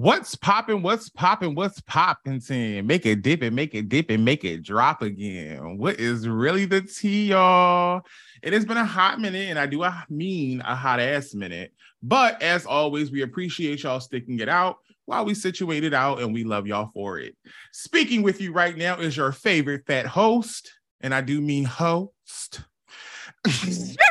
What's popping? What's popping? What's popping? Saying make it dip and make it dip and make it drop again. What is really the tea, y'all? It has been a hot minute, and I do mean a hot ass minute. But as always, we appreciate y'all sticking it out while we situate it out, and we love y'all for it. Speaking with you right now is your favorite fat host, and I do mean host.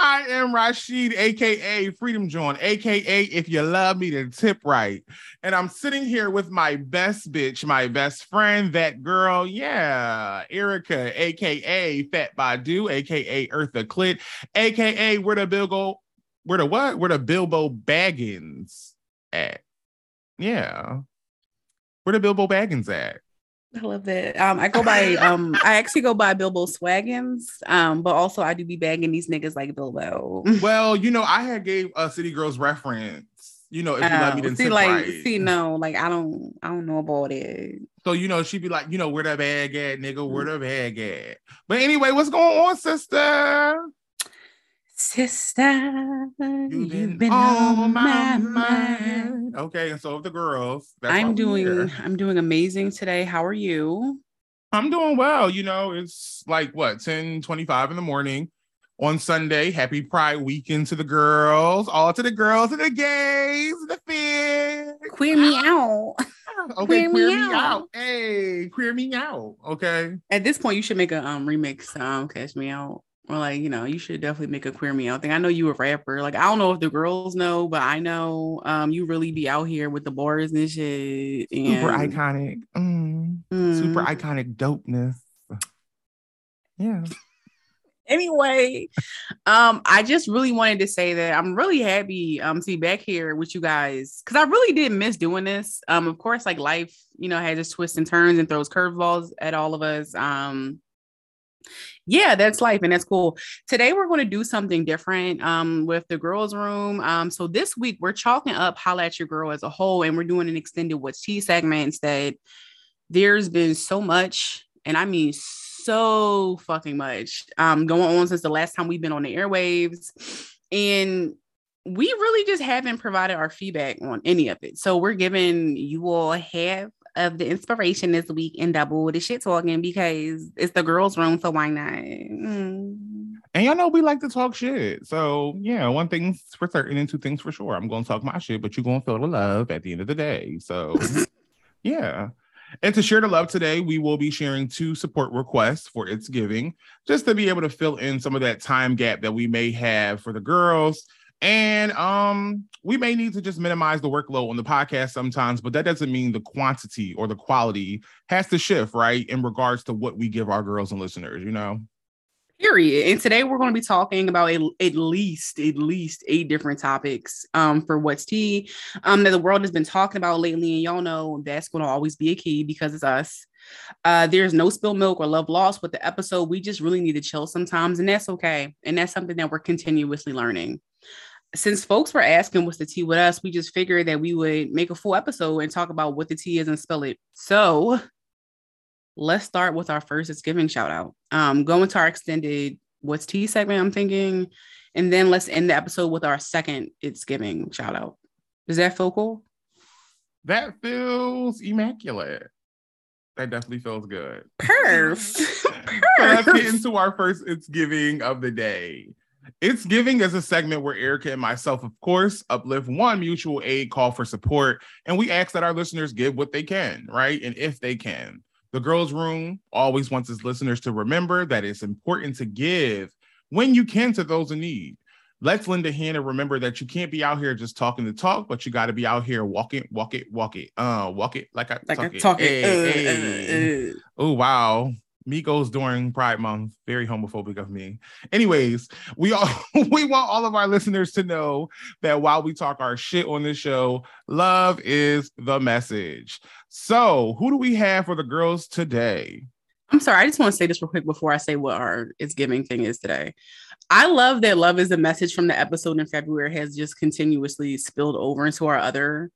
I am Rasheed, aka Freedom John, aka if you love me to tip right. And I'm sitting here with my best bitch, my best friend, that girl, yeah, Erica, aka Fat Badu, aka Eartha Clit, aka where the Bilbo, where the what? Where the Bilbo Baggins at? Yeah. Where the Bilbo Baggins at? I love that. Um, I go by um, I actually go by Bilbo Swaggins, um, but also I do be bagging these niggas like Bilbo. well, you know, I had gave a City Girls reference. You know, if you uh, let me then see, like, right. see, no, like I don't, I don't know about it. So you know, she'd be like, you know, where the bag at, nigga? Where the bag at? But anyway, what's going on, sister? Sister, you've been, you've been on my mind. mind. Okay, and so the girls. I'm doing here. I'm doing amazing today. How are you? I'm doing well. You know, it's like what 10 25 in the morning on Sunday. Happy Pride weekend to the girls, all to the girls and the gays, the fish. Queer me out. Okay, queer, queer me, me out. out. Hey, queer me out. Okay. At this point, you should make a um remix. Um, catch me out. Or like, you know, you should definitely make a queer me out thing. I know you a rapper. Like, I don't know if the girls know, but I know um you really be out here with the bars and shit. And... Super iconic. Mm. Mm. Super iconic dopeness. Yeah. anyway, um, I just really wanted to say that I'm really happy um to be back here with you guys because I really did miss doing this. Um, of course, like life, you know, has its twists and turns and throws curveballs at all of us. Um, yeah, that's life and that's cool. Today we're going to do something different um, with the girls' room. Um, so this week we're chalking up Holla at Your Girl as a whole, and we're doing an extended What's Tea segments that there's been so much, and I mean so fucking much um, going on since the last time we've been on the airwaves. And we really just haven't provided our feedback on any of it. So we're giving you all half of the inspiration this week and double the shit talking because it's the girls' room, so why not? Mm. And y'all know we like to talk shit. So yeah, one thing's for certain and two things for sure. I'm gonna talk my shit, but you're gonna feel the love at the end of the day. So yeah. And to share the love today, we will be sharing two support requests for It's Giving, just to be able to fill in some of that time gap that we may have for the girls and um, we may need to just minimize the workload on the podcast sometimes, but that doesn't mean the quantity or the quality has to shift, right? In regards to what we give our girls and listeners, you know? Period. And today we're going to be talking about a, at least at least eight different topics um, for what's tea um, that the world has been talking about lately, and y'all know that's going to always be a key because it's us. Uh, there's no spilled milk or love lost with the episode. We just really need to chill sometimes, and that's okay. And that's something that we're continuously learning since folks were asking what's the tea with us, we just figured that we would make a full episode and talk about what the tea is and spell it. So let's start with our first It's Giving shout out. Um, go into our extended What's Tea segment, I'm thinking. And then let's end the episode with our second It's Giving shout out. Does that feel cool? That feels immaculate. That definitely feels good. Perf. Perf. So let's get into our first It's Giving of the day. It's Giving as a segment where Erica and myself, of course, uplift one mutual aid call for support. And we ask that our listeners give what they can, right? And if they can. The Girls Room always wants its listeners to remember that it's important to give when you can to those in need. Let's lend a hand and remember that you can't be out here just talking the talk, but you got to be out here walking, walk it, walk it, uh, walk it like I like talk, I talk it. Hey, uh, hey. Uh, uh, oh wow, Migos during Pride Month. Very homophobic of me. Anyways, we all we want all of our listeners to know that while we talk our shit on this show, love is the message. So, who do we have for the girls today? I'm sorry, I just want to say this real quick before I say what our it's giving thing is today. I love that love is the message from the episode in February has just continuously spilled over into our other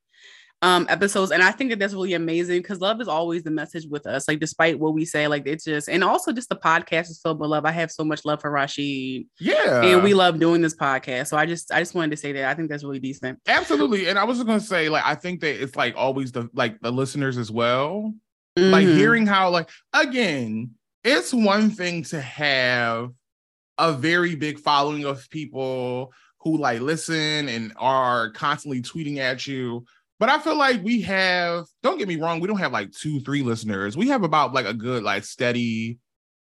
um episodes and i think that that's really amazing because love is always the message with us like despite what we say like it's just and also just the podcast is filled with love. I have so much love for Rasheed yeah. and we love doing this podcast so i just i just wanted to say that i think that's really decent. Absolutely and i was just gonna say like i think that it's like always the like the listeners as well mm-hmm. like hearing how like again it's one thing to have a very big following of people who like listen and are constantly tweeting at you but I feel like we have, don't get me wrong, we don't have like two, three listeners. We have about like a good, like steady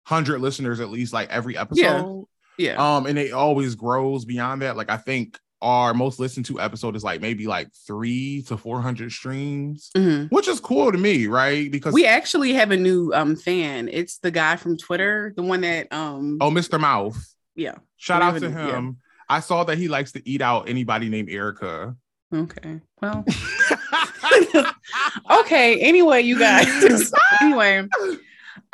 hundred listeners at least, like every episode. Yeah. yeah. Um, and it always grows beyond that. Like I think our most listened to episode is like maybe like three to four hundred streams, mm-hmm. which is cool to me, right? Because we actually have a new um fan. It's the guy from Twitter, the one that um oh Mr. Mouth. Yeah. Shout out to him. Yeah. I saw that he likes to eat out anybody named Erica. Okay. Well. okay. Anyway, you guys. anyway,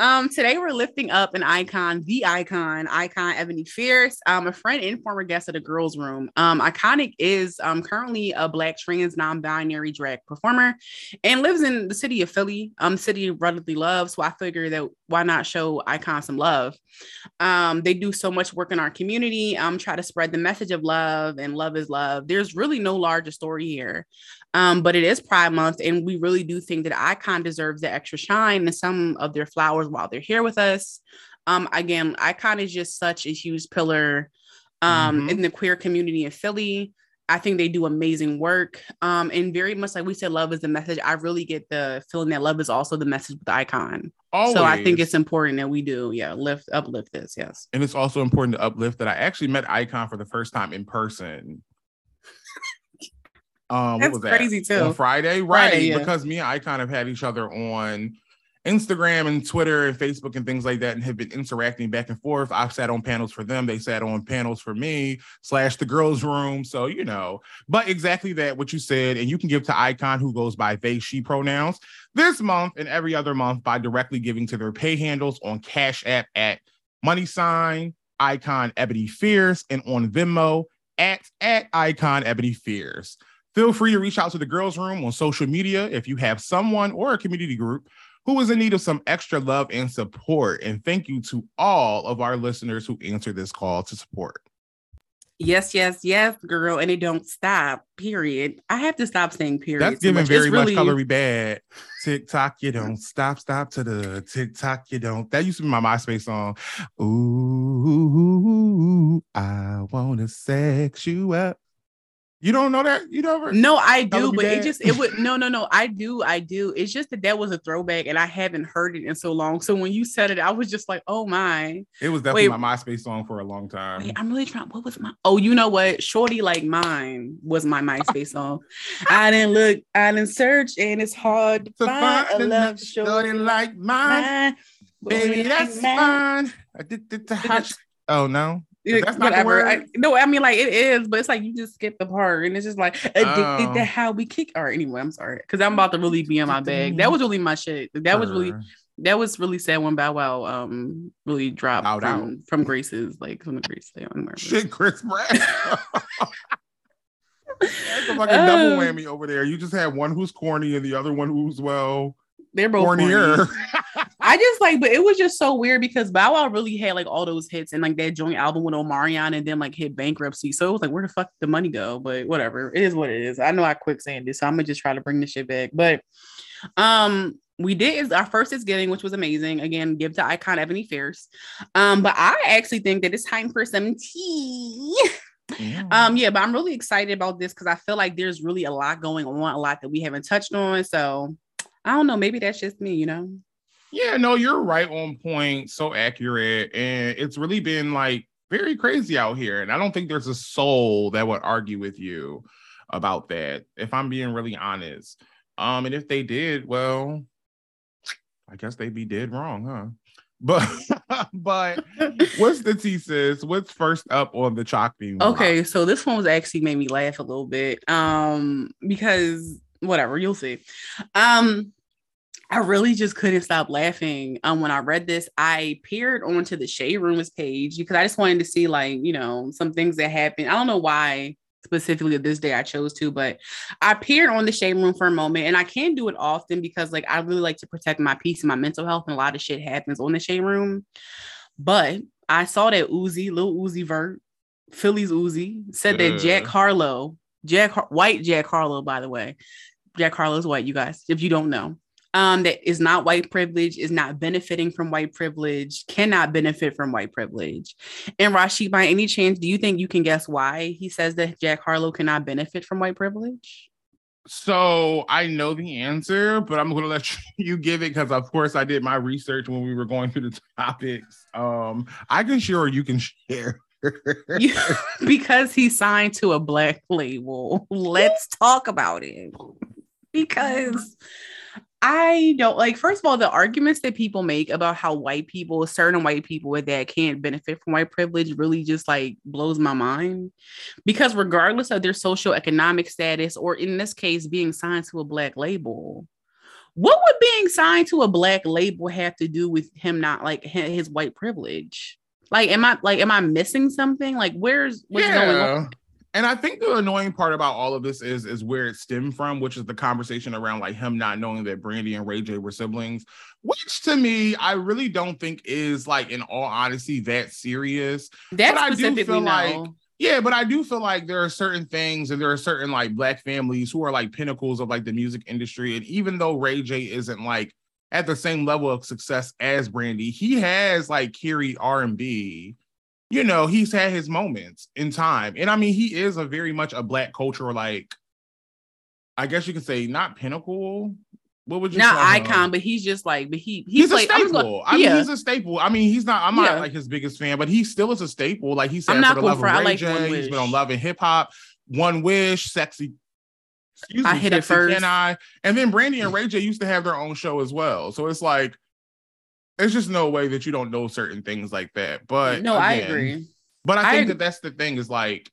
um, today we're lifting up an icon, the icon, icon Ebony Fierce, um, a friend and former guest of the Girls Room. Um, Iconic is um currently a black trans non-binary drag performer and lives in the city of Philly, um, city relatively love. So I figured that why not show Icon some love? Um, they do so much work in our community, um, try to spread the message of love and love is love. There's really no larger story here. Um, but it is Pride Month, and we really do think that Icon deserves the extra shine and some of their flowers while they're here with us. Um, again, Icon is just such a huge pillar um, mm-hmm. in the queer community in Philly. I think they do amazing work. Um, and very much like we said, love is the message. I really get the feeling that love is also the message with the icon. Always. So I think it's important that we do, yeah, lift, uplift this. Yes. And it's also important to uplift that I actually met Icon for the first time in person um, That's crazy that? too. On Friday, right? Friday, yeah. Because me and Icon have had each other on Instagram and Twitter and Facebook and things like that, and have been interacting back and forth. I've sat on panels for them; they sat on panels for me. Slash the girls' room. So you know, but exactly that what you said, and you can give to Icon who goes by they she pronouns this month and every other month by directly giving to their pay handles on Cash App at money sign Icon Ebony Fierce and on Venmo at at Icon Ebony Fierce. Feel free to reach out to the girls' room on social media if you have someone or a community group who is in need of some extra love and support. And thank you to all of our listeners who answered this call to support. Yes, yes, yes, girl. And it don't stop, period. I have to stop saying period. That's giving very it's much really... colory bad. TikTok, you don't stop, stop to the TikTok, you don't. That used to be my MySpace song. Ooh, I wanna sex you up. You don't know that? You never? No, I do, but it just it would no, no, no. I do, I do. It's just that that was a throwback, and I haven't heard it in so long. So when you said it, I was just like, oh my. It was definitely wait, my MySpace song for a long time. Wait, I'm really trying. What was my? Oh, you know what? Shorty like mine was my MySpace song. I didn't look, I didn't search, and it's hard to, to find, find a love shorty, shorty like mine. mine. Baby, that's fine. I did the Oh no. That's whatever. I, no, I mean like it is, but it's like you just skip the part, and it's just like addicted oh. to how we kick. Right, anyway, I'm sorry because I'm about to really be in my bag. That was really my shit. That was really that was really sad when Bow Wow um really dropped Bow from, from Grace's like from the Grace Day on Shit, Chris Brown. That's a fucking uh, double whammy over there. You just had one who's corny and the other one who's well. They're both cornier. I just like, but it was just so weird because Bow Wow really had like all those hits and like that joint album with Omarion and then like hit bankruptcy. So it was like, where the fuck the money go? But whatever, it is what it is. I know I quit saying this, so I'm gonna just try to bring this shit back. But um, we did is our first is getting, which was amazing. Again, give to icon Ebony Fierce. Um, but I actually think that it's time for some tea. Yeah. Um, yeah, but I'm really excited about this because I feel like there's really a lot going on, a lot that we haven't touched on. So I don't know, maybe that's just me, you know. Yeah, no, you're right on point. So accurate. And it's really been like very crazy out here. And I don't think there's a soul that would argue with you about that, if I'm being really honest. Um, and if they did, well, I guess they'd be dead wrong, huh? But but what's the thesis? What's first up on the chalk beam? Okay, so this one was actually made me laugh a little bit. Um, because whatever, you'll see. Um, I really just couldn't stop laughing. Um, when I read this, I peered onto the Shade Room's page because I just wanted to see, like, you know, some things that happened. I don't know why specifically this day I chose to, but I peered on the shade room for a moment and I can't do it often because like I really like to protect my peace and my mental health and a lot of shit happens on the shade room. But I saw that Uzi, Lil Uzi Vert, Philly's Uzi, said that Jack Harlow, Jack white Jack Harlow, by the way. Jack Harlow's white, you guys, if you don't know um, that is not white privilege, is not benefiting from white privilege, cannot benefit from white privilege. And Rasheed, by any chance, do you think you can guess why he says that Jack Harlow cannot benefit from white privilege? So I know the answer, but I'm going to let you give it because, of course, I did my research when we were going through the topics. Um, I can share or you can share. because he signed to a black label. Let's talk about it. Because I don't like, first of all, the arguments that people make about how white people, certain white people that can't benefit from white privilege really just like blows my mind. Because regardless of their social economic status, or in this case, being signed to a black label, what would being signed to a black label have to do with him not like his white privilege? Like, am I like, am I missing something? Like, where's what's yeah. going on? And I think the annoying part about all of this is is where it stemmed from, which is the conversation around like him not knowing that Brandy and Ray J were siblings, which to me I really don't think is like in all honesty that serious. That but I do feel no. like yeah, but I do feel like there are certain things and there are certain like black families who are like pinnacles of like the music industry. And even though Ray J isn't like at the same level of success as Brandy, he has like carried R&B you know, he's had his moments in time. And I mean, he is a very much a black culture, like I guess you could say not pinnacle. What would you not icon, but he's just like, but he, he he's played, a staple. I mean, yeah. he's a staple. I mean, he's not. I'm not yeah. like his biggest fan, but he still is a staple. Like he said, I'm not for the love of Ray like J, he's been on Love and Hip Hop, One Wish, Sexy. Excuse I me, hit it first. Can I? And then Brandy and Ray J used to have their own show as well. So it's like there's just no way that you don't know certain things like that. But no, again, I agree. But I think I that that's the thing is like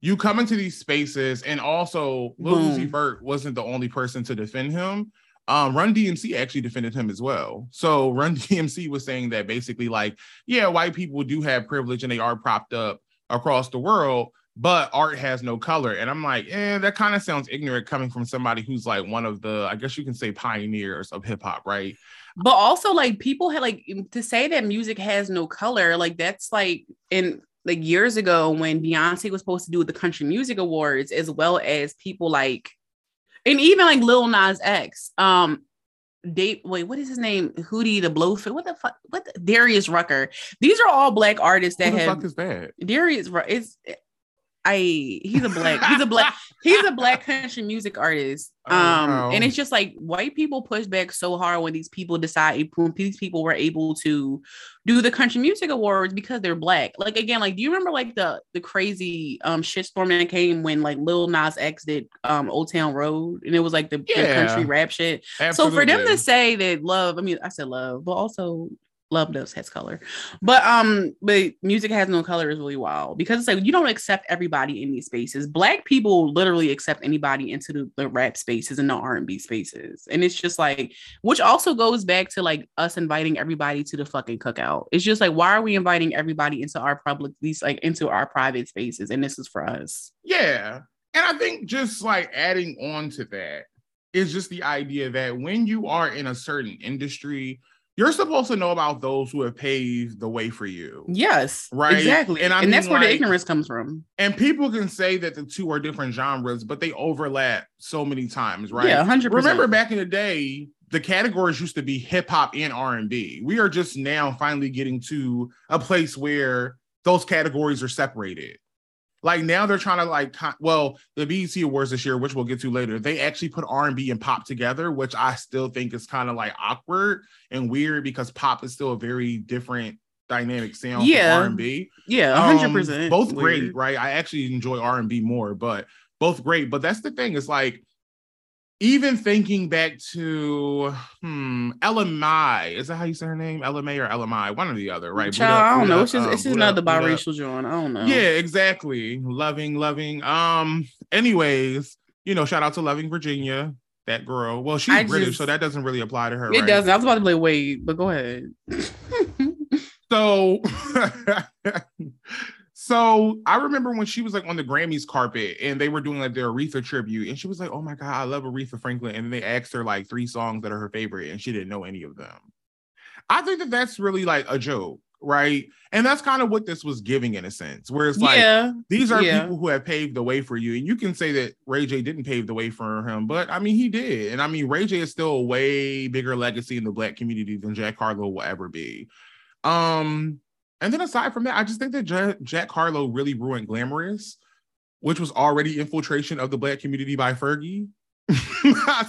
you come into these spaces, and also Lil Uzi Vert wasn't the only person to defend him. Um, Run DMC actually defended him as well. So Run DMC was saying that basically, like, yeah, white people do have privilege and they are propped up across the world, but art has no color. And I'm like, eh, that kind of sounds ignorant coming from somebody who's like one of the, I guess you can say, pioneers of hip hop, right? But also like people had like to say that music has no color like that's like in like years ago when beyonce was supposed to do the country music awards as well as people like and even like lil nas x um date wait, what is his name? Hootie the Blowfish. What the fuck? What the, Darius Rucker? These are all black artists that Who the have. Fuck is that? Darius is I he's a black he's a black he's a black country music artist. Oh, um and it's just like white people push back so hard when these people decide when these people were able to do the country music awards because they're black. Like again, like do you remember like the the crazy um shitstorm that came when like Lil Nas X did um Old Town Road and it was like the, yeah, the country rap shit. Absolutely. So for them to say that love, I mean I said love, but also love does has color. But um but music has no color is really wild because it's like you don't accept everybody in these spaces. Black people literally accept anybody into the, the rap spaces and the r&b spaces. And it's just like which also goes back to like us inviting everybody to the fucking cookout. It's just like why are we inviting everybody into our public these like into our private spaces? And this is for us. Yeah. And i think just like adding on to that is just the idea that when you are in a certain industry you're supposed to know about those who have paved the way for you. Yes, right. Exactly, and, I and mean, that's where like, the ignorance comes from. And people can say that the two are different genres, but they overlap so many times, right? Yeah, 100%. Remember back in the day, the categories used to be hip hop and R and B. We are just now finally getting to a place where those categories are separated. Like now they're trying to like well the BET Awards this year, which we'll get to later. They actually put R and B and pop together, which I still think is kind of like awkward and weird because pop is still a very different dynamic sound yeah. R and B. Yeah, hundred um, percent. Both weird. great, right? I actually enjoy R and B more, but both great. But that's the thing. It's like even thinking back to hmm Mai, is that how you say her name? Ella Mai or Ella Mai? One or the other, right? Child, Buddha, I don't know. It's just, um, it's just another biracial joint. I don't know. Yeah, exactly. Loving, loving. Um, anyways, you know, shout out to Loving Virginia, that girl. Well, she's I British, just, so that doesn't really apply to her. It right? doesn't. I was about to play Wade, but go ahead. so So I remember when she was like on the Grammys carpet and they were doing like their Aretha tribute, and she was like, "Oh my god, I love Aretha Franklin," and then they asked her like three songs that are her favorite, and she didn't know any of them. I think that that's really like a joke, right? And that's kind of what this was giving in a sense, where it's like yeah, these are yeah. people who have paved the way for you, and you can say that Ray J didn't pave the way for him, but I mean he did, and I mean Ray J is still a way bigger legacy in the Black community than Jack Harlow will ever be. Um, and then aside from that, I just think that Jack, Jack Harlow really ruined Glamorous, which was already infiltration of the Black community by Fergie.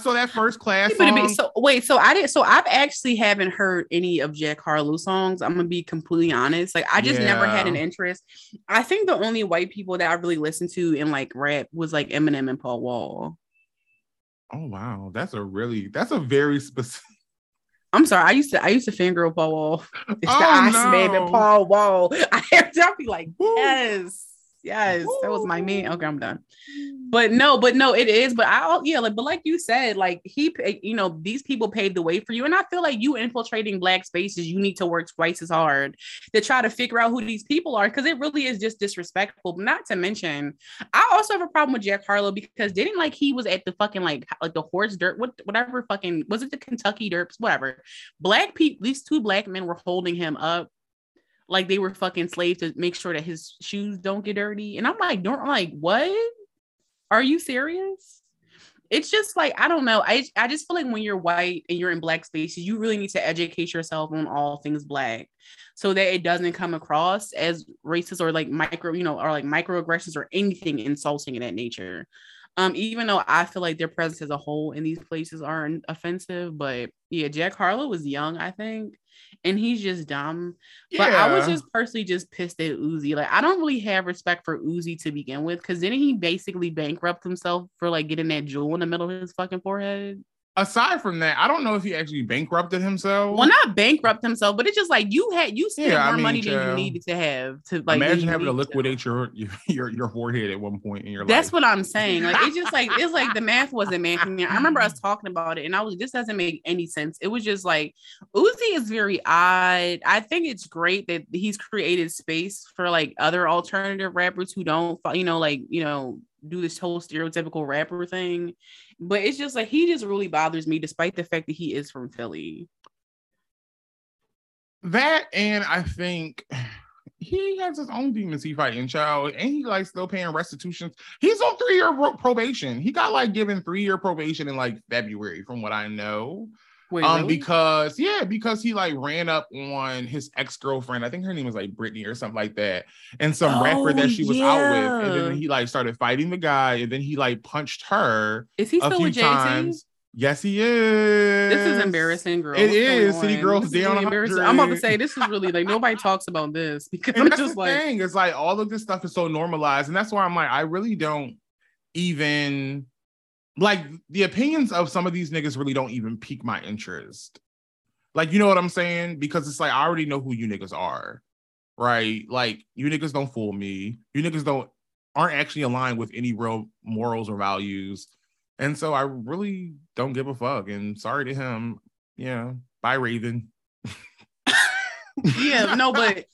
so that first class song, so wait, so I didn't. So I've actually haven't heard any of Jack Harlow songs. I'm gonna be completely honest. Like I just never had an interest. I think the only white people that I really listened to in like rap was like Eminem and Paul Wall. oh wow, that's a really that's a very specific. I'm sorry. I used to I used to fangirl Paul Wall. It's the Oh, Ice Man and Paul Wall. I have to be like, Woo. yes, yes, that was my man. Okay, I'm done. But no, but no, it is. But I, oh, yeah, like, but like you said, like he, you know, these people paved the way for you, and I feel like you infiltrating black spaces, you need to work twice as hard to try to figure out who these people are, because it really is just disrespectful. Not to mention, I also have a problem with Jack Harlow because didn't like he was at the fucking like like the horse dirt, what whatever fucking was it the Kentucky Derby, whatever. Black people, these two black men were holding him up like they were fucking slaves to make sure that his shoes don't get dirty. And I'm like, don't like, what? Are you serious? It's just like I don't know. I I just feel like when you're white and you're in black spaces, you really need to educate yourself on all things black, so that it doesn't come across as racist or like micro, you know, or like microaggressions or anything insulting in that nature. Um, even though I feel like their presence as a whole in these places aren't offensive, but yeah, Jack Harlow was young, I think, and he's just dumb. But I was just personally just pissed at Uzi. Like I don't really have respect for Uzi to begin with, because didn't he basically bankrupt himself for like getting that jewel in the middle of his fucking forehead? Aside from that, I don't know if he actually bankrupted himself. Well, not bankrupt himself, but it's just like you had you spent Yeah, I more mean, money than you needed to have to like Imagine having to liquidate your, your your forehead at one point in your That's life. That's what I'm saying. Like it's just like it's like the math wasn't mathing. I remember us talking about it, and I was this doesn't make any sense. It was just like Uzi is very odd. I think it's great that he's created space for like other alternative rappers who don't, you know, like you know, do this whole stereotypical rapper thing. But it's just like he just really bothers me, despite the fact that he is from Philly. that, and I think he has his own demons he fighting, child, and he like still paying restitutions. He's on three year probation. He got like given three year probation in like February, from what I know. Wait, um, really? because yeah, because he like ran up on his ex girlfriend. I think her name was like Brittany or something like that, and some rapper Oh, that she was out with, and then he like started fighting the guy, and then he like punched her is he still with Jay Z? Yes, he is. This is embarrassing, girl. It What's is. City? Girls This is down really 100. I'm about to say this is really like nobody talks about this because And I'm that's just the like, thing. It's like all of this stuff is so normalized, and that's why I'm like, I really don't even like the opinions of some of these niggas. Really don't even pique my interest. Like, you know what I'm saying? Because it's like I already know who you niggas are, right? Like, you niggas don't fool me. You niggas don't aren't actually aligned with any real morals or values, and so I really don't give a fuck. And sorry to him. Yeah, bye, Raven. yeah, no, but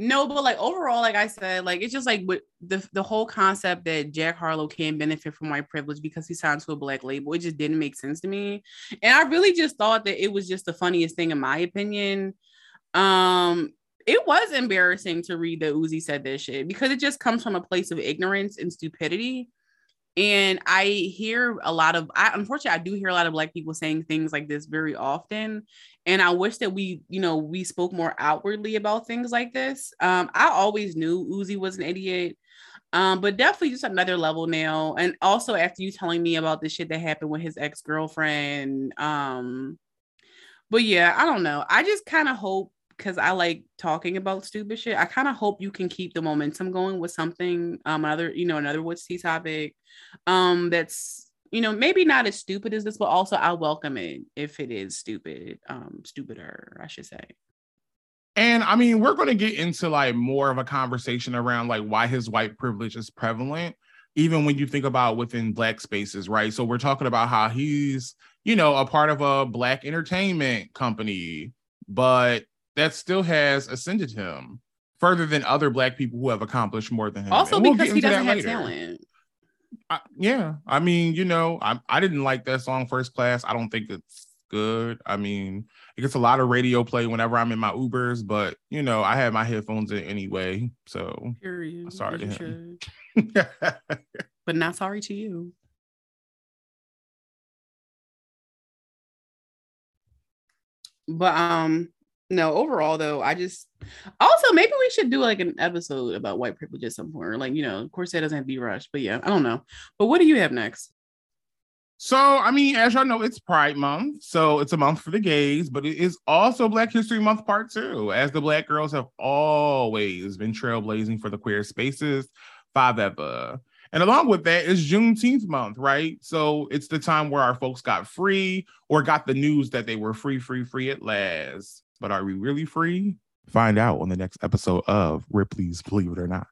no, but like overall, like I said, like it's just like with the the whole concept that Jack Harlow can benefit from white privilege because he signed to a black label, it just didn't make sense to me. And I really just thought that it was just the funniest thing in my opinion. Um, it was embarrassing to read that Uzi said this shit because it just comes from a place of ignorance and stupidity. And I hear a lot of, I unfortunately, I do hear a lot of black people saying things like this very often. And I wish that we, you know, we spoke more outwardly about things like this. Um, I always knew Uzi was an idiot. Um, but definitely just another level now. And also after you telling me about the shit that happened with his ex-girlfriend. Um, but yeah, I don't know. I just kind of hope because I like talking about stupid shit. I kind of hope you can keep the momentum going with something, um, another, you know, another what's tea topic, um, that's you know maybe not as stupid as this, but also I welcome it if it is stupid, um, stupider, I should say. And I mean, we're going to get into like more of a conversation around like why his white privilege is prevalent, even when you think about within black spaces, right? So we're talking about how he's, you know, a part of a black entertainment company, but that still has ascended him. further than other black people who have accomplished more than him. Also And we'll because he doesn't have later. talent. I, yeah, I mean, you know, I I didn't like that song First Class. I don't think it's good. I mean, it gets a lot of radio play whenever I'm in my Ubers, but you know, I have my headphones in anyway. So, Period. Sorry to him. But not sorry to you. But um no, overall though, I just also maybe we should do like an episode about white privilege at some point. Or like, you know, of course that doesn't have to be rushed, but yeah, I don't know. But what do you have next? so I mean, as y'all know, it's Pride Month, so it's a month for the gays, but it is also Black History Month Part Two, as the Black girls have always been trailblazing for the queer spaces, five ever. And along with that is Juneteenth month, right? So it's the time where our folks got free or got the news that they were free, free, free at last. But are we really free? Find out on the next episode of Ripley's Believe It or Not.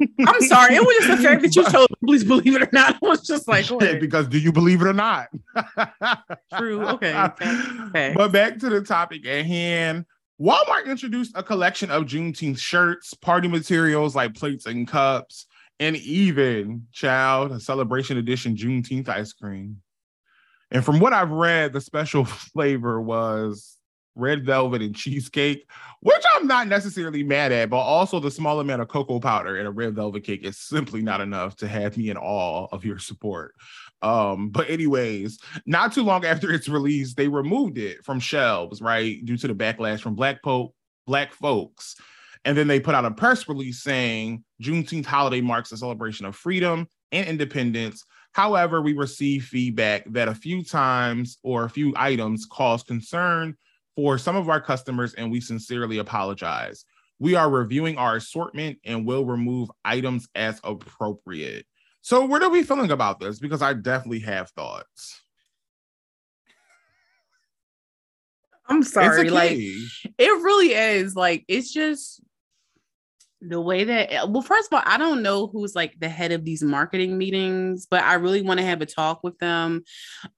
I'm sorry, it was just the fact that you told please believe it or not. I was just like, wait, because do you believe it or not? true. Okay. okay. But back to the topic at hand. Walmart introduced a collection of Juneteenth shirts, party materials like plates and cups, and even, child, a celebration edition Juneteenth ice cream. And from what I've read, the special flavor was red velvet and cheesecake, which I'm not necessarily mad at, but also the small amount of cocoa powder in a red velvet cake is simply not enough to have me in awe of your support. Um, but anyways, not too long after its release, they removed it from shelves, right, due to the backlash from black po- black folks. And then they put out a press release saying Juneteenth holiday marks a celebration of freedom and independence. However, we received feedback that a few times or a few items caused concern for some of our customers, and we sincerely apologize. We are reviewing our assortment and will remove items as appropriate. So, what are we feeling about this? Because I definitely have thoughts. I'm sorry. Like it really is. Like it's just the way that well, first of all, I don't know who's like the head of these marketing meetings, but I really want to have a talk with them.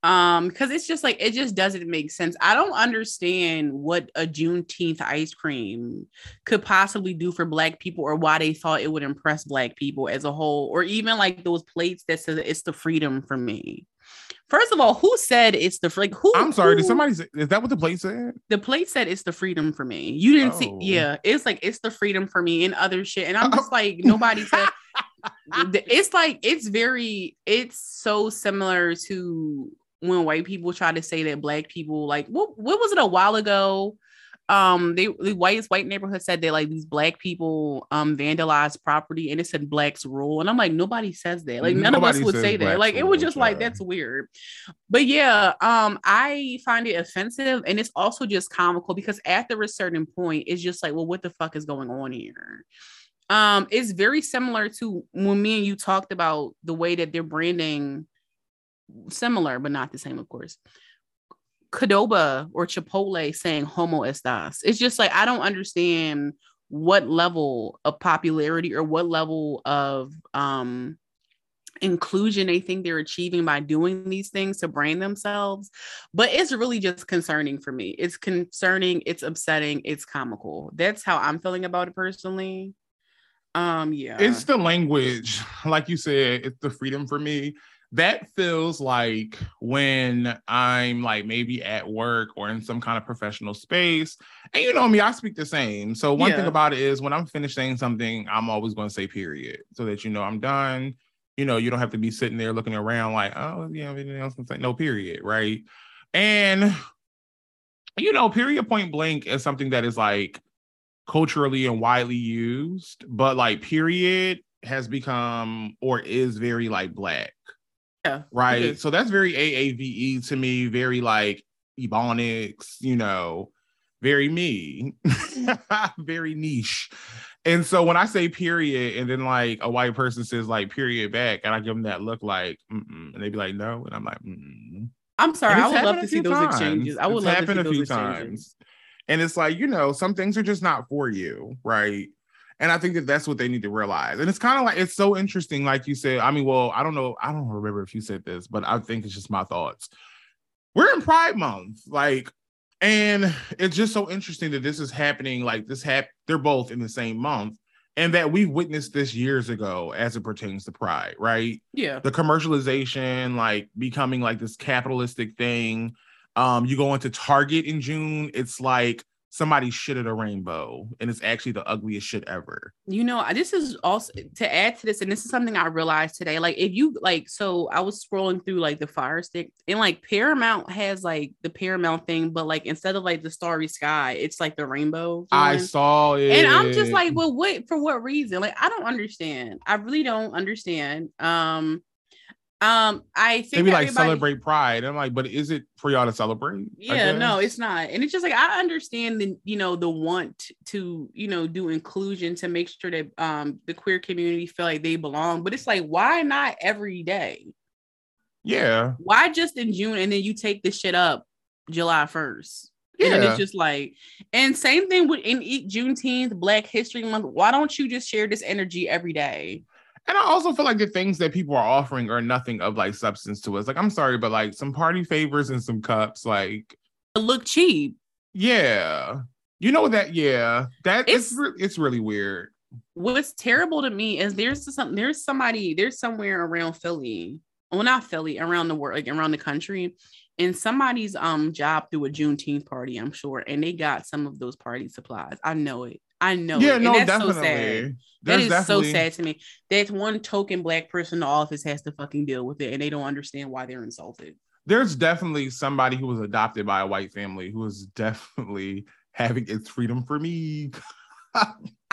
Um, because it's just like it just doesn't make sense. I don't understand what a Juneteenth ice cream could possibly do for black people or why they thought it would impress black people as a whole, or even like those plates that says it's the freedom for me. First of all, who said it's the like who I'm sorry. Did somebody say, is that what the plate said? the plate said it's the freedom for me. You didn't see, Oh. yeah. It's like it's the freedom for me and other shit. And I'm oh. just like, nobody said it's like it's very, it's so similar to when white people try to say that black people like what what was it a while ago? Um, they the white white neighborhood said that like these black people um vandalized property and it said blacks rule. And I'm like, nobody says that. Like none of us would say that. Like it was just like that's weird. But yeah, um, I find it offensive and it's also just comical because after a certain point, it's just like, well, what the fuck is going on here? Um, it's very similar to when me and you talked about the way that they're branding similar, but not the same, of course. Qdoba or Chipotle saying homo estas. It's just like I don't understand what level of popularity or what level of um inclusion they think they're achieving by doing these things to brand themselves. But it's really just concerning for me. It's concerning, it's upsetting, it's comical. That's how I'm feeling about it personally. Um, yeah. It's the language. Like you said, it's the freedom for me. That feels like when I'm like maybe at work or in some kind of professional space. And you know me, I speak the same. So one thing about it is when I'm finished saying something, I'm always going to say period so that you know I'm done. You know, you don't have to be sitting there looking around like, oh, yeah, anything else to say? No, period. Right. And you know, period point blank is something that is like culturally and widely used, but like period has become or is very like black, yeah, right? So that's very AAVE to me, very like Ebonics, you know, very me, mm-hmm. very niche. And so when I say period, and then like a white person says like period back, and I give them that look like, Mm-mm. and they be like, no, and I'm like, Mm-mm. I'm sorry. I would love to see few those times. exchanges. I would It's love to happened see a those few exchanges. times. And it's like, you know, some things are just not for you, right? And I think that that's what they need to realize. And it's kind of like it's so interesting, like you said. I mean, well, I don't know, I don't remember if you said this, but I think it's just my thoughts. We're in Pride Month. Like, And it's just so interesting that this is happening. Like this hap- they're both in the same month, and that we've witnessed this years ago as it pertains to pride, right? Yeah. The commercialization, like becoming like this capitalistic thing. Um, you go into Target in June, it's like somebody shit at a rainbow, and it's actually the ugliest shit ever. You know, this is also to add to this, and this is something I realized today. Like, if you like, so I was scrolling through like the Fire Stick, and like Paramount has like the Paramount thing, but like instead of like the starry sky, it's like the rainbow. I one. saw it, and I'm just like, well, what for what reason? Like, I don't understand. I really don't understand. Um, um, I think maybe like celebrate Pride. I'm like, but is it for y'all to celebrate? Yeah no it's not and it's just like i understand the you know the want to you know do inclusion to make sure that um the queer community feel like they belong but it's like why not every day yeah. why just in june and then you take this shit up july 1st Yeah. and it's just like and same thing with in juneteenth black history month why don't you just share this energy every day And I also feel like the things that people are offering are nothing of like substance to us. Like, I'm sorry, but like some party favors and some cups, like, It look cheap yeah. You know that, yeah. That it's It's- re- it's really weird. what's terrible to me is there's some there's somebody there's somewhere around Philly, well not Philly, around the world, like around the country, and somebody's um job through a Juneteenth party, I'm sure, and they got some of those party supplies. I know it. I know yeah, it. And no, that's definitely. so sad. That There's is definitely, so sad to me. That one token black person in the office has to fucking deal with it, and they don't understand why they're insulted. There's definitely somebody who was adopted by a white family who is definitely having its freedom for me.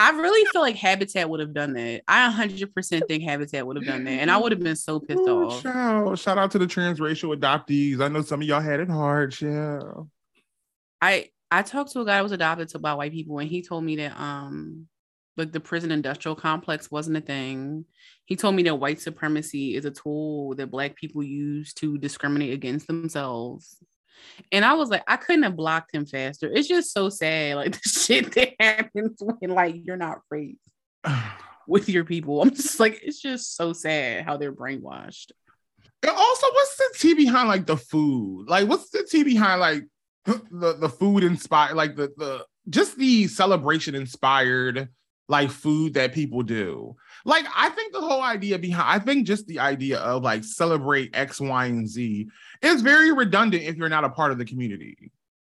I really feel like Habitat would have done that. I 100% think Habitat would have done that, and I would have been so pissed Ooh, off. Shout, shout out to the transracial adoptees. I know some of y'all had it hard. Yeah. I I talked to a guy who was adopted to by white people, and he told me that um like the prison industrial complex wasn't a thing. He told me that white supremacy is a tool that black people use to discriminate against themselves. And I was like, I couldn't have blocked him faster. It's just so sad, like the shit that happens when like you're not raised with your people. I'm just like, it's just so sad how they're brainwashed. And also, what's the tea behind like the food? Like, what's the tea behind like the the food inspired, like the the just the celebration inspired like food that people do? Like, I think the whole idea behind, I think just the idea of like celebrate X, Y, and Z is very redundant if you're not a part of the community.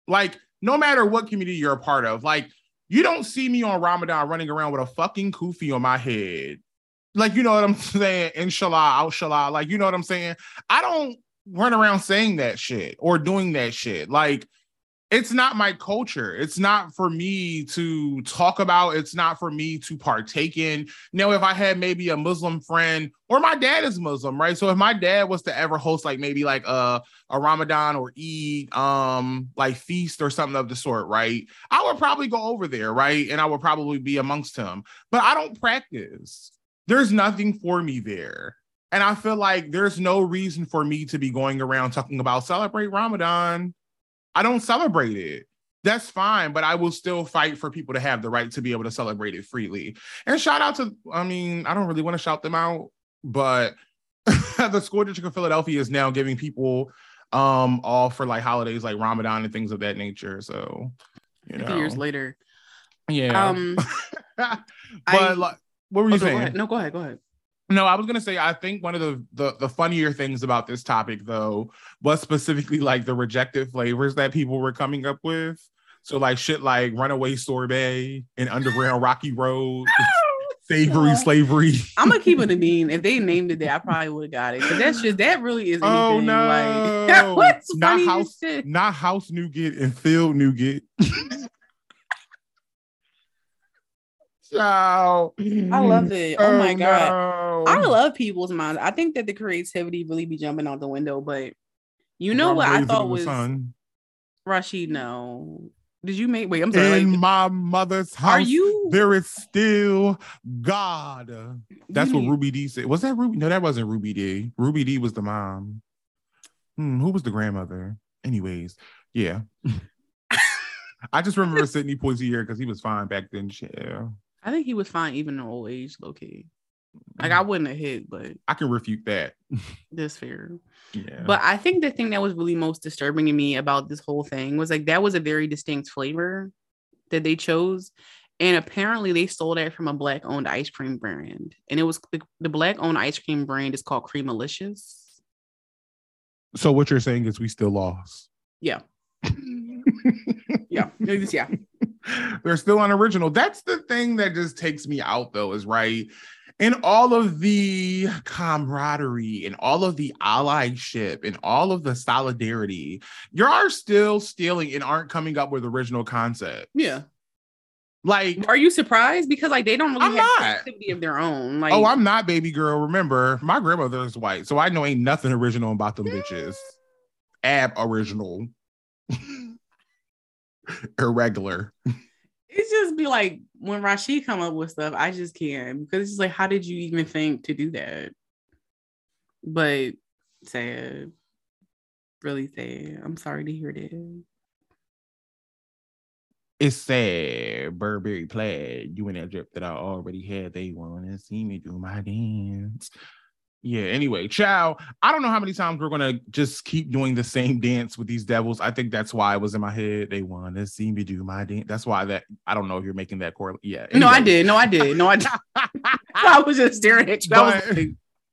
Like, no matter what community you're a part of, like you don't see me on Ramadan running around with a fucking kufi on my head. Like, you know what I'm saying? Inshallah, outshallah. Like, you know what I'm saying? I don't run around saying that shit or doing that shit. Like, it's not my culture. It's not for me to talk about. It's not for me to partake in. Now, if I had maybe a Muslim friend, or my dad is Muslim, right? So if my dad was to ever host like maybe like a, a Ramadan or Eid um like feast or something of the sort, right? I would probably go over there, right? And I would probably be amongst him. But I don't practice. There's nothing for me there. And I feel like there's no reason for me to be going around talking about celebrate Ramadan. I don't celebrate it. That's fine, but I will still fight for people to have the right to be able to celebrate it freely. And shout out to, I mean, I don't really want to shout them out, but the school district of Philadelphia is now giving people um off for like holidays like Ramadan and things of that nature. So, you know, years later. yeah. Um but I- like, what were you oh, go saying? ahead. No, go ahead, go ahead. No, I was gonna say I think one of the, the the funnier things about this topic though was specifically like the rejected flavors that people were coming up with. So like shit like Runaway Sorbet and Underground Rocky Road, Savory. Slavery. I'm gonna keep it a mean. If they named it that, I probably would have got it. But that's just that really is oh, anything. Oh, no. Like what's Not funny house- shit? Not House Nougat and Field Nougat. Ciao. I love it. Oh, my god. no. I love people's minds. I think that the creativity really be jumping out the window, but you know Rum what I thought was sun. Rasheed. No, did you make? Wait, I'm sorry. in Like, my mother's house. are you? There is still God. That's you what need- Ruby Dee said. Was that Ruby? No, that wasn't Ruby Dee. Ruby Dee was the mom. Hmm, who was the grandmother? Anyways, yeah. I just remember Sidney Poitier because he was fine back then. Yeah. I think he was fine even in old age, low key. Like I mm. wouldn't have hit, but I can refute that. that's fair. Yeah. But I think the thing that was really most disturbing to me about this whole thing was like that was a very distinct flavor that they chose. And apparently they stole that from a black owned ice cream brand. And it was the, the black owned ice cream brand is called Creamalicious. so what you're saying is we still lost. Yeah. Yeah. yeah. They're still unoriginal. That's the thing that just takes me out, though, is right. In all of the camaraderie and all of the allyship and all of the solidarity, you are still stealing and aren't coming up with original concept. Yeah. Like, Are you surprised? Because like they don't really I'm have not. creativity of their own. Like oh, I'm not baby girl. Remember, my grandmother is white, so I know ain't nothing original about them bitches. Ab original. Irregular. it just be like when Rasheed come up with stuff, I just can't because it's just like, how did you even think to do that? But sad, really sad. I'm sorry to hear that. It's sad. Burberry plaid. You and that drip that I already had. They want to see me do my dance. Yeah. Anyway, ciao. I don't know how many times we're gonna just keep doing the same dance with these devils. I think that's why it was in my head. They want to see me do my dance. That's why that. I don't know if you're making that correlate. Yeah. No, I did. No, I did. No, I did. I was just staring at you. Was But- like,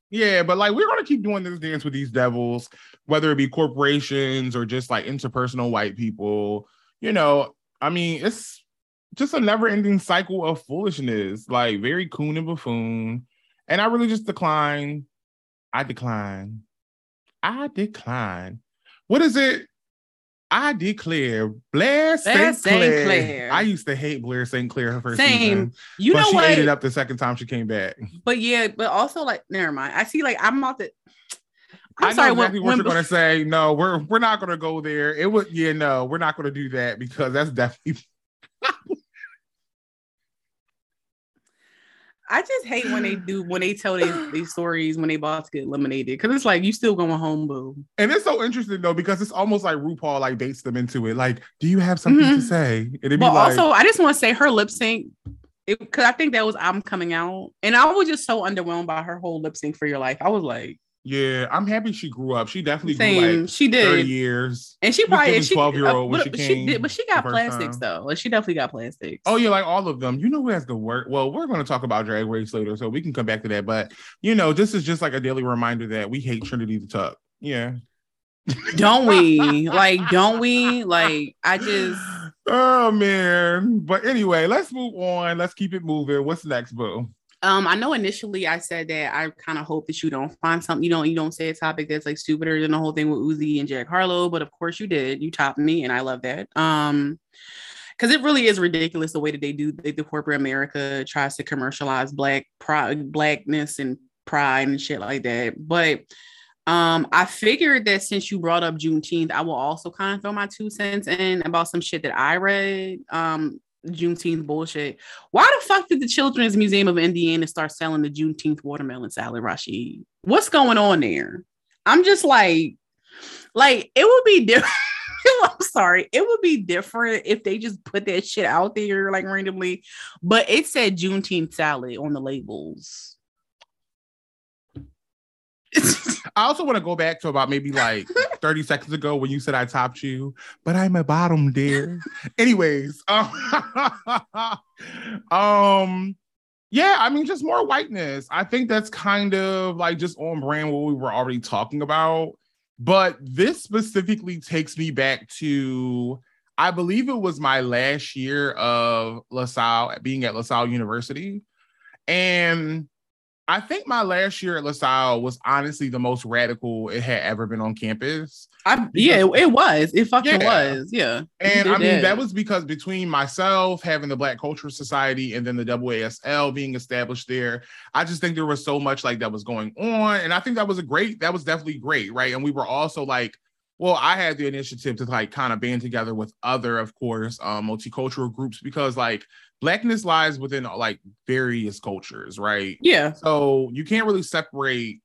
Yeah, but like we're gonna keep doing this dance with these devils, whether it be corporations or just like interpersonal white people. You know, I mean, it's just a never-ending cycle of foolishness, like very coon and buffoon. And I really just decline. I decline. I decline. What is it? I declare Blair St. Clair. Clair. I used to hate Blair St. Clair her first Same. season, you but know she what? ate it up the second time she came back. But yeah, but also like, never mind. I see. Like, I'm about to. i I'm sorry. know exactly when, what when, you're gonna say. No, we're we're not gonna go there. It would, yeah, no, we're not gonna do that because that's definitely. I just hate when they do when they tell these, these stories when they about to get eliminated because it's like you still going home, boo. And it's so interesting though because it's almost like RuPaul like baits them into it. Like, do you have something to Mhm. say? And it'd be But like, also, I just want to say her lip sync because I think that was I'm coming out, and I was just so underwhelmed by her whole lip sync for your life. I was like, yeah, I'm happy she grew up. She definitely grew like she 30 did, years. and she probably she 12-year-old when uh, she but came did, but she got plastics time. though. Like she definitely got plastics. Oh yeah, like all of them. You know who has the work? Well, we're going to talk about Drag Race later, so we can come back to that. But you know, this is just like a daily reminder that we hate Trinity the Tuck. Yeah. don't we? like, don't we? Like, I just oh man. But anyway, let's move on. Let's keep it moving. What's next, boo? Um, I know initially I said that I kind of hope that you don't find something you don't you don't say a topic that's like stupider than the whole thing with Uzi and Jack Harlow, but of course you did. You topped me, and I love that. Um, because it really is ridiculous the way that they do the, corporate America tries to commercialize black pride, blackness and pride and shit like that. But um, I figured that since you brought up Juneteenth, I will also kind of throw my two cents in about some shit that I read. Um, Juneteenth bullshit. Why the fuck did the Children's Museum of Indiana start selling the Juneteenth watermelon salad, Rasheed? What's going on there? I'm just like, like it would be different. I'm sorry, it would be different if they just put that shit out there like randomly, but it said Juneteenth salad on the labels. I also want to go back to about maybe like 30 seconds ago when you said I topped you, but I'm a bottom, dear. Anyways, um, um, yeah, I mean, just more whiteness. I think that's kind of like just on brand what we were already talking about. But this specifically takes me back to, I believe it was my last year of LaSalle, being at LaSalle University. And I think my last year at LaSalle was honestly the most radical it had ever been on campus. I, yeah, it, it was. It fucking Yeah. was. Yeah. And I mean, that. that was because between myself having the Black Cultural Society and then the WASL being established there, I just think there was so much like that was going on. And I think that was a great, that was definitely great. Right. And we were also like, well, I had the initiative to like kind of band together with other, of course, um, multicultural groups because like blackness lies within like various cultures, right? Yeah. So you can't really separate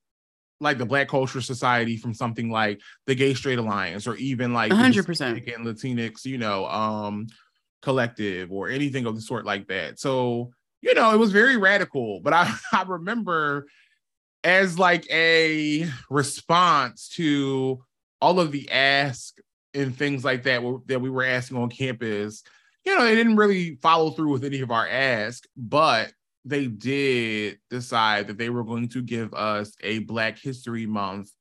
like the Black Culture Society from something like the Gay Straight Alliance or even like the 100%. Hispanic and Latinx, you know, um, collective or anything of the sort like that. So you know, it was very radical. But I, I remember as like a response to all of the ask and things like that that we were asking on campus, you know, they didn't really follow through with any of our ask, but they did decide that they were going to give us a Black History Month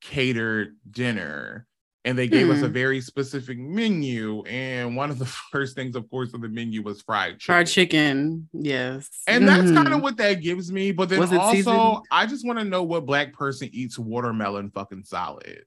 catered dinner. And they gave hmm. us a hmm. very specific menu. And one of the first things, of course, on the menu was fried chicken. Fried chicken, yes. And that's mm-hmm. kind of what that gives me. But then also, seasoned? I just want to know what black person eats watermelon fucking salad.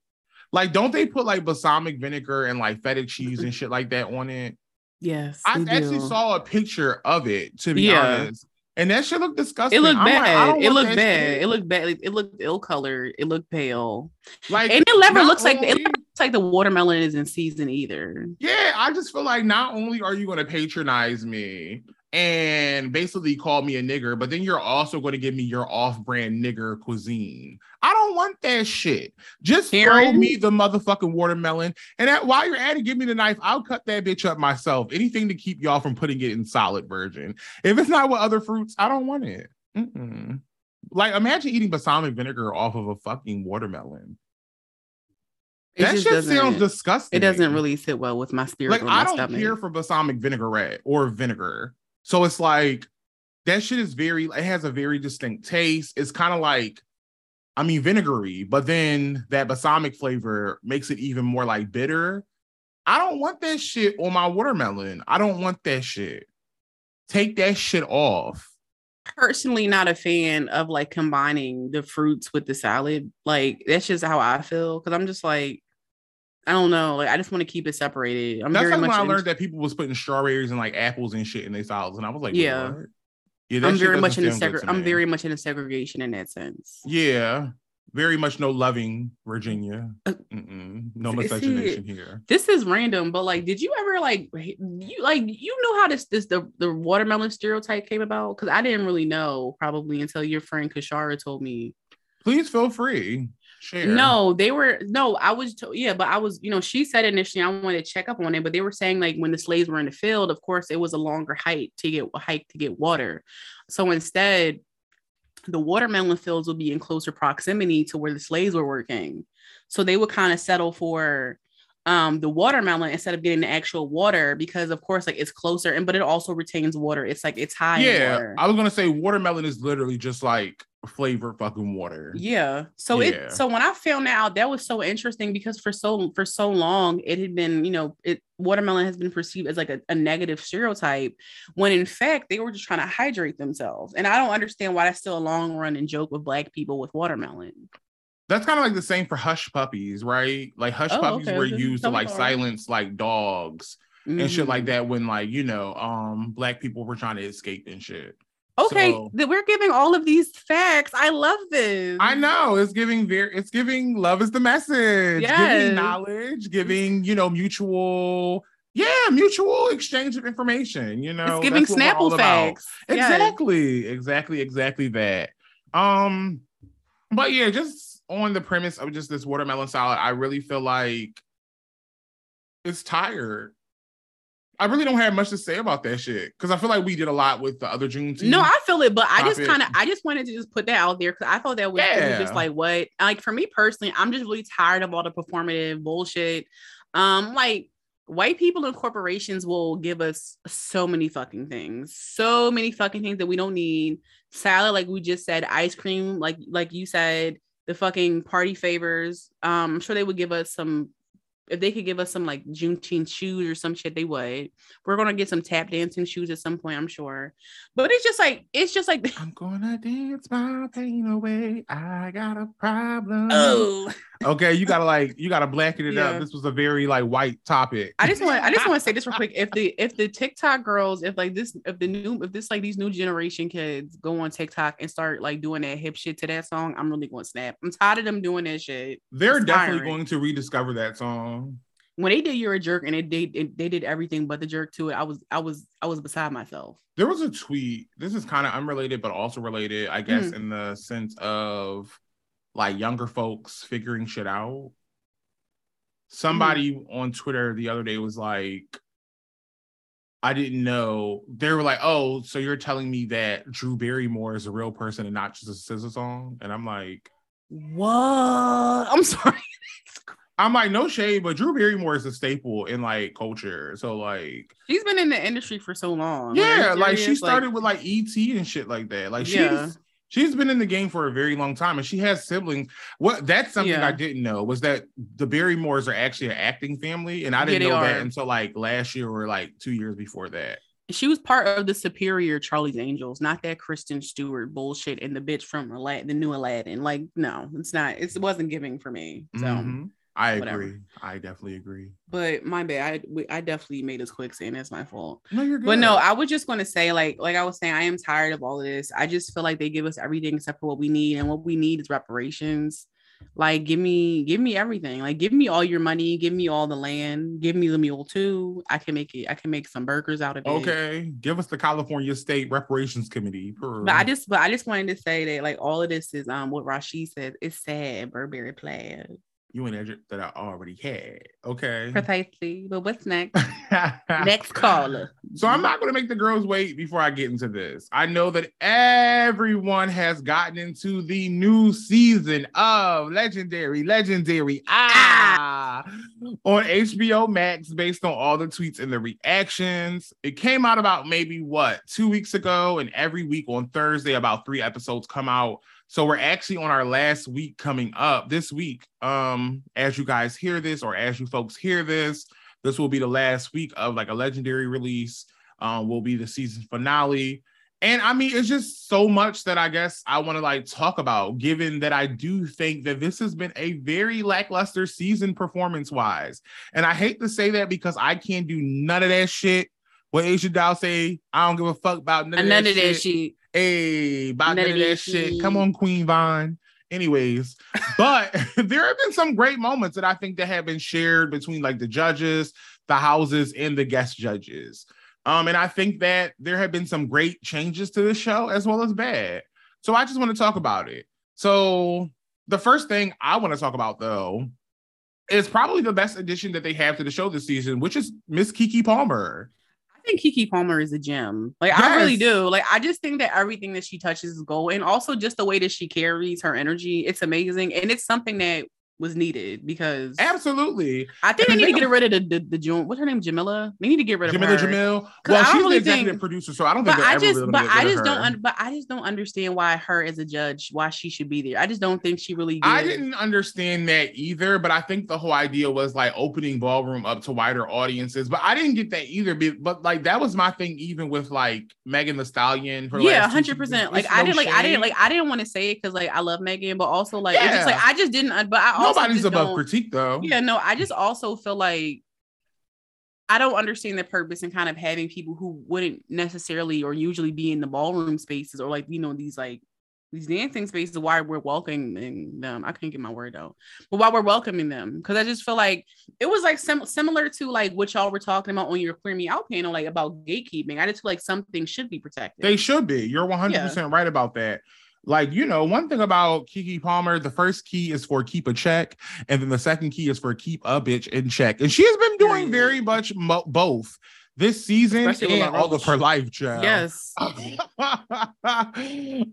Like, don't they put like balsamic vinegar and like feta cheese and shit like that on it? Yes. I actually saw a picture of it, to be yeah. honest. And that shit looked disgusting. It looked bad. Like, it looked bad. Shit. It looked bad. It looked ill colored. It looked pale. Like and it never looks only, like it looks like the watermelon is in season either. Yeah, I just feel like not only are you going to patronize me, and basically call me a nigger, but then you're also going to give me your off-brand nigger cuisine. I don't want that shit. Just throw me the motherfucking watermelon, and that, while you're at it, give me the knife. I'll cut that bitch up myself. Anything to keep y'all from putting it in solid virgin. If it's not with other fruits, I don't want it. Mm-mm. Like imagine eating balsamic vinegar off of a fucking watermelon. It that shit sounds disgusting. It doesn't really sit well with my spirit. Like I don't stomach. care for balsamic vinaigrette or vinegar. So it's like that shit is very, it has a very distinct taste. It's kind of like, I mean, vinegary, but then that balsamic flavor makes it even more like bitter. I don't want that shit on my watermelon. I don't want that shit. Take that shit off. Personally, not a fan of like combining the fruits with the salad. Like, that's just how I feel. Cause I'm just like, I don't know. Like I just want to keep it separated. I'm That's very like much when I learned that people was putting strawberries and like apples and shit in their salads, and I was like, yeah, what? yeah. I'm very much in a seg- I'm very much in a segregation in that sense. Yeah, very much no loving Virginia. Uh, no miscegenation here. This is random, but like, did you ever like you like you know how this this the the watermelon stereotype came about? Because I didn't really know probably until your friend Kashara told me. Please feel free. Share. No, they were no. I was to, yeah, but I was you know she said initially I wanted to check up on it, but they were saying like when the slaves were in the field, of course it was a longer hike to get hike to get water. So instead, the watermelon fields would be in closer proximity to where the slaves were working. So they would kind of settle for um the watermelon instead of getting the actual water because of course like it's closer and but it also retains water. It's like it's high. Yeah, I was gonna say watermelon is literally just like flavor fucking water. Yeah. So yeah. it so when I found out that was so interesting because for so for so long it had been, you know, it watermelon has been perceived as like a, a negative stereotype when in fact they were just trying to hydrate themselves. And I don't understand why that's still a long running joke with black people with watermelon. That's kind of like the same for hush puppies, right? Like hush oh, puppies okay. were used to like silence like dogs mm-hmm. and shit like mm-hmm. that when like, you know, um black people were trying to escape and shit. Okay, so, we're giving all of these facts. I love this. I know it's giving very it's giving love is the message. Yes. Giving knowledge, giving, you know, mutual yeah, mutual exchange of information, you know. It's giving Snapple facts. Exactly, exactly, exactly that. Um, but yeah, just on the premise of just this watermelon salad, I really feel like it's tired. I really don't have much to say about that shit because I feel like we did a lot with the other Juneteenth. No, I feel it, but I just kind of, I just wanted to just put that out there because I thought that was, yeah. just like what, like for me personally, I'm just really tired of all the performative bullshit. Um, like white people and corporations will give us so many fucking things, so many fucking things that we don't need. Salad, like we just said, ice cream, like like you said, the fucking party favors. Um, I'm sure they would give us some if they could give us some like Juneteenth shoes or some shit, they would. We're gonna get some tap dancing shoes at some point, I'm sure. But it's just like it's just like I'm gonna dance my pain away. I got a problem. Oh, okay. You gotta like you gotta blanket it yeah. up. This was a very like white topic. I just want I just want to say this real quick. If the if the TikTok girls, if like this, if the new if this like these new generation kids go on TikTok and start like doing that hip shit to that song, I'm really going to snap. I'm tired of them doing that shit. They're definitely going to rediscover that song when they did "You're a Jerk" and they did they did everything but the jerk to it, I was I was I was beside myself. There was a tweet. This is kind of unrelated, but also related, I guess, mm. in the sense of like younger folks figuring shit out. Somebody mm. on Twitter the other day was like, I didn't know. They were like, "Oh, so you're telling me that Drew Barrymore is a real person and not just a SZA song?" And I'm like, "What?" I'm sorry. I'm like, no shade, but Drew Barrymore is a staple in like culture. So like, she's been in the industry for so long. Yeah, like she started like, with like ET and shit like that. Like yeah. She's been in the game for a very long time, and she has siblings. What that's something yeah. I didn't know was that the Barrymores are actually an acting family, and I didn't yeah, know that until like last year or like two years before that. She was part of the superior Charlie's Angels, not that Kristen Stewart bullshit and the bitch from Aladdin, the new Aladdin. Like, no, it's not. It's, it wasn't giving for me. So. Mm-hmm. I Whatever. agree. I definitely agree. But my bad. I I definitely made this quick saying it's my fault. No, you're good. But no, I was just going to say, like, like I was saying, I am tired of all of this. I just feel like they give us everything except for what we need, and what we need is reparations. Like, give me, give me everything. Like, give me all your money. Give me all the land. Give me the mule too. I can make it. I can make some burgers out of it. Okay, give us the California State Reparations Committee. But I just, but I just wanted to say that, like, all of this is um what Rasheed said. It's sad. Burberry plaid you an edge that I already had. Okay. Precisely. But what's next? next caller. So I'm not going to make the girls wait before I get into this. I know that everyone has gotten into the new season of Legendary, Legendary Ah, on HBO Max based on all the tweets and the reactions. It came out about maybe what, two weeks ago, and every week on Thursday, about three episodes come out. So we're actually on our last week coming up this week. Um, as you guys hear this, or as you folks hear this, this will be the last week of like a legendary release. Um, will be the season finale. And I mean, it's just so much that I guess I want to like talk about, given that I do think that this has been a very lackluster season performance wise. And I hate to say that because I can't do none of that shit. What Asia Dow say, I don't give a fuck about none, of, none that of that shit. Hey, about that shit. Come on, Queen Vine. Anyways, but there have been some great moments that I think that have been shared between like the judges, the houses, and the guest judges. Um, and I think that there have been some great changes to the show as well as bad. So I just want to talk about it. So the first thing I want to talk about though is probably the best addition that they have to the show this season, which is Miss Keke Palmer. I think Keke Palmer is a gem. Like yes. I really do. Like I just think that everything that she touches is gold, and also just the way that she carries her energy, it's amazing, and it's something that was needed because absolutely. I think they need to get rid of the the, the June. What's her name? Jameela. They need to get rid Jameela of her. Jamil. Well, she's really the executive think, producer, so I don't think. But I just, but I just don't. Un- but I just don't understand why her as a judge, why she should be there. I just don't think she really. I didn't understand that either, but I think the whole idea was like opening ballroom up to wider audiences. But I didn't get that either. But like that was my thing, even with like Megan Thee Stallion. yeah, hundred percent. Like I didn't like I didn't like I didn't want to say it because like I love Megan, but also like yeah. it's just like I just didn't. But I nobody's above critique though. Yeah, no, I just also feel like I don't understand the purpose and kind of having people who wouldn't necessarily or usually be in the ballroom spaces or like you know these like these dancing spaces why we're welcoming them. I can't get my word out, but why we're welcoming them because I just feel like it was like sim- similar to like what y'all were talking about on your Clear Me Out panel, like about gatekeeping. I just feel like something should be protected. They should be. You're 100 yeah. percent right about that. Like, you know, one thing about Keke Palmer, the first key is for keep a check, and then the second key is for keep a bitch in check. And she has been doing very much mo- both this season Especially and all of her life, child. Yes.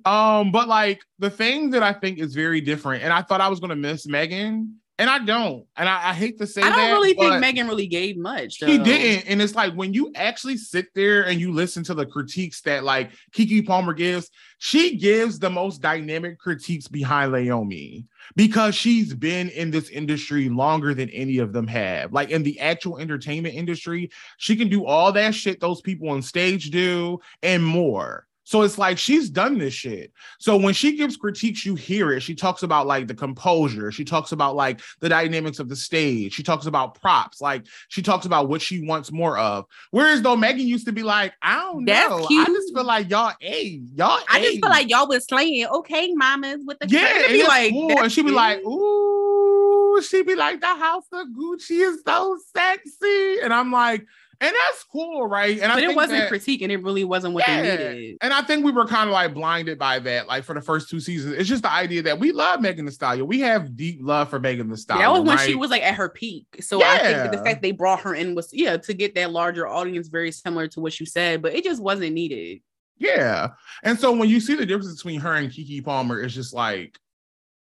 um, but like the thing that I think is very different, and I thought I was gonna miss Megan and I don't. And I, I hate to say that. I don't that, really think Megan really gave much. Though. He didn't. And it's like when you actually sit there and you listen to the critiques that like Keke Palmer gives, she gives the most dynamic critiques behind Leiomy because she's been in this industry longer than any of them have. Like in the actual entertainment industry, she can do all that shit those people on stage do and more. So it's like she's done this shit. So when she gives critiques, you hear it. She talks about like the composure. She talks about like the dynamics of the stage. She talks about props. Like she talks about what she wants more of. Whereas though Megan used to be like, I don't That's know. Cute. I just feel like y'all, hey, y'all. I just feel like y'all was slaying. Okay, mamas with the yeah, be like, cool. and she'd be like, ooh, she'd be like, the house of Gucci is so sexy, and I'm like and that's cool, right? And I but it wasn't that, critique, and it really wasn't what yeah. they needed. And I think we were kind of like blinded by that, like for the first two seasons. It's just the idea that we love Megan Thee Stallion. We have deep love for Megan Thee Stallion. That was when right? she was like at her peak. So yeah. I think that the fact they brought her in was yeah to get that larger audience, very similar to what you said, but it just wasn't needed. Yeah, and so when you see the difference between her and Keke Palmer, it's just like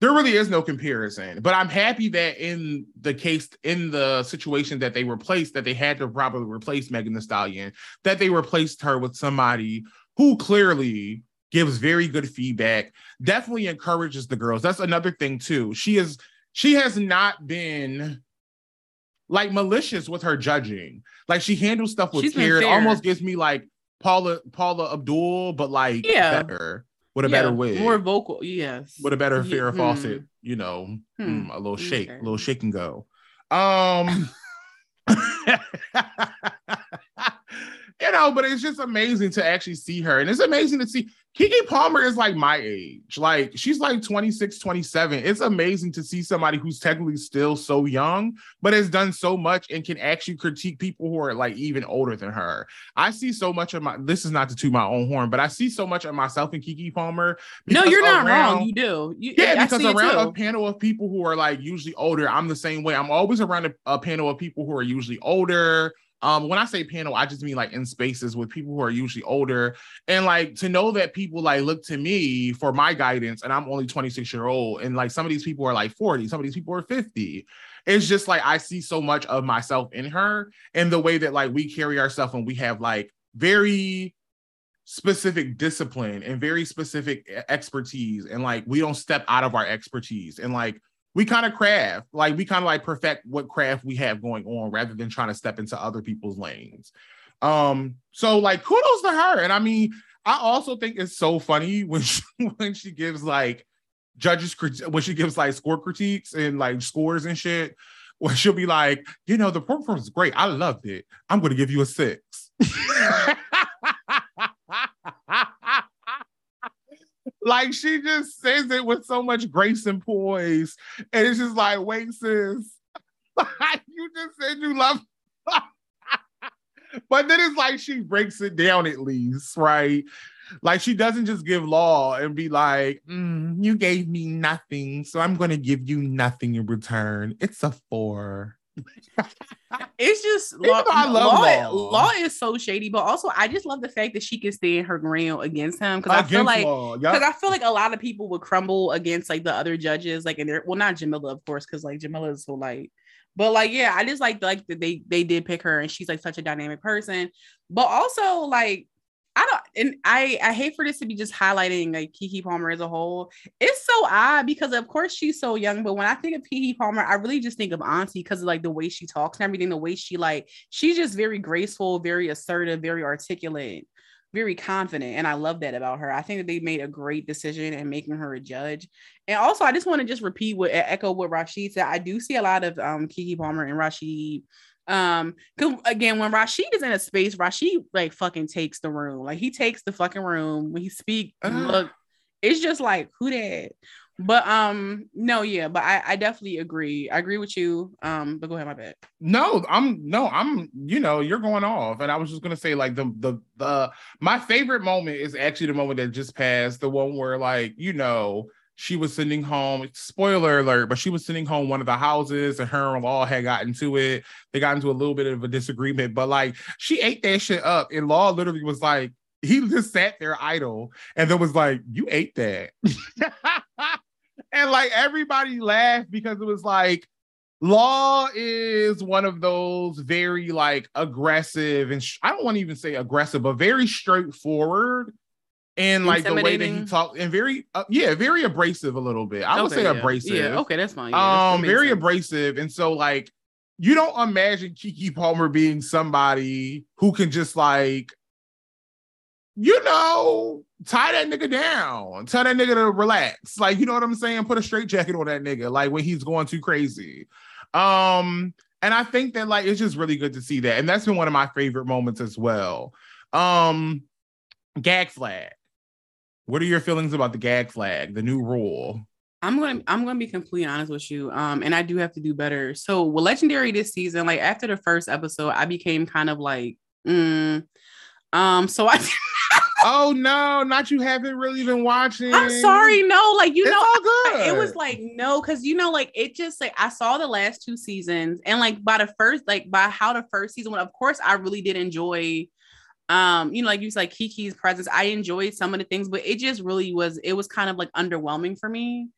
there really is no comparison. But I'm happy that in the case, in the situation that they replaced, that they had to probably replace Megan Thee Stallion, that they replaced her with somebody who clearly gives very good feedback, definitely encourages the girls. That's another thing too. She is she has not been like malicious with her judging. Like she handles stuff with She's care. It almost gives me like Paula Paula Abdul, but like yeah. better with a yeah, better wig, more vocal, yes, with a better Farrah hmm. Fawcett, you know, hmm. mm, a little shake, a little shake and go. Um, you know, but it's just amazing to actually see her, and it's amazing to see Keke Palmer is like my age. Like she's like 26, 27. It's amazing to see somebody who's technically still so young, but has done so much and can actually critique people who are like even older than her. I see so much of my this is not to toot my own horn, but I see so much of myself in Keke Palmer. No, you're not around, wrong. You do. You, yeah, because around a panel of people who are like usually older, I'm the same way. I'm always around a, a panel of people who are usually older um, when I say panel, I just mean like in spaces with people who are usually older, and like to know that people like look to me for my guidance, and I'm only 26 year old, and like some of these people are like 40, some of these people are 50. It's just like I see so much of myself in her, and the way that like we carry ourselves, and we have like very specific discipline and very specific expertise, and like we don't step out of our expertise, and like we kind of craft, like we kind of like perfect what craft we have going on rather than trying to step into other people's lanes. Um, so like kudos to her. And I mean, I also think it's so funny when she, when she gives like judges when she gives like score critiques and like scores and shit. When she'll be like, you know, the performance is great. I loved it. I'm to give you a six. Like she just says it with so much grace and poise. And it's just like, wait, sis, you just said you love. but then it's like she breaks it down at least, right? Like she doesn't just give law and be like, mm, you gave me nothing, so I'm going to give you nothing in return. It's a four it's just law, I love law, law. Law is so shady, but also I just love the fact that she can stand her ground against him because I feel like because yep. I feel like a lot of people would crumble against like the other judges, like in their well, not Jameela, of course, because like Jameela is so like, but like yeah, I just like like that they they did pick her and she's like such a dynamic person, but also like I don't, and I I hate for this to be just highlighting like Keke Palmer as a whole. It's so odd because of course she's so young, but when I think of Keke Palmer, I really just think of Auntie because of like the way she talks and everything, the way she like she's just very graceful, very assertive, very articulate, very confident, and I love that about her. I think that they made a great decision in making her a judge. And also, I just want to just repeat what echo what Rasheed said. I do see a lot of um Keke Palmer and Rasheed um, because again, when Rasheed is in a space, Rasheed like fucking takes the room. Like he takes the fucking room when he speak. Uh. Look, it's just like who that. But um, no, yeah, but I, I definitely agree. I agree with you. Um, but go ahead, my bad. No, I'm no, I'm you know, you're going off. And I was just gonna say, like, the the the my favorite moment is actually the moment that just passed, the one where like, you know, she was sending home spoiler alert but she was sending home one of the houses and her and law had gotten to it. They got into a little bit of a disagreement but like she ate that shit up. And law literally was like he just sat there idle and then was like you ate that. And like everybody laughed because it was like law is one of those very like aggressive and sh- i don't want to even say aggressive but very straightforward and like the way that he talked and very uh, yeah very abrasive a little bit. I would say yeah. abrasive. yeah okay that's fine. Yeah, um very sense. abrasive. And so like you don't imagine Keke Palmer being somebody who can just like you know tie that nigga down tell that nigga to relax. Like you know what i'm saying? Put a straight jacket on that nigga like when he's going too crazy. Um and i think that like it's just really good to see that. And that's been one of my favorite moments as well. Um gag flag what are your feelings about the gag flag, the new rule? I'm gonna I'm gonna be completely honest with you. Um, and I do have to do better. So with Legendary this season, like after the first episode, I became kind of like, mm, um, so I oh no, not you haven't really been watching. I'm sorry, no, like you It's know, good. it was like no, because you know, like it just like I saw the last two seasons, and like by the first, like by how the first season went, of course, I really did enjoy. Um, you know, like you said, like Keke's presence. I enjoyed some of the things, but it just really was. It was kind of like underwhelming for me.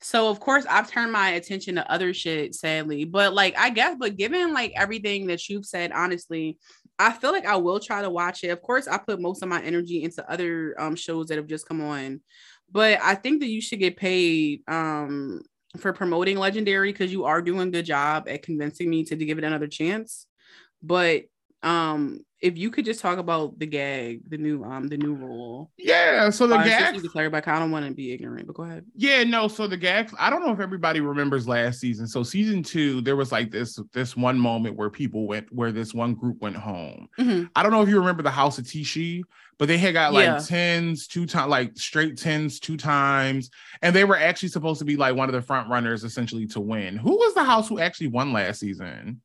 So of course I've turned my attention to other shit, sadly. But like I guess, but given like everything that you've said, honestly, I feel like I will try to watch it. Of course, I put most of my energy into other um shows that have just come on. But I think that you should get paid um for promoting Legendary because you are doing a good job at convincing me to, to give it another chance. But um if you could just talk about the gag, the new um the new rule. Yeah, so the gag to clarify, I don't want to be ignorant, but go ahead. Yeah, no. So the gag, I don't know if everybody remembers last season. So season two, there was like this this one moment where people went where this one group went home. Mhm. I don't know if you remember the House of Tisci, but they had got like Yeah. tens two times, like straight tens two times, and they were actually supposed to be like one of the front runners essentially to win. Who was the house who actually won last season?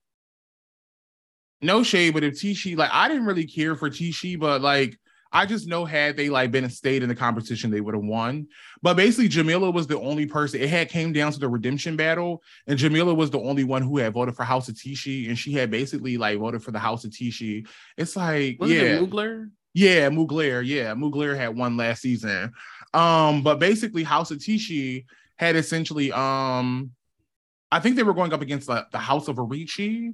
No shade, but if Tisci, like I didn't really care for Tisci, but like I just know had they like been stayed in the competition, they would have won. But basically, Jameela was the only person. It had came down to the redemption battle, and Jameela was the only one who had voted for House of Tisci, and she had basically like voted for the House of Tisci. It's like, Was yeah, it Mugler? yeah, Mugler. Yeah, Mugler had won last season. Um, but basically, House of Tisci had essentially um, I think they were going up against like, the House of Arichi,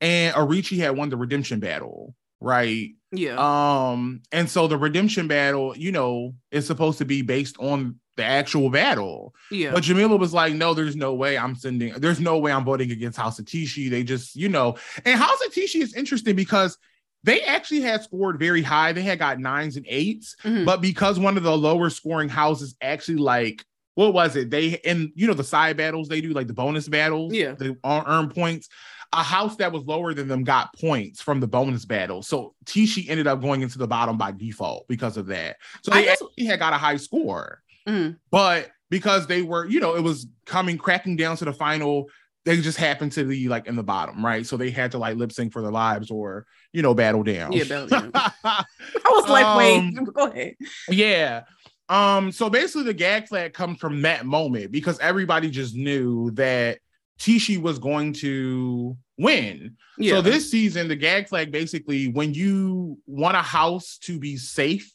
and Arichi had won the redemption battle, right? Yeah. Um, and so the redemption battle, you know, is supposed to be based on the actual battle. yeah. But Jameela was like, no, there's no way I'm sending, there's no way I'm voting against House of Tisci. They just, you know, and House of Tisci is interesting because they actually had scored very high. They had got nines and eights, Mhm. but because one of the lower scoring houses actually like what was it? They and you know the side battles they do, like the bonus battles, Yeah. they earn points. A house that was lower than them got points from the bonus battle. So Tisci ended up going into the bottom by default because of that. So they just- actually had got a high score Mhm. but because they were, you know, it was coming cracking down to the final, they just happened to be like in the bottom, right? So they had to like lip sync for their lives or you know battle down. Yeah, battle down. I was like, Um, wait, go ahead. yeah. Um. So basically, the gag flag comes from that moment because everybody just knew that Tisci was going to win. Yeah. So this season, the gag flag basically, when you want a house to be safe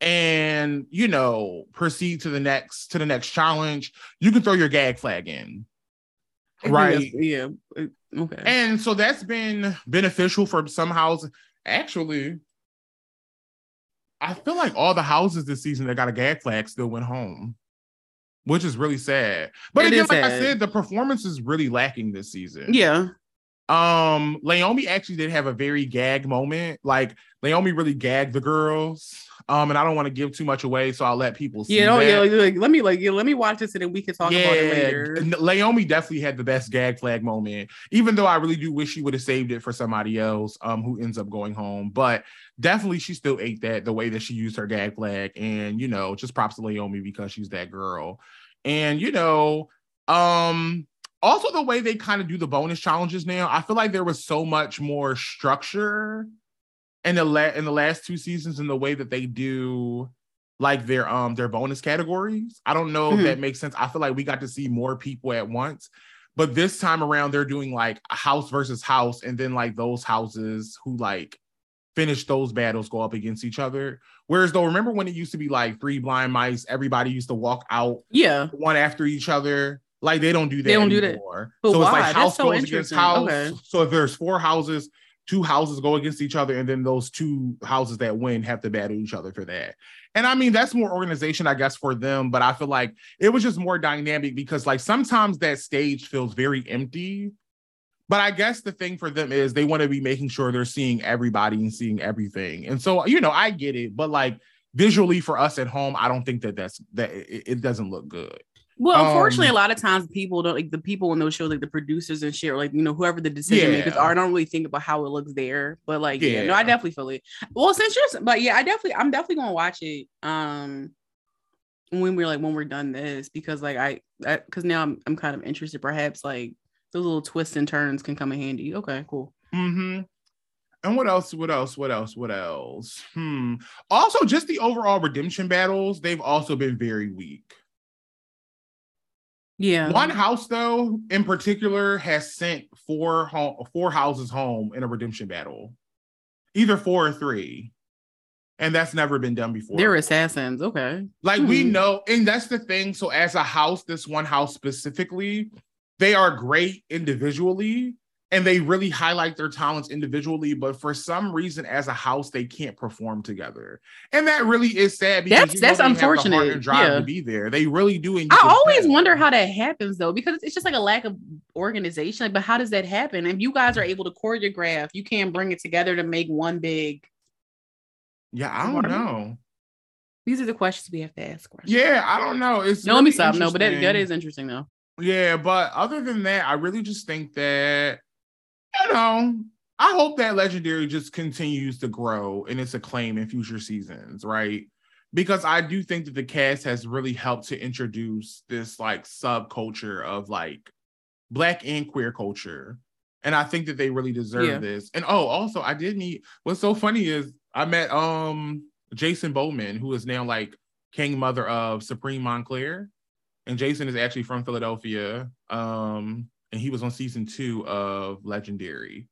and you know proceed to the next to the next challenge, you can throw your gag flag in. Right. Yeah. Okay. And so that's been beneficial for some houses. Actually, I feel like all the houses this season that got a gag flag still went home, which is really sad. But It again, like I said, the performance is really lacking this season. yeah. Um, Naomi actually did have a very gag moment. Like Naomi really gagged the girls. Um, and I don't want to give too much away, so I'll let people see. Yeah. That. yeah. Like, let me like yeah, let me watch this and then we can talk about it later. Naomi definitely had the best gag flag moment, even though I really do wish she would have saved it for somebody else um, who ends up going home. But definitely, she still ate that the way that she used her gag flag. And, you know, just props to Naomi because she's that girl. And, you know, um, also the way they kind of do the bonus challenges now, I feel like there was so much more structure in the la- in the last two seasons in the way that they do like their um their bonus categories. I don't know Mhm. if that makes sense. I feel like we got to see more people at once. But this time around, they're doing like house versus house, and then like those houses who like finish those battles go up against each other. Whereas though, remember when it used to be like three blind mice, everybody used to walk out Yeah. one after each other. Like they don't do that. They don't do that. anymore. But so it's why? like That's house so goes against house. Okay. So if there's four houses, two houses go against each other, and then those two houses that win have to battle each other for that. And I mean, that's more organization, I guess, for them. But I feel like it was just more dynamic because, like, sometimes that stage feels very empty. But I guess the thing for them is they want to be making sure they're seeing everybody and seeing everything. And so, you know, I get it, but like visually for us at home, I don't think that that's that it, it doesn't look good. Well, unfortunately, Um, a lot of times people don't like the people in those shows, like the producers and shit, or like you know whoever the decision makers Yeah. are. Don't really think about how it looks there, but like yeah, no, I definitely feel it. Well, since you're, but yeah, I definitely, I'm definitely gonna watch it. Um, when we're like when we're done this because like I because now I'm I'm kind of interested. Perhaps like those little twists and turns can come in handy. Okay, cool. Mm-hmm. And what else? What else? What else? What else? Hmm. Also, just the overall redemption battles, they've also been very weak. Yeah. One house, though, in particular, has sent four home, four houses home in a redemption battle, either four or three, and that's never been done before. They're assassins. Okay. Like we hmm. know, and that's the thing. So, as a house, this one house specifically, they are great individually, and they really highlight their talents individually but for some reason as a house they can't perform together. And that really is sad because that's that's unfortunate. drive yeah. to be there. They really do i always wonder how that happens though because it's just like a lack of organization like, but how does that happen? If you guys are able to choreograph you can't bring it together to make one big yeah i don't know. These are the questions we have to ask yeah i don't know. It's no really let me stop. No but that, that is interesting though. Yeah but other than that i really just think that you know, I hope that Legendary just continues to grow in its acclaim in future seasons, right? Because I do think that the cast has really helped to introduce this like subculture of like black and queer culture. And I think that they really deserve yeah. this. And oh, also I did meet what's so funny is I met um Jason Bowman, who is now like king mother of Supreme Montclair. And Jason is actually from Philadelphia. Um, and he was on season two of Legendary.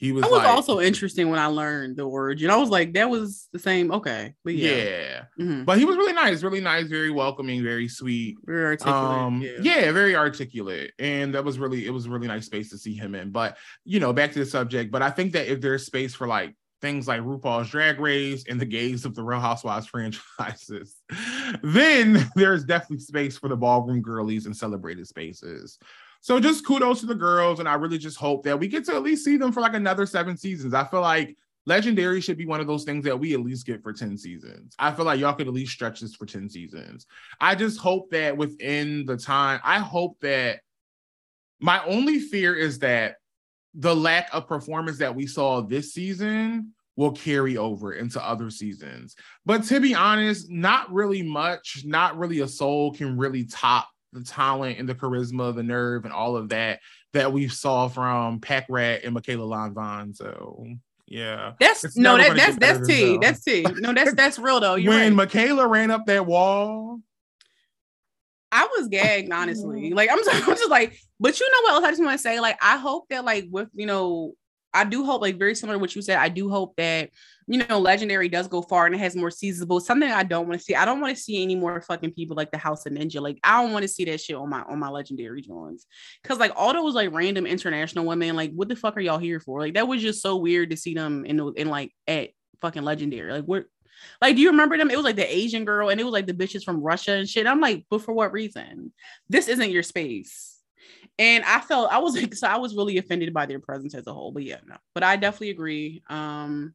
He was. That was like, also interesting when I learned the origin. I was like, that was the same. Okay, but yeah, yeah. Mm-hmm. but he was really nice, really nice, very welcoming, very sweet, very articulate. Um, yeah. yeah, very articulate, and that was really it was a really nice space to see him in. But you know, back to the subject. But I think that if there's space for like things like RuPaul's Drag Race and the gaze of the Real Housewives franchises, then there's definitely space for the ballroom girlies and celebrated spaces. So just kudos to the girls, and I really just hope that we get to at least see them for like another seven seasons. I feel like Legendary should be one of those things that we at least get for 10 seasons. I feel like y'all could at least stretch this for 10 seasons. I just hope that within the time, I hope that my only fear is that the lack of performance that we saw this season will carry over into other seasons. But to be honest, not really much, not really a soul can really top the talent and the charisma, the nerve, and all of that that we saw from Pack Rat and Michaela Lanvin. So yeah, that's no, that, that's that's T. That's T. No, that's that's real though. You're when right. Michaela ran up that wall, I was gagged honestly. Mm-hmm. Like I'm, I'm just like, but you know what else I just want to say? Like I hope that like with you know I do hope, like very similar to what you said, I do hope that you know Legendary does go far and it has more seasons. But something I don't want to see, I don't want to see any more fucking people like the House of Ninja. Like I don't want to see that shit on my on my Legendary joints. Cause like all those like random international women, like what the fuck are y'all here for? Like that was just so weird to see them in in like at fucking Legendary. Like what like, do you remember them? It was like the Asian girl and it was like the bitches from Russia and shit. I'm like, but for what reason? This isn't your space. And I felt I was like, so I was really offended by their presence as a whole. But yeah, no. But I definitely agree. Um,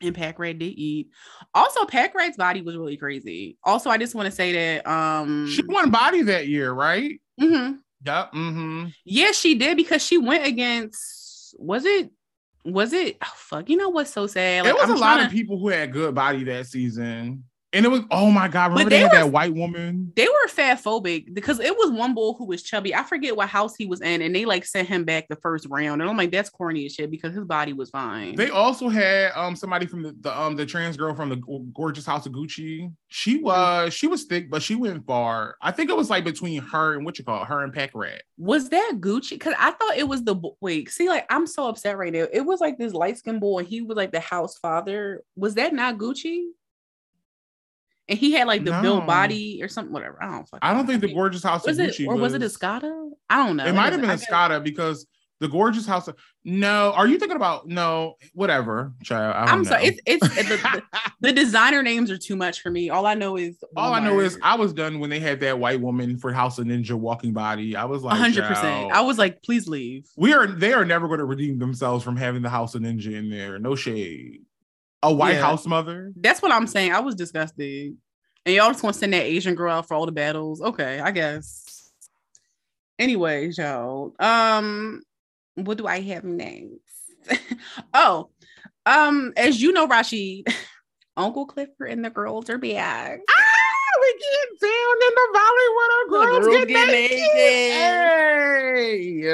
and Pack Rat did eat. Also, Pack Rat's body was really crazy. Also, I just want to say that um she won body that year, right? Mm-hmm. Yep. Mm-hmm. Yeah, she did because she went against was it was it oh, fuck, you know what's so sad? Like, it was I'm a lot to... of people who had good body that season. And it was oh my god! Remember they, they, had were, that white woman? They were fat phobic because it was one bull who was chubby. I forget what house he was in, and they like sent him back the first round. And I'm like, that's corny as shit because his body was fine. They also had um somebody from the, the um the trans girl from the gorgeous house of Gucci. She mm-hmm. was she was thick, but she went far. I think it was like between her and what you call it, her and Pack Rat. Was that Gucci? Because I thought it was the wait. See, like I'm so upset right now. It was like this light skinned boy. He was like the house father. Was that not Gucci? And he had like the no. built body or something, whatever. I don't. I don't think the gorgeous house was it, or was, was it Escada? I don't know. It might have been Escada because the gorgeous house. Of, no, are you thinking about no? Whatever, child. I am sorry. It's it's the, the, designer names are too much for me. All I know is all I know is I was done when they had that white woman for House of Ninja walking body. I was like, hundred percent. I was like, please leave. We are. They are never going to redeem themselves from having the House of Ninja in there. No shade. A white yeah. house mother. That's what I'm saying. I was disgusted. And y'all just want to send that Asian girl out for all the battles. Okay, I guess. Anyway, y'all. Um, what do I have next? oh, um, as you know, Rasheed, Uncle Clifford and the girls are back. Ah, we we get down in the valley where the girls, girls get, get naked. Hey.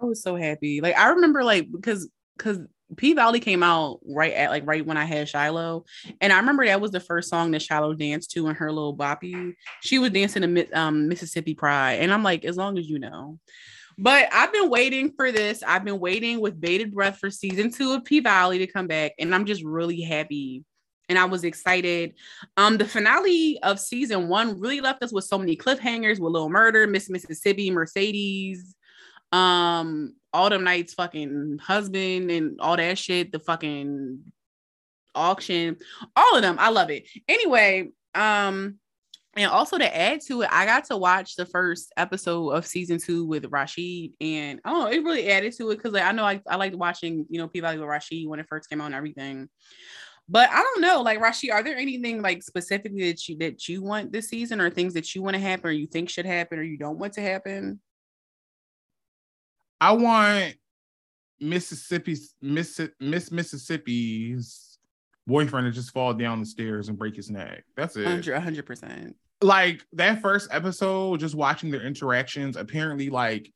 I was so happy. Like I remember like because because P Valley came out right at like right when I had Shiloh, and I remember that was the first song that Shiloh danced to in her little boppy. She was dancing to um, Mississippi Pride, and I'm like, as long as you know. But I've been waiting for this. I've been waiting with bated breath for season two of P Valley to come back, and I'm just really happy. And I was excited. Um, the finale of season one really left us with so many cliffhangers with Lil Murda, Miss Mississippi, Mercedes, um, Autumn Night's fucking husband, and all that shit. The fucking auction, all of them. I love it. Anyway, um, and also to add to it, I got to watch the first episode of season two with Rasheed, and I don't know, it really added to it because like, I know I, I liked watching, you know, P Valley with Rasheed when it first came out and everything. But I don't know, like Rasheed, are there anything like specifically that you that you want this season, or things that you want to happen, or you think should happen, or you don't want to happen? I want Mississippi's Miss Miss Mississippi's boyfriend to just fall down the stairs and break his neck. That's it. 100 percent. Like that first episode, just watching their interactions. Apparently, like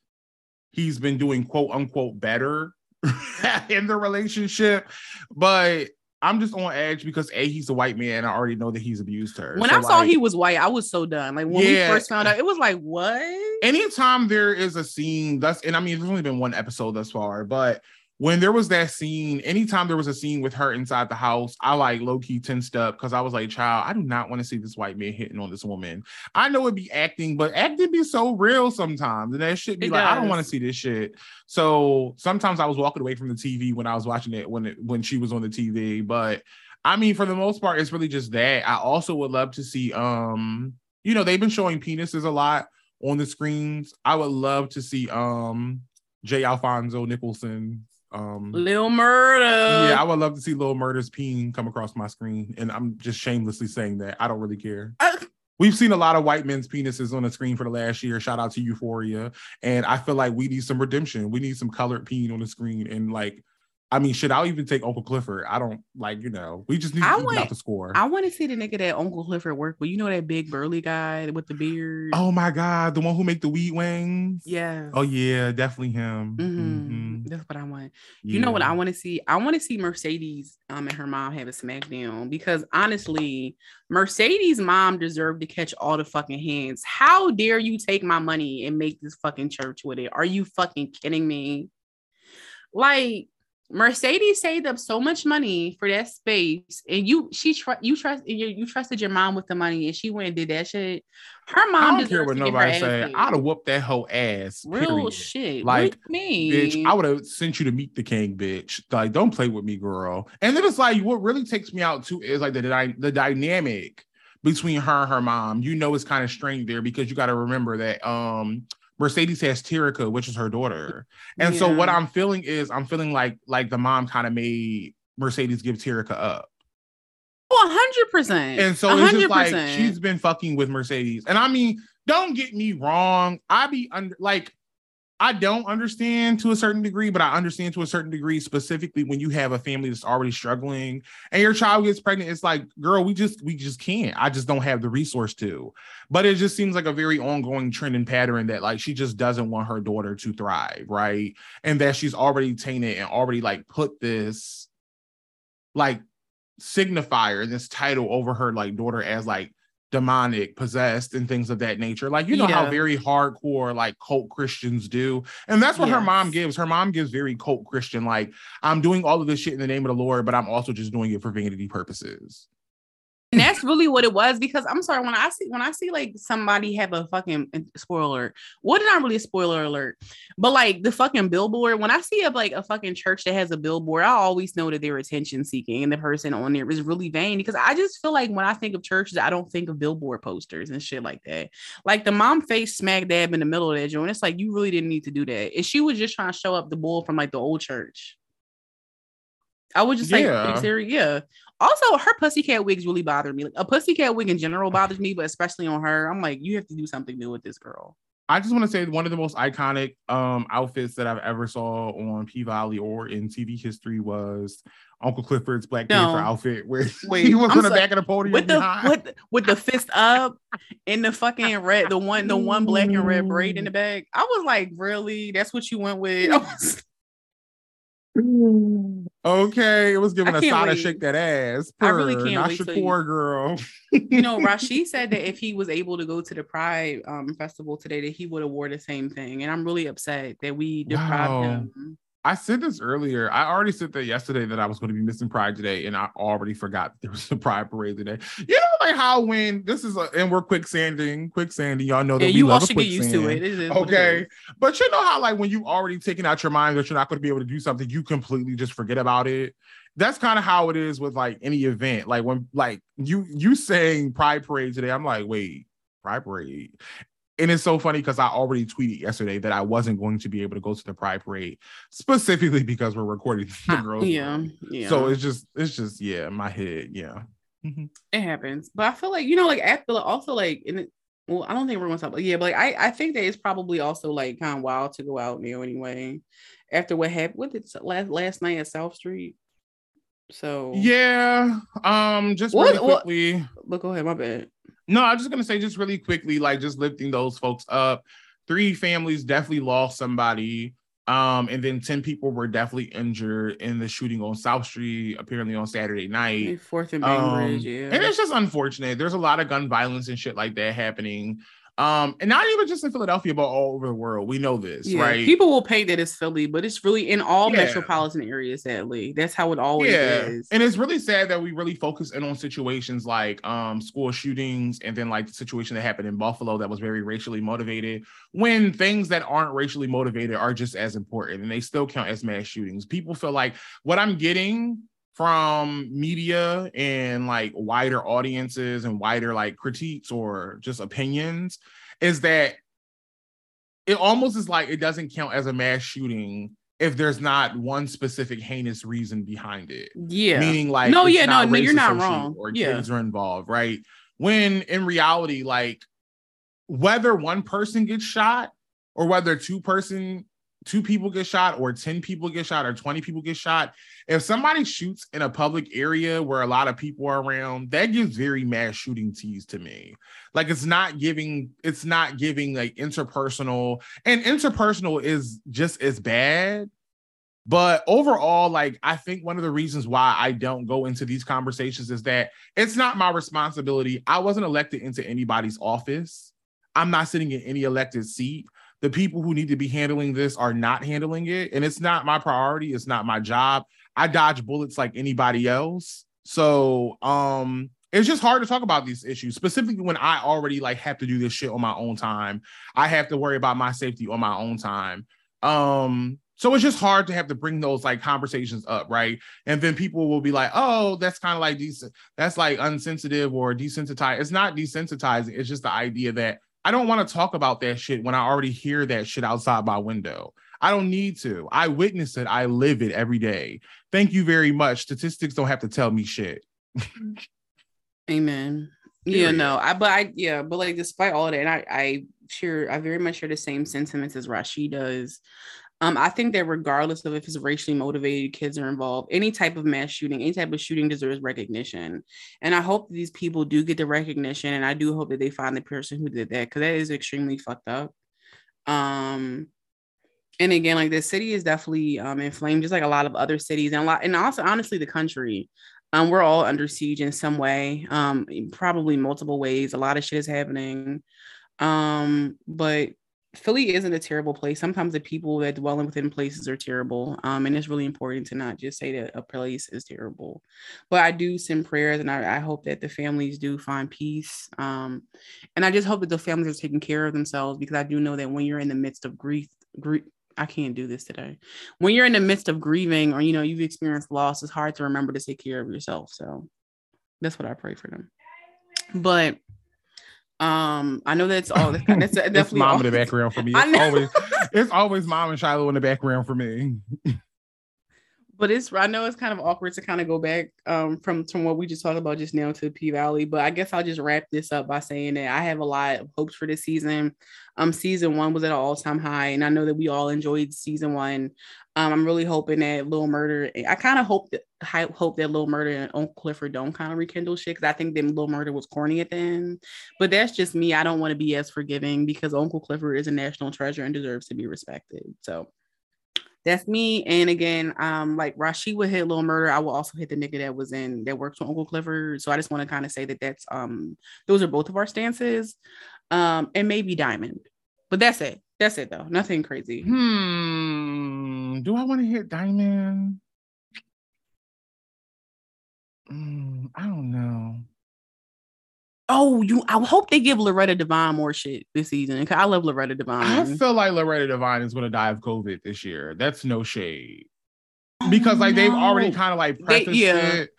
he's been doing quote unquote better in the relationship, but I'm just on edge because a he's a white man. I already know that he's abused her. When So, I saw he was white, I was so done. Like when Yeah. we first found out, it was like, what? anytime there is a scene that's and I mean there's only been one episode thus far, but when there was that scene, anytime there was a scene with her inside the house, I like low key tensed up because I was like, child, I do not want to see this white man hitting on this woman. I know it'd be acting, but acting be so real sometimes. And that shit be It like, I don't want to see this shit. So sometimes I was walking away from the TV when I was watching it when it when she was on the TV. But I mean, for the most part, it's really just that. I also would love to see um, you know, they've been showing penises a lot on the screens. I would love to see um Jay Alfonso Nicholson. Um Lil Murda. yeah, I would love to see Little Murda's peen come across my screen. And I'm just shamelessly saying that. I don't really care. We've seen a lot of white men's penises on the screen for the last year. Shout out to Euphoria. And I feel like we need some redemption. We need some colored peen on the screen. And like, I mean, should I'll even take Uncle Clifford. I don't like, you know, we just need to I even want- the score. I want to see the nigga that Uncle Clifford worked with. You know that big burly guy with the beard. oh my God, the one who make the weed wings. yeah. Oh yeah, definitely him. Mhm. Mhm. That's what I want. You know what I want to see? I want to see Mercedes um and her mom have a smackdown because honestly, Mercedes' mom deserved to catch all the fucking hands. How dare you take my money and make this fucking church with it? Are you fucking kidding me? Like Mercedes saved up so much money for that space, and you she tr- you trust you, you trusted your mom with the money, and she went and did that shit. Her mom I don't care what to get her nobody say. I'd have whooped that whole ass. real period. shit. Like, what do you mean? Bitch, I would have sent you to meet the king, bitch. Like, don't play with me, girl. And then it's like, what really takes me out too is like the the dynamic between her and her mom. You know, it's kind of strained there because you got to remember that um Mercedes has Terica, which is her daughter, and so what I'm feeling is I'm feeling like like the mom kind of made Mercedes give Terica up. Oh, hundred percent. And so it's just like she's been fucking with Mercedes. And I mean, don't get me wrong. I be under like I don't understand to a certain degree, but I understand to a certain degree, specifically when you have a family that's already struggling and your child gets pregnant. It's like, girl, we just we just can't. I just don't have the resource to. But it just seems like a very ongoing trend and pattern that like she just doesn't want her daughter to thrive, right? And that she's already tainted and already like put this like signifier, this title over her like daughter as like demonic, possessed, and things of that nature. Like you know how very hardcore like cult Christians do, and that's what her mom gives. Her mom gives very cult Christian. Like I'm doing all of this shit in the name of the Lord, but I'm also just doing it for vanity purposes. And that's really what it was because I'm sorry when I see when I see like somebody have a fucking eh, spoiler alert. What not really a spoiler alert, but like the fucking billboard. When I see a like a fucking church that has a billboard, I always know that they're attention seeking and the person on there is really vain because I just feel like when I think of churches, I don't think of billboard posters and shit like that. Like the mom face smack dab in the middle of that joint. It's like you really didn't need to do that. And she was just trying to show up the bull from like the old church. I would just like, Yeah. yeah. yeah. Also, her pussycat wigs really bother me. Like a pussycat wig in general bothers me, but especially on her, I'm like, you have to do something new with this girl. I just want to say one of the most iconic um outfits that I've ever saw on P Valley or in TV history was Uncle Clifford's Black no. Panther outfit, where Wait, he was I'm on the back of the podium with the with, with the fist up in the fucking red, the one the one black and red braid in the back. I was like, really? That's what you went with? Was... Okay, it was giving a sign to shake that ass. Purr, I really can't not wait. Your poor girl. you know, Rasheed said that if he was able to go to the Pride um, festival today, that he would have wore the same thing, and I'm really upset that we deprived wow. him I said this earlier. I already said that yesterday that I was going to be missing Pride today, and I already forgot there was a Pride parade today. You know, like how when this is a and we're quicksanding, quicksanding. Y'all know that yeah, we you love all should get used to it. it okay, but you know how like when you already taken out your mind that you're not going to be able to do something, you completely just forget about it. That's kind of how it is with like any event. Like when like you you saying Pride parade today, I'm like, wait, Pride Parade and it's so funny because I already tweeted yesterday that I wasn't going to be able to go to the Pride Parade specifically because we're recording the girls. Yeah, yeah. So it's just, it's just, yeah, my head, yeah. Mm-hmm. It happens, but I feel like you know, like after also like in it. Well, I don't think we're going to talk, but yeah, but like I, I think that it's probably also like kind of wild to go out now anyway. After what happened, what did last last night at South Street? So yeah, um, just what, really quickly. What, but go ahead, my bad. No, I'm just gonna say just really quickly, like just lifting those folks up. Three families definitely lost somebody. Um, and then 10 people were definitely injured in the shooting on South Street, apparently on Saturday night. Fourth and Bainbridge, um, yeah. And it's just unfortunate. There's a lot of gun violence and shit like that happening. Um, and not even just in Philadelphia, but all over the world. We know this, yeah. right? People will paint that as Philly, but it's really in all yeah. metropolitan areas, sadly. That's how it always yeah. is. And it's really sad that we really focus in on situations like um school shootings and then like the situation that happened in Buffalo that was very racially motivated, when things that aren't racially motivated are just as important and they still count as mass shootings. People feel like what I'm getting from media and like wider audiences and wider like critiques or just opinions is that it almost is like it doesn't count as a mass shooting if there's not one specific heinous reason behind it. Yeah. Meaning like no, yeah, no, no, you're not wrong. Or yeah. kids are involved, right? When in reality, like whether one person gets shot or whether two person two people get shot or 10 people get shot or 20 people get shot if somebody shoots in a public area where a lot of people are around that gives very mass shooting tease to me. Like it's not giving it's not giving like interpersonal and interpersonal is just as bad. But overall like i think one of the reasons why i don't go into these conversations is that it's not my responsibility. I wasn't elected into anybody's office. I'm not sitting in any elected seat the people who need to be handling this are not handling it and it's not my priority it's not my job i dodge bullets like anybody else so um it's just hard to talk about these issues specifically when i already like have to do this shit on my own time i have to worry about my safety on my own time um so it's just hard to have to bring those like conversations up, right? And then people will be like, "Oh, that's kind of like decent. That's like unsensitive or desensitized." It's not desensitizing. It's just the idea that I don't want to talk about that shit when I already hear that shit outside my window. I don't need to. I witness it. I live it every day. Thank you very much. Statistics don't have to tell me shit. Amen. Period. Yeah, no, I but I yeah, but like despite all of that, and I I share I very much share the same sentiments as Rasheed does. Um, I think that regardless of if it's racially motivated, kids are involved, any type of mass shooting, any type of shooting deserves recognition. And I hope these people do get the recognition. And I do hope that they find the person who did that because that is extremely fucked up. Um, and again, like the city is definitely um inflamed, just like a lot of other cities and a lot, and also honestly the country. Um, we're all under siege in some way, um, probably multiple ways. A lot of shit is happening. Um, but Philly isn't a terrible place. Sometimes the people that dwell in within places are terrible. Um, and it's really important to not just say that a place is terrible. But I do send prayers and I, I hope that the families do find peace. Um, and I just hope that the families are taking care of themselves because I do know that when you're in the midst of grief, grief I can't do this today. When you're in the midst of grieving or you know you've experienced loss, it's hard to remember to take care of yourself. So that's what I pray for them. But um, I know that's all. That's, that's definitely it's mom all. in the background for me. It's always it's always mom and Shiloh in the background for me. but it's I know it's kind of awkward to kind of go back um, from from what we just talked about just now to the P Valley, but I guess I'll just wrap this up by saying that I have a lot of hopes for this season. Um, season one was at an all time high, and I know that we all enjoyed season one. Um, I'm really hoping that Little Murda. I kind of hope that hope that Little Murda and Uncle Clifford don't kind of rekindle shit because I think that Little Murda was corny at the end. But that's just me. I don't want to be as forgiving because Uncle Clifford is a national treasure and deserves to be respected. So that's me. And again, um, like Rasheed would hit Little Murda. I will also hit the nigga that was in that works with Uncle Clifford. So I just want to kind of say that that's um those are both of our stances. Um, and maybe Diamond. But that's it. That's it though. Nothing crazy. Hmm. Do I want to hit Diamond? Mm, I don't know. Oh, you! I hope they give Loretta Devine more shit this season. Cause I love Loretta Devine. I feel like Loretta Devine is going to die of COVID this year. That's no shade, because like they've already kind of like prefaced they, yeah. it,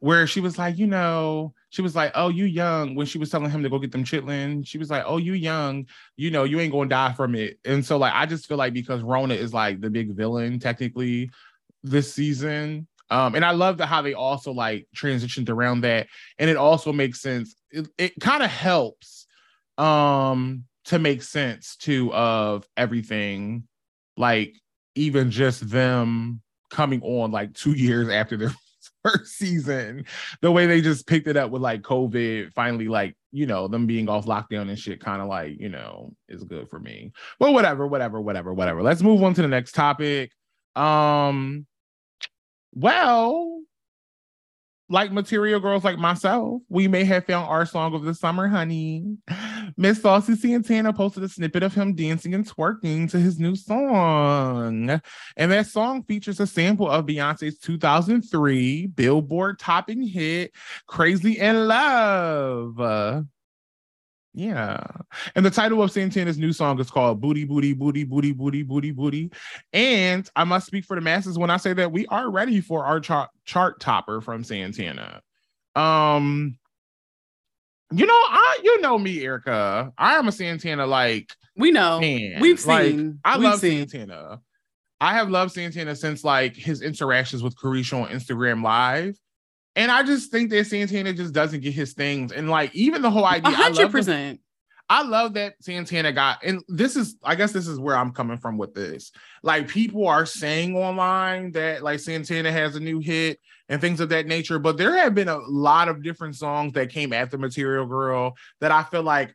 where she was like, you know, she was like, "Oh, you young." When she was telling him to go get them chitlin, she was like, "Oh, you young. You know, you ain't gonna die from it." And so, like, I just feel like because Rona is like the big villain technically this season, um, and I love the, how they also like transitioned around that. And it also makes sense. It, it kind of helps um to make sense too of everything, like even just them coming on like two years after their first season, the way they just picked it up with like COVID, finally, like, you know, them being off lockdown and shit, kind of like, you know, is good for me. But whatever, whatever, whatever, whatever. Let's move on to the next topic. Um, well, like material girls like myself, we may have found our song of the summer, honey. Miss Saucy Santana posted a snippet of him dancing and twerking to his new song. And that song features a sample of Beyonce's 2003 Billboard topping hit, Crazy in Love. Yeah. And the title of Santana's new song is called Booty, Booty, Booty, Booty, Booty, Booty, Booty. And I must speak for the masses when I say that we are ready for our chart, chart topper from Santana. Um, you know, I you know me, Erica. I am a Santana like we know. Man. We've seen. Like, I We've love seen. Santana. I have loved Santana since like his interactions with Caresha on Instagram Live. And I just think that Santana just doesn't get his things. And like even the whole idea, hundred percent. I love that Santana got, and this is, I guess this is where I'm coming from with this. Like people are saying online that like Santana has a new hit and things of that nature, but there have been a lot of different songs that came after Material Girl that I feel like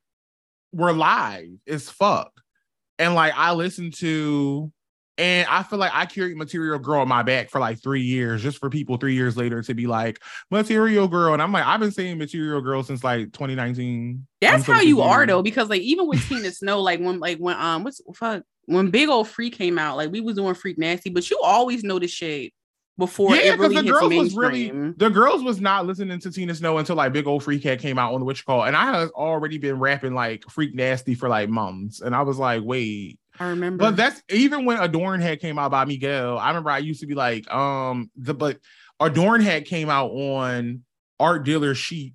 were live as fuck. And like I listened to and I feel like I carried Material Girl on my back for like three years, just for people three years later to be like Material Girl. And I'm like, I've been saying Material Girl since like 2019. That's how you are though, because like even with Tina Snow, like when like when um what's fuck when Big Ole Freak came out, like we was doing Freak Nasty, but you always know the shit before yeah, because really the girls was really the girls was not listening to Tina Snow until like Big Ole Freak had came out on the Witch Call, and I had already been rapping like Freak Nasty for like months, and I was like, wait, I remember. But that's even when Adorn Head came out by Miguel. I remember I used to be like, um, the but Adorn Head came out on Art Dealer Chic,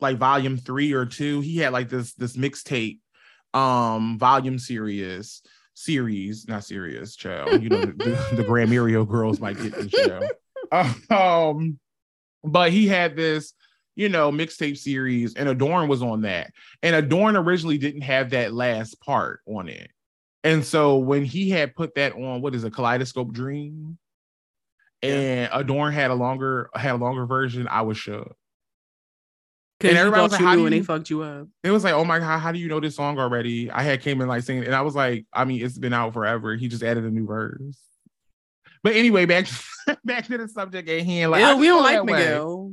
like volume three or two. He had like this this mixtape um volume series series, not serious, child. You know, the, the Grammyrio girls might get this show. Um, but he had this, you know, mixtape series, and Adorn was on that. And Adorn originally didn't have that last part on it. And so when he had put that on, what is a kaleidoscope dream? And Adorn had a longer had a longer version, I was shook. And everybody was like, "How do you?" They fucked you up. It was like, "Oh my god, how do you know this song already?" I had came in like singing, and I was like, "I mean, it's been out forever." He just added a new verse. But anyway, back back to the subject at hand. Like, yeah, we don't like Miguel.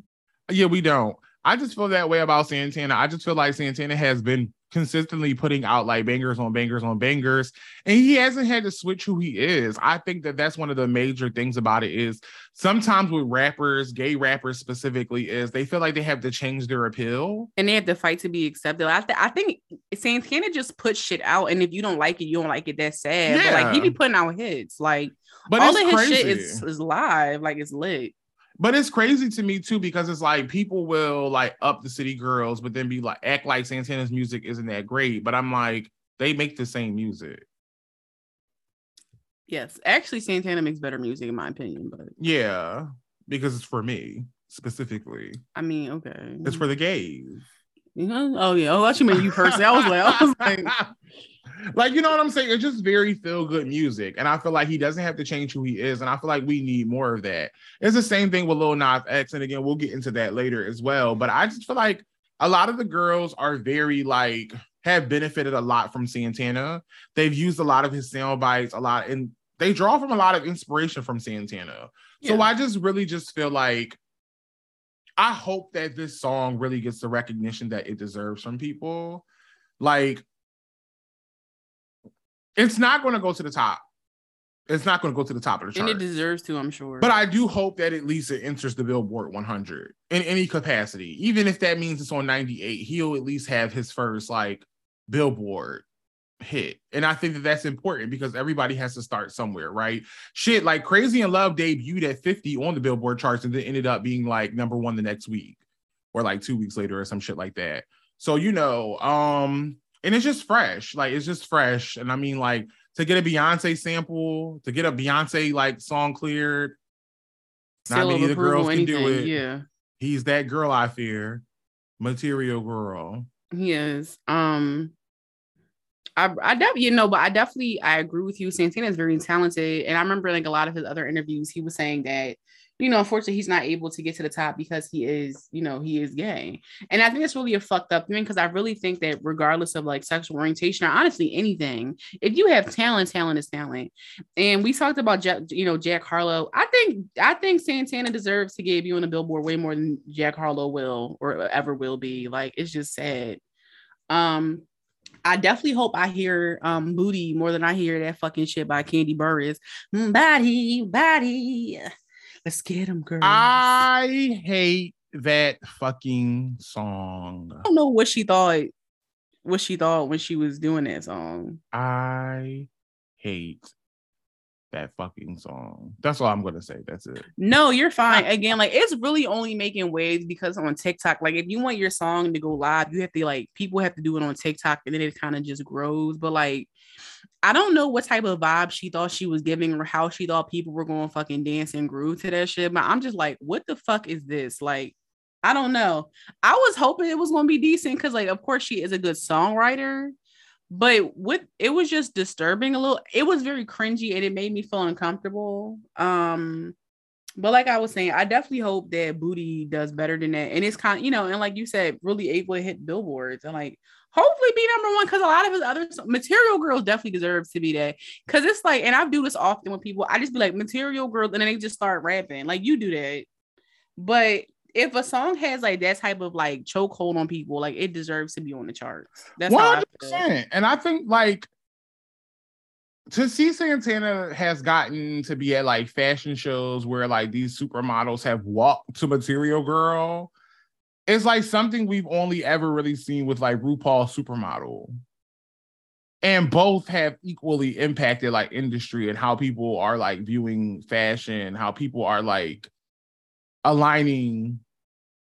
Way. Yeah, we don't. I just feel that way about Santana. I just feel like Santana has been consistently putting out like bangers on bangers on bangers and he hasn't had to switch who he is. I think that that's one of the major things about it is sometimes with rappers gay rappers specifically is they feel like they have to change their appeal. And they have to fight to be accepted. I, th- I think santana just put shit out and if you don't like it you don't like it that's sad. Yeah. but like he be putting out hits. Like but all of his crazy. shit is, is live. Like it's lit but it's crazy to me too because it's like people will like up the city girls, but then be like act like Santana's music isn't that great. But I'm like, they make the same music. Yes, actually, Santana makes better music in my opinion, but yeah, because it's for me specifically. I mean, okay, it's for the gays. Mm-hmm. Oh yeah, oh, thought you mean you personally. I was like, I was like. like you know what I'm saying? It's just very feel good music, and I feel like he doesn't have to change who he is, and I feel like we need more of that. It's the same thing with Lil Nas X, and again, we'll get into that later as well. But I just feel like a lot of the girls are very like have benefited a lot from Santana. They've used a lot of his sound bites, a lot, and they draw from a lot of inspiration from Santana. Yeah. So I just really just feel like I hope that this song really gets the recognition that it deserves from people. Like, it's not going to go to the top. It's not going to go to the top of the chart. And it deserves to, I'm sure. But I do hope that at least it enters the Billboard 100 in any capacity. Even if that means it's on 98, he'll at least have his first like Billboard hit. And I think that that's important because everybody has to start somewhere, right? Shit, like Crazy in Love debuted at 50 on the Billboard charts and then ended up being like number one the next week or like two weeks later or some shit like that. So, you know, um, and it's just fresh. Like it's just fresh. And I mean, like to get a Beyonce sample, to get a Beyonce like song cleared. Not many of the girls can do it. Yeah. He's that girl I fear. Material girl. He is. Um I, I definitely, you know, but I definitely I agree with you. Santana is very talented, and I remember like a lot of his other interviews, he was saying that you know, unfortunately, he's not able to get to the top because he is, you know, he is gay. And I think it's really a fucked up thing because I really think that regardless of like sexual orientation or honestly anything, if you have talent, talent is talent. And we talked about, Jack, you know, Jack Harlow. I think I think Santana deserves to give you on the Billboard way more than Jack Harlow will or ever will be. Like it's just sad. Um, I definitely hope I hear um booty more than I hear that fucking shit by Kandi Burruss. Body, body. Let's get them, girl. I hate that fucking song. I don't know what she thought. What she thought when she was doing that song. I hate that fucking song. That's all I'm gonna say. That's it. No, you're fine. Again, like it's really only making waves because on TikTok, like if you want your song to go live, you have to like people have to do it on TikTok and then it kind of just grows. But like I don't know what type of vibe she thought she was giving or how she thought people were going fucking dance and groove to that shit. But I'm just like, what the fuck is this? Like, I don't know. I was hoping it was gonna be decent because, like, of course, she is a good songwriter. But what it was just disturbing a little. It was very cringy and it made me feel uncomfortable. Um, but like I was saying, I definitely hope that Booty does better than that. And it's kind you know, and like you said, really able to hit billboards and like hopefully be number one because a lot of his other material girls definitely deserves to be that. Cause it's like, and I do this often with people, I just be like material girls, and then they just start rapping. Like you do that. But if a song has like that type of like chokehold on people, like it deserves to be on the charts. That's 100%. I and I think like to see Santana has gotten to be at like fashion shows where like these supermodels have walked to Material Girl. It's like something we've only ever really seen with like RuPaul Supermodel. And both have equally impacted like industry and how people are like viewing fashion, how people are like aligning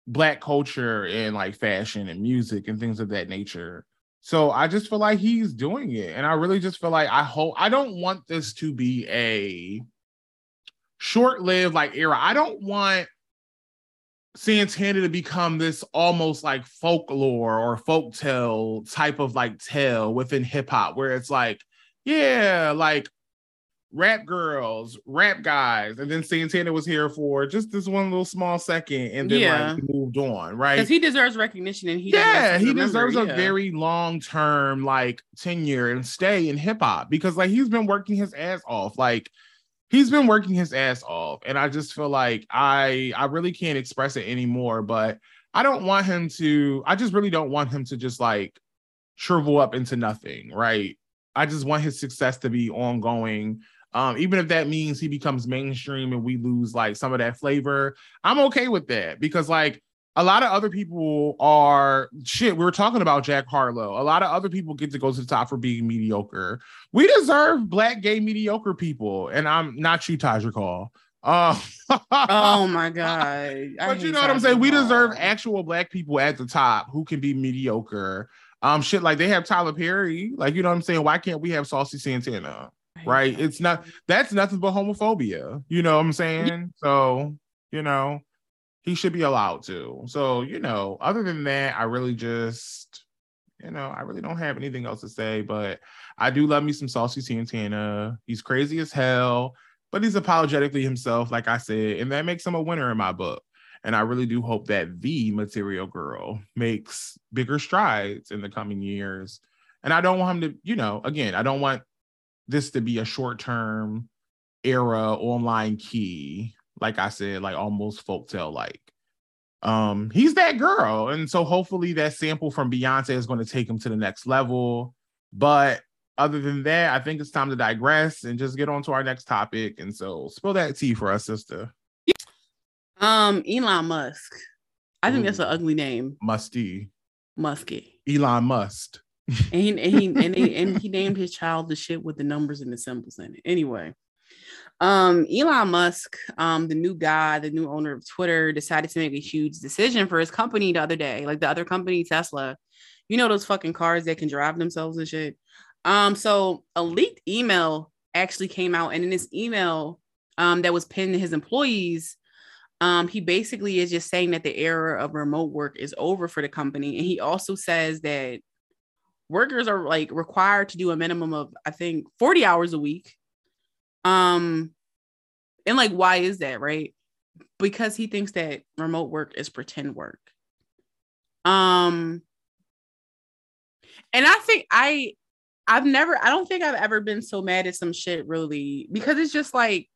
black culture and like fashion and music and things of that nature. So I just feel like he's doing it. And I really just feel like I hope I don't want this to be a short-lived like era. I don't want Santana to become this almost like folklore or folk tale type of like tale within hip hop, where it's like, yeah, like rap girls, rap guys, and then Santana was here for just this one little small second, and then yeah. like moved on, right? Because he deserves recognition, and he yeah, he deserves yeah. a very long term like tenure and stay in hip hop because like he's been working his ass off, like he's been working his ass off, and I just feel like I I really can't express it anymore, but I don't want him to. I just really don't want him to just like shrivel up into nothing, right? I just want his success to be ongoing um, even if that means he becomes mainstream and we lose like some of that flavor, I'm okay with that because like a lot of other people are shit. We were talking about Jack Harlow. A lot of other people get to go to the top for being mediocre. We deserve black gay mediocre people, and I'm not you, Taj Call. Uh, oh my god! I but you know what I'm saying? We deserve actual black people at the top who can be mediocre. Um, shit like they have Tyler Perry. Like you know what I'm saying? Why can't we have Saucy Santana? Right? It's not that's nothing but homophobia. You know what I'm saying? So, you know, he should be allowed to. So, you know, other than that, I really just, you know, I really don't have anything else to say, but I do love me some Saucy Santana. He's crazy as hell, but he's apologetically himself, like I said, and that makes him a winner in my book. And I really do hope that the material girl makes bigger strides in the coming years. And I don't want him to, you know, again, I don't want this to be a short term era online key, like I said, like almost folktale like. Um, he's that girl. And so hopefully that sample from Beyonce is going to take him to the next level. But other than that, I think it's time to digress and just get on to our next topic. And so spill that tea for us, sister. Um, Elon Musk. I think Ooh. that's an ugly name. Musty. Musky. Elon Musk. And he and he and, he, and he named his child the shit with the numbers and the symbols in it. Anyway, um, Elon Musk, um, the new guy, the new owner of Twitter, decided to make a huge decision for his company the other day. Like the other company, Tesla, you know those fucking cars that can drive themselves and shit. Um, so a leaked email actually came out, and in this email, um, that was pinned to his employees, um, he basically is just saying that the era of remote work is over for the company, and he also says that workers are like required to do a minimum of I think 40 hours a week. Um, and like, why is that, right? Because he thinks that remote work is pretend work. Um, and I think I I've never I don't think I've ever been so mad at some shit really because it's just like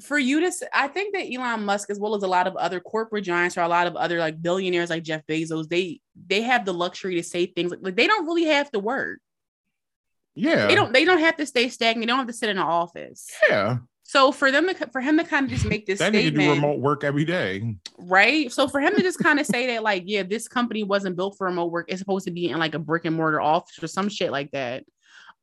for you to I think that Elon Musk as well as a lot of other corporate giants or a lot of other like billionaires like Jeff Bezos they they have the luxury to say things like, like they don't really have to work. Yeah. They don't they don't have to stay stagnant. They don't have to sit in an office. Yeah. So for them to for him to kind of just make this that statement, do remote work every day, right? So for him to just kind of say that, like, yeah, this company wasn't built for remote work. It's supposed to be in like a brick and mortar office or some shit like that.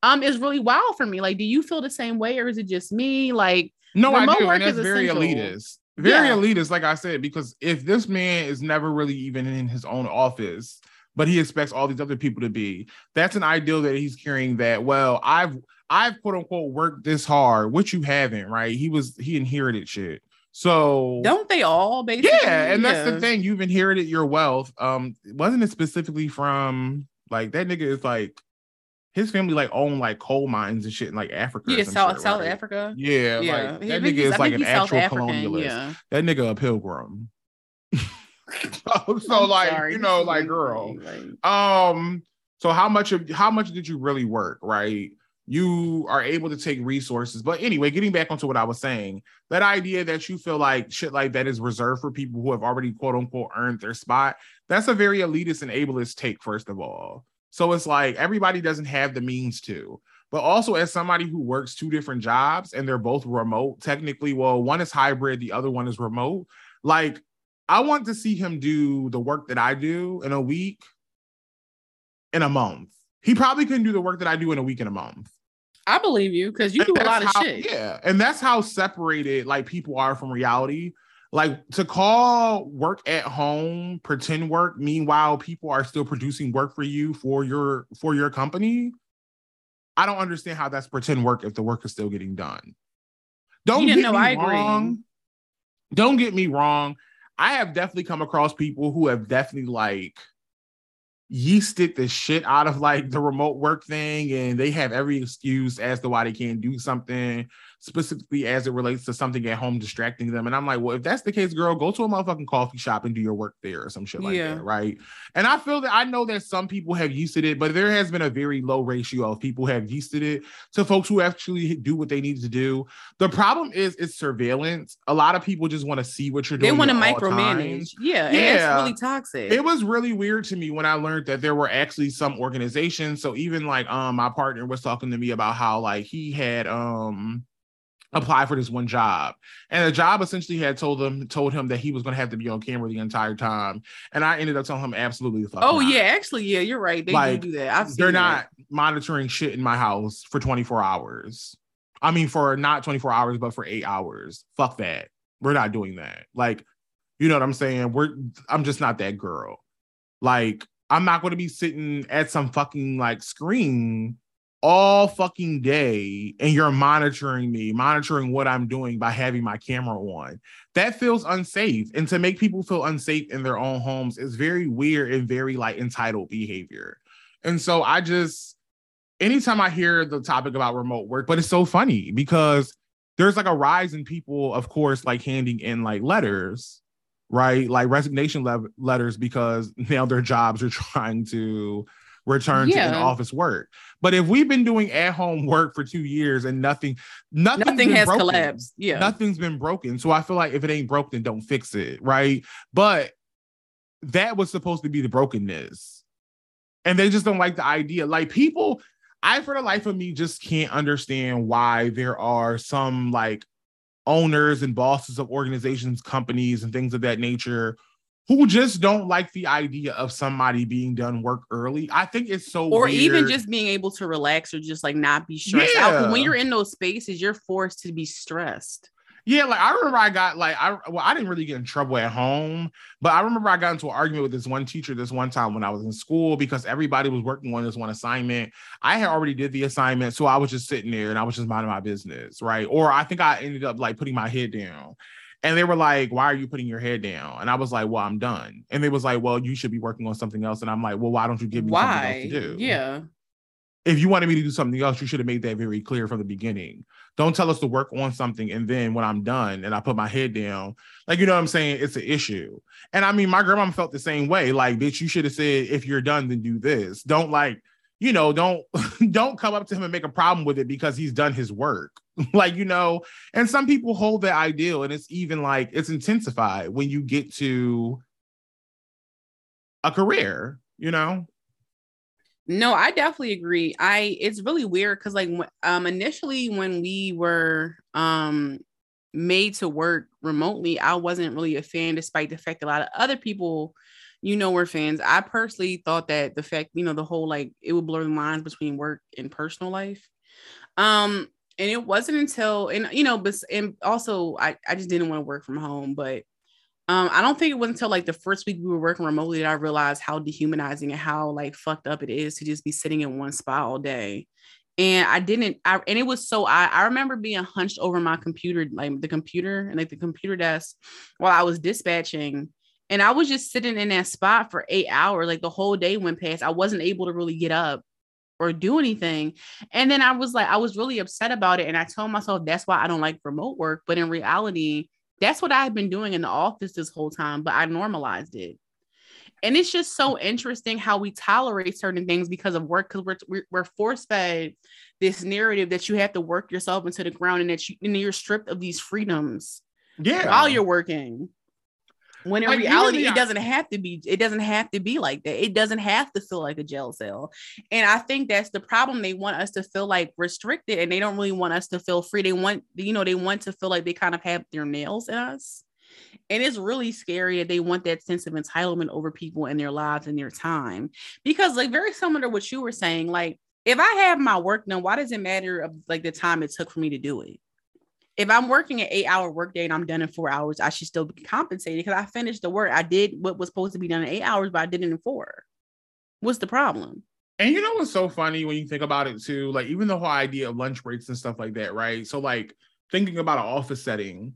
Um, is really wild for me. Like, do you feel the same way, or is it just me? Like, no, I do, and that's very essential. elitist. Very yeah. elitist, like I said, because if this man is never really even in his own office, but he expects all these other people to be, that's an ideal that he's carrying. That well, I've I've quote unquote worked this hard, which you haven't, right? He was he inherited shit. So don't they all basically? Yeah, and yeah. that's the thing. You've inherited your wealth. Um, wasn't it specifically from like that nigga is like his family like own like coal mines and shit in like Africa. Yeah, South shit, South right? Africa. Yeah, yeah. Like, that nigga is like an actual colonialist. Yeah. That nigga a pilgrim. so, so like sorry. you know, like girl. Um, so how much of how much did you really work, right? you are able to take resources. But anyway, getting back onto what I was saying, that idea that you feel like shit like that is reserved for people who have already quote unquote earned their spot, that's a very elitist and ableist take, first of all. So it's like everybody doesn't have the means to. But also, as somebody who works two different jobs and they're both remote, technically, well, one is hybrid, the other one is remote. Like, I want to see him do the work that I do in a week, in a month he probably couldn't do the work that I do in a week and a month. I believe you because you and do a lot of how, shit. Yeah. And that's how separated like people are from reality. Like to call work at home pretend work, meanwhile, people are still producing work for you for your for your company. I don't understand how that's pretend work if the work is still getting done. Don't get know, me I wrong. Agree. Don't get me wrong. I have definitely come across people who have definitely like yeasted the shit out of like the remote work thing and they have every excuse as to why they can't do something specifically as it relates to something at home distracting them. And I'm like, well, if that's the case, girl, go to a motherfucking coffee shop and do your work there or some shit like yeah. that, right? And I feel that I know that some people have yeasted it, but there has been a very low ratio of people have yeasted it to folks who actually do what they need to do. The problem is it's surveillance. A lot of people just want to see what you're doing. They want to micromanage. Yeah, yeah. it's really toxic. It was really weird to me when I learned that there were actually some organizations. So even like um my partner was talking to me about how like he had um apply for this one job. And the job essentially had told him told him that he was going to have to be on camera the entire time. And I ended up telling him absolutely. Oh not. yeah, actually, yeah, you're right. They like, do, that. They're not monitoring shit in my house for 24 hours. I mean, for not 24 hours, but for eight hours. Fuck that. We're not doing that. Like, you know what I'm saying? We're I'm just not that girl. Like, I'm not going to be sitting at some fucking like screen all fucking day and you're monitoring me, monitoring what I'm doing by having my camera on. That feels unsafe. And to make people feel unsafe in their own homes is very weird and very like entitled behavior. And so I just, anytime I hear the topic about remote work, but it's so funny because there's like a rise in people, of course, like handing in like letters, right? Like resignation le- letters because now their jobs are trying to return yeah. to in-office work. But if we've been doing at-home work for two years and nothing, nothing, nothing has broken, collapsed. Yeah, nothing's been broken. So I feel like if it ain't broken, don't fix it, right? But that was supposed to be the brokenness, and they just don't like the idea. Like people, I for the life of me just can't understand why there are some like owners and bosses of organizations, companies, and things of that nature who just don't like the idea of somebody being done work early. I think it's so or weird. even just being able to relax or just like not be stressed yeah. out. When you're in those spaces, you're forced to be stressed. Yeah, like I remember I got like I well, I didn't really get in trouble at home, but I remember I got into an argument with this one teacher this one time when I was in school because everybody was working on this one assignment. I had already did the assignment, so I was just sitting there and I was just minding my business, right? Or I think I ended up like putting my head down. And they were like, Why are you putting your head down? And I was like, Well, I'm done. And they was like, Well, you should be working on something else. And I'm like, Well, why don't you give me why? something else to do? Yeah. If you wanted me to do something else, you should have made that very clear from the beginning. Don't tell us to work on something and then when I'm done and I put my head down, like you know what I'm saying, it's an issue. And I mean, my grandma felt the same way. Like, bitch, you should have said if you're done, then do this. Don't like you know, don't don't come up to him and make a problem with it because he's done his work. like, you know, and some people hold that ideal and it's even like it's intensified when you get to a career, you know. No, I definitely agree. I it's really weird cuz like um initially when we were um made to work remotely, I wasn't really a fan despite the fact a lot of other people you know we're fans. I personally thought that the fact, you know, the whole like it would blur the lines between work and personal life. Um, and it wasn't until and you know, but and also I, I just didn't want to work from home, but um, I don't think it was until like the first week we were working remotely that I realized how dehumanizing and how like fucked up it is to just be sitting in one spot all day. And I didn't, I, and it was so I, I remember being hunched over my computer, like the computer and like the computer desk while I was dispatching and I was just sitting in that spot for eight hours. Like the whole day went past. I wasn't able to really get up or do anything. And then I was like, I was really upset about it. And I told myself that's why I don't like remote work. But in reality, that's what I had been doing in the office this whole time, but I normalized it. And it's just so interesting how we tolerate certain things because of work, because we're, we're, we're force fed this narrative that you have to work yourself into the ground and that you, and you're stripped of these freedoms yeah. while you're working. When in like, reality, it doesn't have to be, it doesn't have to be like that. It doesn't have to feel like a jail cell. And I think that's the problem. They want us to feel like restricted and they don't really want us to feel free. They want, you know, they want to feel like they kind of have their nails in us. And it's really scary that they want that sense of entitlement over people in their lives and their time. Because, like, very similar to what you were saying, like, if I have my work done, why does it matter of like the time it took for me to do it? If I'm working an eight hour workday and I'm done in four hours, I should still be compensated because I finished the work. I did what was supposed to be done in eight hours, but I did it in four. What's the problem? And you know what's so funny when you think about it too? Like even the whole idea of lunch breaks and stuff like that, right? So like thinking about an office setting,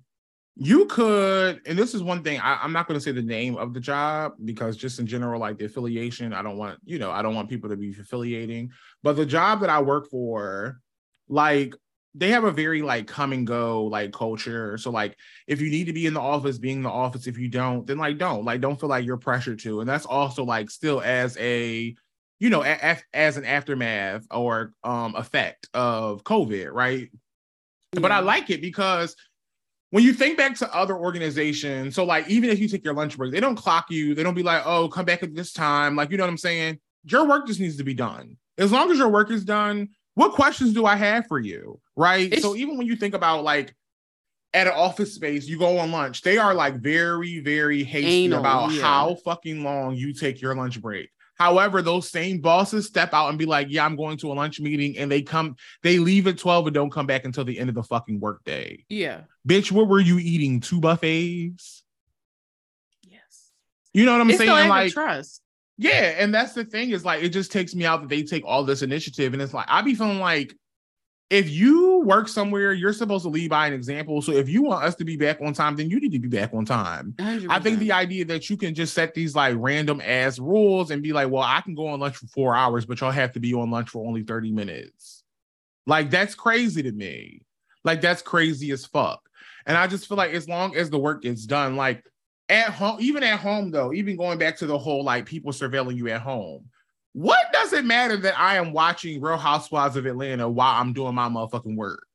you could, and this is one thing I, am not going to say the name of the job because just in general, like the affiliation, I don't want, you know, I don't want people to be affiliating. But the job that I work for, like they have a very like come and go like culture. So like if you need to be in the office, being in the office. If you don't, then like don't like don't feel like you're pressured to. And that's also like still as a you know a, as an aftermath or um effect of COVID, right? Yeah. But I like it because when you think back to other organizations, so like even if you take your lunch break, they don't clock you. They don't be like, oh, come back at this time. Like you know what I'm saying? Your work just needs to be done. As long as your work is done, what questions do I have for you? Right. It's, so even when you think about like at an office space, you go on lunch, they are like very, very hasty anal, about yeah. how fucking long you take your lunch break. However, those same bosses step out and be like, "Yeah, I'm going to a lunch meeting," and they come, they leave at twelve and don't come back until the end of the fucking workday. Yeah, bitch, what were you eating? Two buffets? Yes. You know what I'm it's saying? Like trust. Yeah, and that's the thing is like it just takes me out that they take all this initiative, and it's like I be feeling like if you work somewhere, you're supposed to lead by an example. So if you want us to be back on time, then you need to be back on time. 100%. I think the idea that you can just set these like random ass rules and be like, well, I can go on lunch for four hours, but y'all have to be on lunch for only 30 minutes. Like that's crazy to me. Like that's crazy as fuck. And I just feel like as long as the work gets done, like at home, even at home though, even going back to the whole like people surveilling you at home. What does it matter that I am watching Real Housewives of Atlanta while I'm doing my motherfucking work?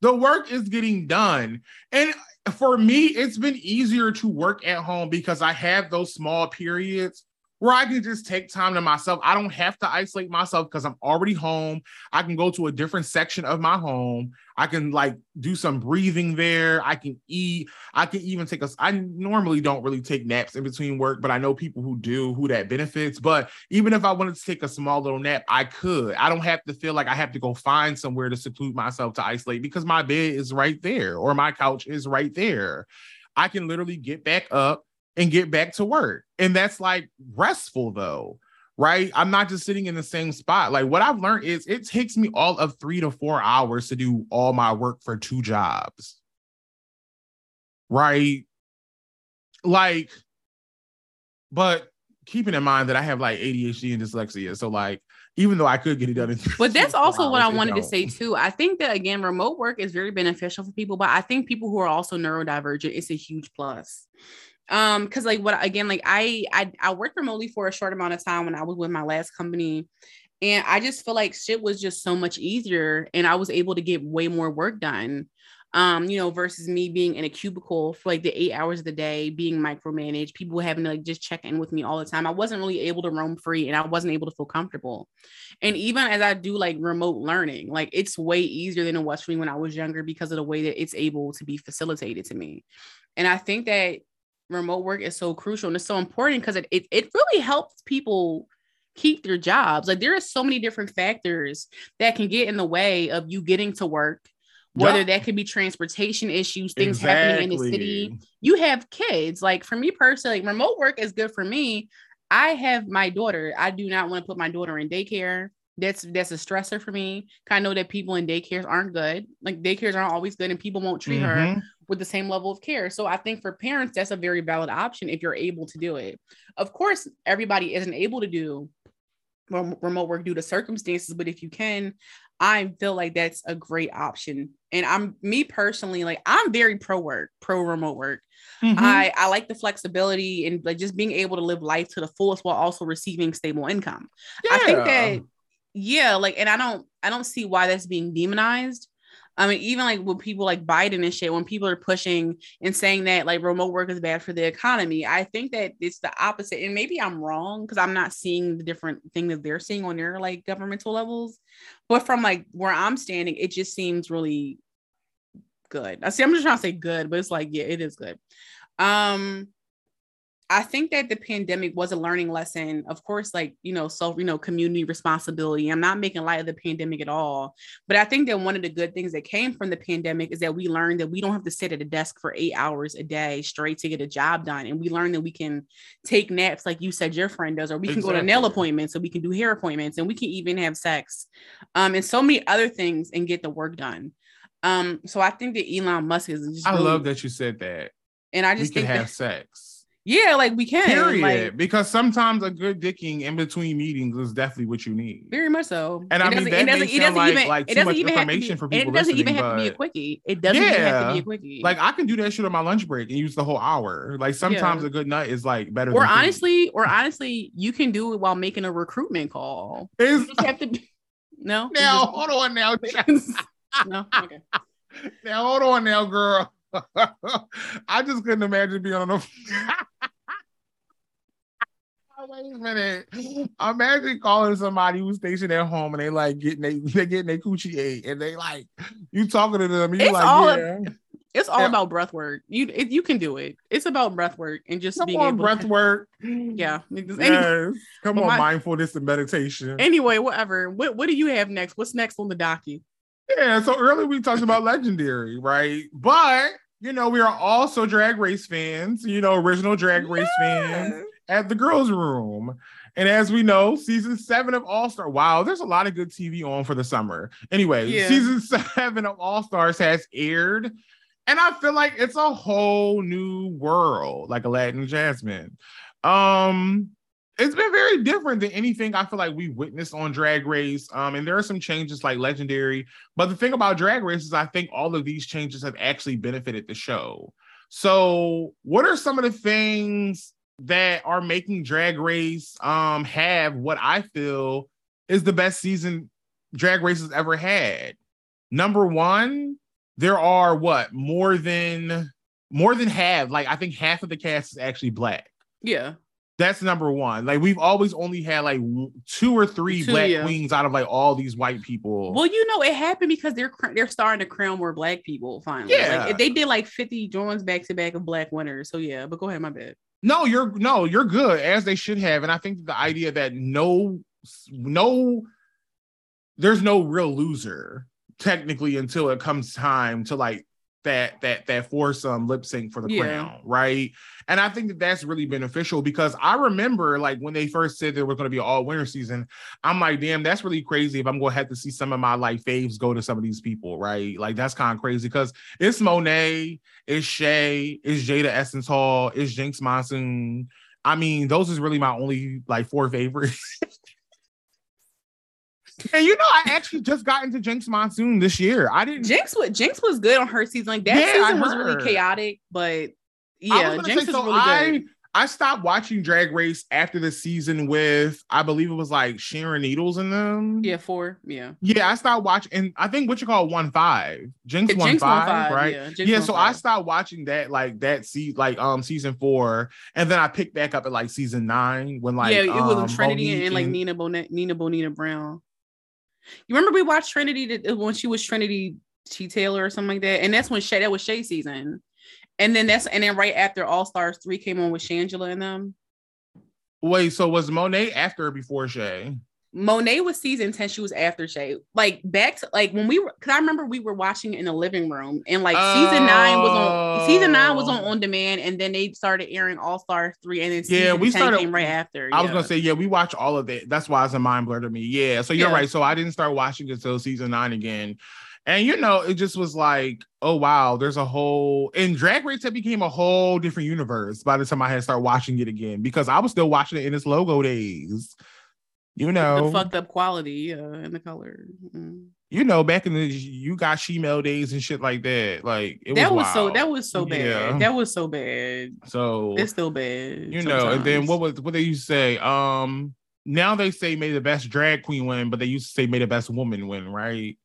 The work is getting done. And for me, it's been easier to work at home because I have those small periods where I can just take time to myself. I don't have to isolate myself because I'm already home. I can go to a different section of my home. I can like do some breathing there. I can eat. I can even take a. I normally don't really take naps in between work, but I know people who do who that benefits. But even if I wanted to take a small little nap, I could. I don't have to feel like I have to go find somewhere to seclude myself to isolate because my bed is right there or my couch is right there. I can literally get back up and get back to work. And that's like restful though, right? I'm not just sitting in the same spot. Like what I've learned is it takes me all of three to four hours to do all my work for two jobs. Right? Like, but keeping in mind that I have like ADHD and dyslexia. So like even though I could get it done in But that's also what I wanted to don't. say too. I think that again, remote work is very beneficial for people, but I think people who are also neurodivergent, it's a huge plus. Um, because like what again, like I I I worked remotely for a short amount of time when I was with my last company. And I just feel like shit was just so much easier and I was able to get way more work done. Um, you know, versus me being in a cubicle for like the eight hours of the day, being micromanaged, people having to like just check in with me all the time. I wasn't really able to roam free and I wasn't able to feel comfortable. And even as I do like remote learning, like it's way easier than it was for me when I was younger because of the way that it's able to be facilitated to me. And I think that remote work is so crucial and it's so important because it, it, it really helps people keep their jobs. Like there are so many different factors that can get in the way of you getting to work, whether Yeah. that could be transportation issues, things happening in the city. You have kids. Like for me personally, remote work is good for me. I have my daughter. I do not want to put my daughter in daycare. That's that's a stressor for me. I know that people in daycares aren't good. Like daycares aren't always good, and people won't treat her Mhm. With the same level of care. So I think for parents, that's a very valid option if you're able to do it. Of course, everybody isn't able to do remote work due to circumstances, but if you can, I feel like that's a great option. And I'm me personally, like I'm very pro work, pro remote work. Mhm. I I like the flexibility and like just being able to live life to the fullest while also receiving stable income. I think that yeah, like, and I don't I don't see why that's being demonized. I mean, even like when people like Biden and shit, when people are pushing and saying that like remote work is bad for the economy, I think that it's the opposite. And maybe I'm wrong because I'm not seeing the different thing that they're seeing on their like governmental levels. But from like where I'm standing, it just seems really good. I see, I'm just trying to say good, but it's like, yeah, it is good. Um, I think that the pandemic was a learning lesson. Of course, like, you know, self, you know, community responsibility. I'm not making light of the pandemic at all. But I think that one of the good things that came from the pandemic is that we learned that we don't have to sit at a desk for eight hours a day straight to get a job done. And we learned that we can take naps, like you said, your friend does, or we can go to nail appointments, or we can do hair appointments, and we can even have sex, um, and so many other things and get the work done. Um, so I think that Elon Musk is just I love that you said that. and I We just can think have that, sex. Yeah, like we can, Period. like because sometimes a good dicking in between meetings is definitely what you need. very much so. And I mean, that it doesn't, may it doesn't like- even, like it too much to be, information for and it doesn't even have to be a quickie. It doesn't even have to be a quickie. Like I can do that shit on my lunch break and use the whole hour. Like sometimes Yeah. a good nut is like better. or than food. honestly, or honestly, you can do it while making a recruitment call. Is- You just have to be, no, now just- hold on now. no, okay. Now hold on now, girl. I just couldn't imagine being on a. Oh, wait a minute. Imagine calling somebody who's stationed at home and they like getting they they getting their coochie ate and they like you talking to them. You It's like, all- yeah. It's all Yeah. about breath work. You it, you can do it. It's about breath work and just Come being on, breath to, work. Yeah. Anyway, Yes. Come on, my- mindfulness and meditation. anyway, whatever. What what do you have next? What's next on the docket? Yeah, so earlier we talked about legendary, right? But you know, we are also drag race fans, you know, original drag race fans. at the girls' room. And as we know, season seven of All Star. Wow, there's a lot of good TV on for the summer. Anyway, Yeah. season seven of All Stars has aired, and I feel like it's a whole new world, like Aladdin and Jasmine. Um, it's been very different than anything I feel like we witnessed on Drag Race. Um, and there are some changes like legendary. But the thing about Drag Race is I think all of these changes have actually benefited the show. So, what are some of the things that are making Drag Race um have what I feel is the best season Drag Race has ever had? Number one, there are what more than more than half, like I think half of the cast is actually black. Yeah. That's number one. Like we've always only had like two or three Two, black yeah. queens out of like all these white people. Well, you know, it happened because they're cr- they're starting to crown more black people finally. Yeah. Like they did like 50 joins back to back of black winners. So yeah, but go ahead, my bad. No, you're no, you're good as they should have. And I think the idea that no, no, there's no real loser technically until it comes time to like that that that foursome um, lip sync for the Yeah. crown, right? And I think that that's really beneficial because I remember like when they first said there was going to be an all winter season, I'm like, damn, that's really crazy. If I'm going to have to see some of my like faves go to some of these people, right? Like that's kind of crazy because it's Monet, it's Shea, it's Jada Essence Hall, it's Jinkx Monsoon. I mean, those is really my only like four favorites. and you know, I actually just got into Jinkx Monsoon this year. I didn't. Jinkx was Jinkx was good on her season. Like that Yeah, season was really chaotic, but yeah, Jinkx say, so really I, good. I stopped watching Drag Race after the season with, I believe it was like Sharon Needles in them. Yeah, four. Yeah. Yeah, I stopped watching, and I think what you call one five, Jinkx Yeah, one Jinkx five, five, right? Yeah, Jinkx yeah, so I stopped watching that like that see like um season four, and then I picked back up at like season nine when like yeah, it was um, Trinity Monique and like Nina Bonet, Nina Bonita Brown. You remember we watched Trinity that- when she was Trinity T Taylor or something like that, and that's when Shea that was Shea season, and then that's and then right after All Stars three came on with Shangela and them. Wait, so was Monet after or before Shea? Monet was season 10, she was after Shea. Like back to like when we were because I remember we were watching it in the living room and like season nine was on season nine was on Oh. on demand and then they started airing All Stars 3 and then Yeah, we 10 started- came right after. I was gonna say, yeah, we watch all of it. That's why it's a mind blur to me. Yeah, so you're Yeah. right. So I didn't start watching it until season nine again. And you know, it just was like, oh wow, there's a whole and Drag Race had became a whole different universe by the time I had started watching it again because I was still watching it in its logo days. You know, the fucked up quality, yeah, and the color. Mm. you know, back in the you got shemale days and shit like that. Like it that was was, so that was so bad. Yeah. That was so bad. so It's still bad. you know, and then what was what they used to say? Um, now they say may the best drag queen win, but they used to say may the best woman win, right?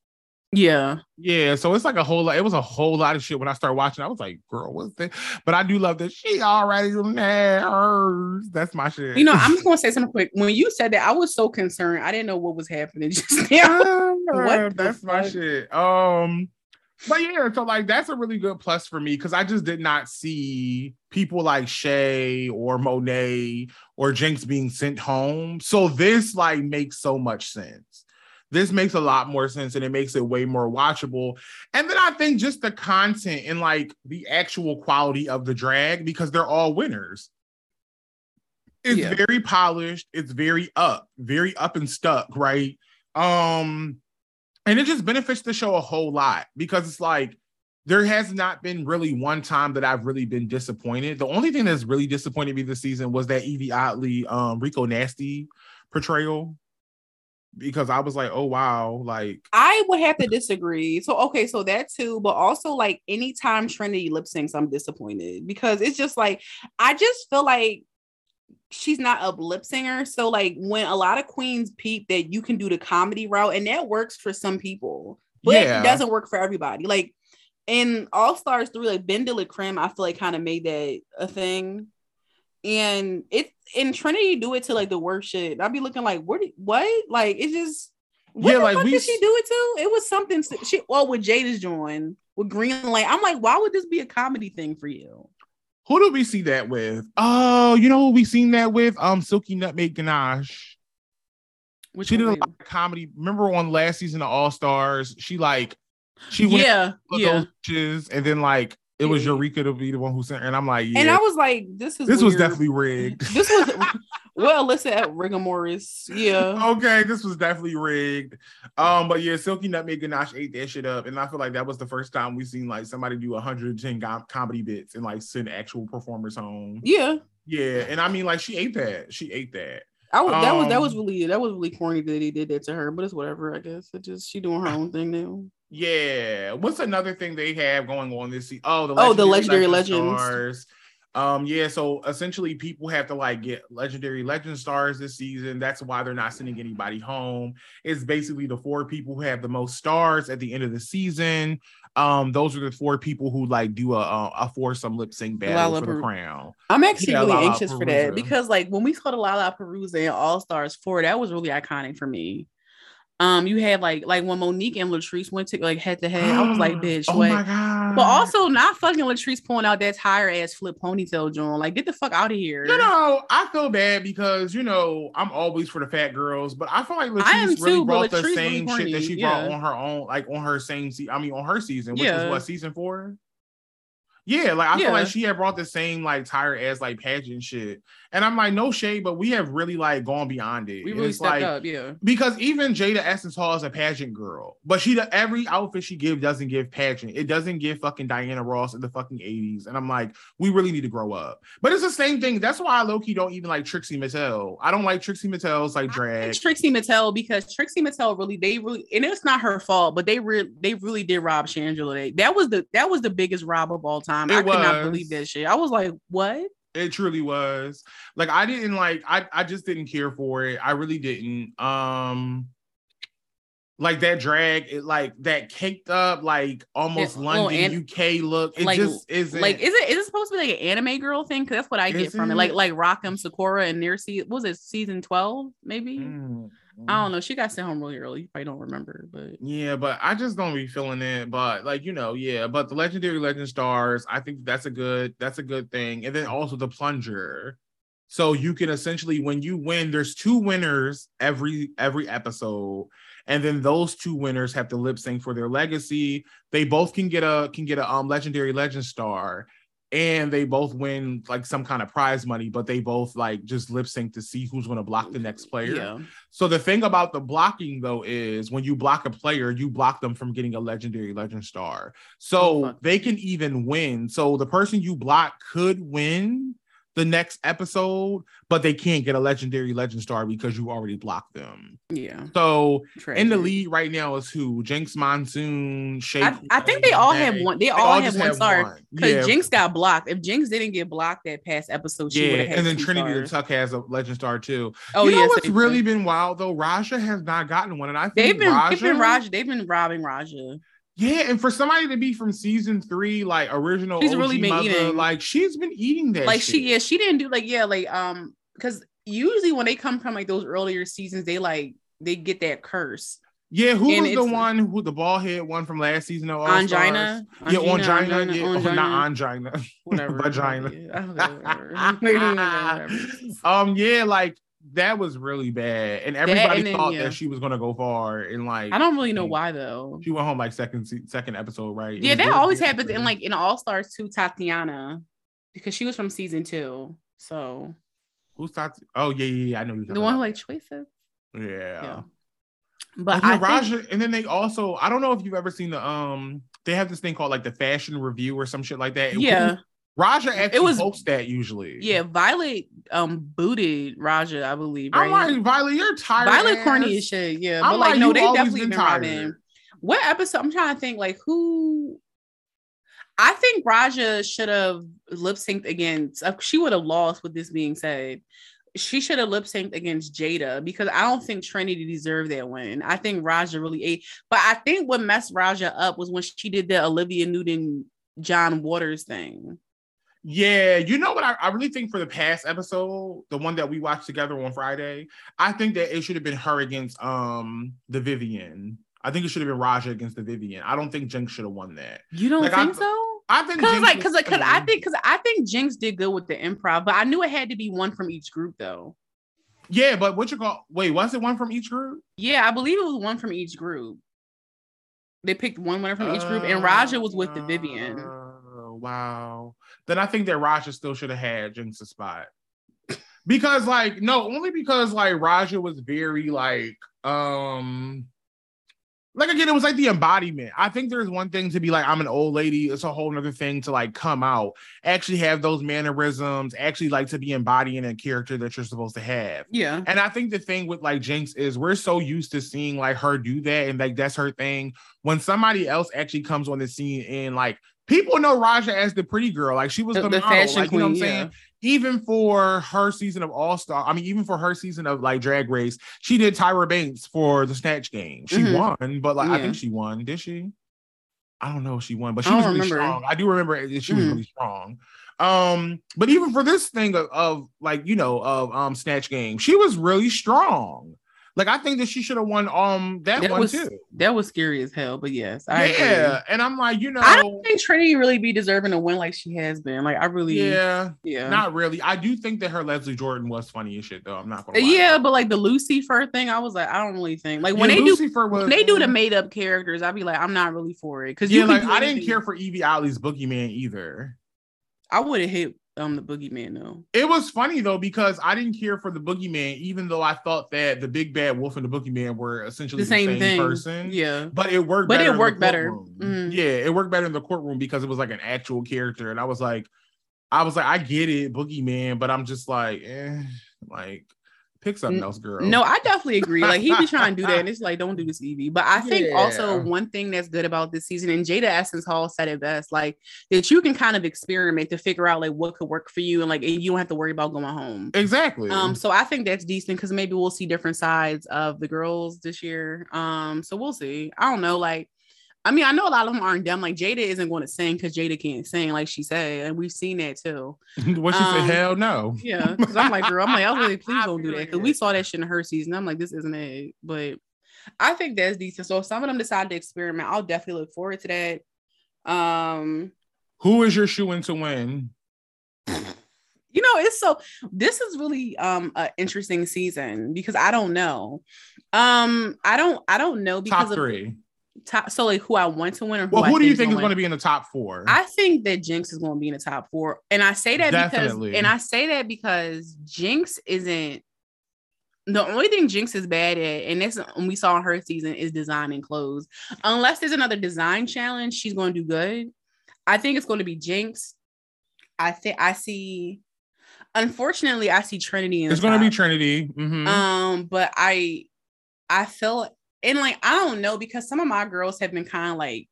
Yeah, Yeah, so it's like a whole lot. It was a whole lot of shit when I started watching. I was like, girl, what's that? But I do love that she already hers. That's my shit. you know, I'm just gonna say something quick. When you said that, I was so concerned. I didn't know what was happening just now. What that's my fuck? shit. Um, but yeah, so like that's a really good plus for me because I just did not see people like Shea or Monet or Jinkx being sent home. So this like makes so much sense. This makes a lot more sense and it makes it way more watchable. And then I think just the content and like the actual quality of the drag because they're all winners. It's Yeah. very polished, it's very up, very up and stuck, right? Um and it just benefits the show a whole lot because it's like there has not been really one time that I've really been disappointed. The only thing that's really disappointed me this season was that Yvie Oddly um Rico Nasty portrayal because I was like, oh wow, like I would have to disagree. So okay, so that too, but also like anytime Trinity lip syncs, I'm disappointed because it's just like I just feel like she's not a lip singer. So like when a lot of queens peep that you can do the comedy route, and that works for some people, but Yeah. it doesn't work for everybody. Like in All Stars 3, like BenDeLaCreme, I feel like kind of made that a thing. And it and Trinity do it to like the worst shit. I'd be looking like, what what? Like it's just what Yeah, the like, fuck we did she do it to? It was something she well with Jada's join with Green Light. I'm like, why would this be a comedy thing for you? who do we see that with? Oh, you know who we seen that with? Um Silky Nutmeg Ganache. Which She did a lot of comedy. Remember on last season of All Stars, she like she went yeah, yeah. those bitches and then like it was Eureka to be the one who sent, and I'm like, yeah. And I was like, this is this was definitely rigged. This was well, listen at Rigamorris. Yeah. okay, this was definitely rigged. Um, but yeah, Silky Nutmeg Ganache ate that shit up, and I feel like that was the first time we seen like somebody do 110 go- comedy bits and like send actual performers home. Yeah. Yeah, and I mean, like she ate that. She ate that. I was, that was that Um, was really that was really corny that he did that to her, but it's whatever. I guess it just she doing her own thing now. Yeah. What's another thing they have going on this season? Oh, the Oh, the Legendary Legend Legends. Stars. Um, yeah, so essentially people have to like get legendary legend stars this season. That's why they're not sending anybody home. It's basically the four people who have the most stars at the end of the season. Um, those are the four people who like do a a, a foursome lip sync battle for the crown. I'm actually Yeah, really Lala anxious for that because like when we saw the Lalaparuza and All Stars 4, that was really iconic for me. Um, you had like like when Monique and Latrice went to like head to head, I was like, bitch, oh what? my god. But also not fucking Latrice pulling out that tire ass flip ponytail joint. Like, get the fuck out of here. You know, I feel bad because you know I'm always for the fat girls, but I feel like Latrice really too, brought the Latrice really same shit that she brought yeah. on her own, like on her same. Se- I mean, on her season, which was what season four. Yeah, like I feel like she had brought the same like tired ass like pageant shit, and I'm like, no shade, but we have really like gone beyond it. we really it's stepped like, up, yeah. because even Jada Essence Hall is a pageant girl, but she every outfit she gives doesn't give pageant. It doesn't give fucking Diana Ross in the fucking 80s. And I'm like, we really need to grow up. But it's the same thing. That's why I low-key don't even like Trixie Mattel. I don't like Trixie Mattel's like drag. It's Trixie Mattel because Trixie Mattel really they really and it's not her fault, but they really they really did rob Shangela. That was the that was the biggest rob of all time. It I could not believe that shit. I was like, what? It truly was. Like I didn't like I I just didn't care for it. I really didn't. Um like that drag, it like that caked up, like almost oh, London, and- UK look. It like- just isn't Like, is it is it supposed to be like an anime girl thing? Because that's what I get Is from it. it? Like like Rock M. Sakura and near season was it season 12, maybe? Mm. I don't know. She got sent home really early. You probably don't remember, but Yeah, but I just don't be feeling it. But like you know, yeah. But the legendary legend stars, I think that's a good that's a good thing. And then also the plunger. So you can essentially when you win, there's two winners every every episode, and then those two winners have to lip sync for their legacy. They both can get a can get a um legendary legend star, and they both win like some kind of prize money. But they both like just lip sync to see who's going to block the next player. yeah. So the thing about the blocking though is when you block a player, you block them from getting a legendary legend star. So Oh, they can even win. So the person you block could win the next episode, but they can't get a legendary legend star because you already blocked them. Yeah. So in the lead right now is who? Jinkx Monsoon, Shake. I, I think they all have one. They, all, have just one star. Because Yeah. Jinkx got blocked. If Jinkx didn't get blocked that past episode, she would Yeah, have and then Trinity the stars. Tuck has a legend star too. Oh you know yeah, what's same really been wild though? Raja has not gotten one, and I think They've been, Raja, they've been Raja. They've been robbing Raja. Yeah, and for somebody to be from season three, like original, She's OG really been mother, eating. like she's been eating that. like shit. she, yeah, she didn't do like yeah, like um, because usually when they come from like those earlier seasons, they like they get that curse. Yeah, who and was the one who the ball head one from last season of All Angina, Yeah, Angina, angina, Angina, yeah, oh, not angina, whatever, vagina. Yeah, I um, yeah, like that was really bad, and everybody and then, thought yeah. that she was gonna go far, and like I don't really know why though. she went home like second second episode, right? It Yeah, that really always happens in like in All Stars 2, Tatiana, because she was from season two. So who's that? Oh yeah, yeah, yeah, I know you're the one who like choices. yeah. Yeah. But I think, Raja, and then they also, I don't know if you've ever seen the um, they have this thing called like the fashion review or some shit like that. yeah, Raja actually was- hosts that usually. yeah. Violet um booted Raja, I believe. I'm Right? like Violet, you're tired. Violet ass. corny as shit. Yeah, I'm but like, like, no, they definitely been been tired. robbing. What episode? I'm trying to think. Like who? I think Raja should have lip synced against. uh, She would have lost. With this being said, she should have lip synced against Jada because I don't think Trinity deserved that win. I think Raja really ate. But I think what messed Raja up was when she did the Olivia Newton John Waters thing. Yeah, you know what? I, I really think for the past episode, the one that we watched together on Friday, I think that it should have been her against um the Vivian. I think it should have been Raja against the Vivian. I don't think Jinkx should have won that. You don't Like, I- think so? I think Because like, because like, because I think, because I think Jinkx did good with the improv, but I knew it had to be one from each group, though. yeah, but what you call? Wait, was it one from each group? Yeah, I believe it was one from each group. They picked one winner from each group, and Raja was with the Vivian. Uh, Oh wow. Then I think that Raja still should have had Jinkx's spot. Because like no, only because like Raja was very like um like again, it was like the embodiment. I think there's one thing to be like, I'm an old lady. It's a whole other thing to like come out, actually have those mannerisms, actually like to be embodying a character that you're supposed to have. Yeah. And I think the thing with like Jinkx is we're so used to seeing like her do that and like that's her thing. When somebody else actually comes on the scene and like people know Raja as the pretty girl, like she was the, The, the model, like, queen. you know what I'm yeah. saying? even for her season of All Star, I mean, even for her season of like Drag Race, she did Tyra Banks for the Snatch Game. She Mhm. won, but like I think she won. Did she? I don't know if she won, but she was really remember. strong. I do remember she was Mhm. really strong. Um, but even for this thing of, of like you know of um Snatch Game, she was really strong. Like I think that she should have won um that, That one was too. that was scary as hell. But yes, I agree. yeah, and I'm like, you know, I don't think Trinity really be deserving to win like she has been. Like I really, yeah, yeah, not really. I do think that her Leslie Jordan was funny as shit though. I'm not gonna lie. yeah. But like the Lucifer thing, I was like, I don't really think like when Yeah, they do Lucifer was, when they do the made up characters, I'd be like, I'm not really for it because yeah, you like I didn't care for Yvie Oddly's Boogeyman either. I would have hit um the boogeyman though. It was funny though because I didn't care for the Boogeyman, even though I thought that the Big Bad Wolf and the Boogeyman were essentially The same, thing. person. Yeah. But it worked. But it worked better. Mhm. Yeah, it worked better in the courtroom because it was like an actual character, and I was like, I was like, I get it, Boogeyman, but I'm just like, eh, like pick something else, girl. No, I definitely agree. Like he be trying to do that, and it's like, don't do this, Yvie. But I think also one thing that's good about this season, and Jada Essence Hall said it best, like that you can kind of experiment to figure out like what could work for you, and like you don't have to worry about going home. exactly. Um, so I think that's decent because maybe we'll see different sides of the girls this year. Um, so we'll see. I don't know, like. I mean, I know a lot of them aren't dumb. Like Jada isn't going to sing because Jada can't sing, like she said, and we've seen that too. what she um, said? Hell no. Yeah, because I'm like, girl, I'm like, I was really please don't do that because we saw that shit in her season. I'm like, this isn't it, but I think that's decent. So if some of them decide to experiment, I'll definitely look forward to that. Um, Who is your shoe in to win? you know, it's so this is really um an interesting season because I don't know. Um, I don't, I don't know because Top of three. Top. So like, who I want to win or who Well, I who do you think is going to be in the top four? I think that Jinkx is going to be in the top four, and I say that Definitely. because, and I say that because Jinkx isn't the only thing Jinkx is bad at, and that's when we saw in her season is designing clothes. Unless there's another design challenge, she's going to do good. I think it's going to be Jinkx. I think I see. Unfortunately, I see Trinity in. it's the going to be. Trinity. Mhm. Um, but I, I feel and like I don't know because some of my girls have been kind of like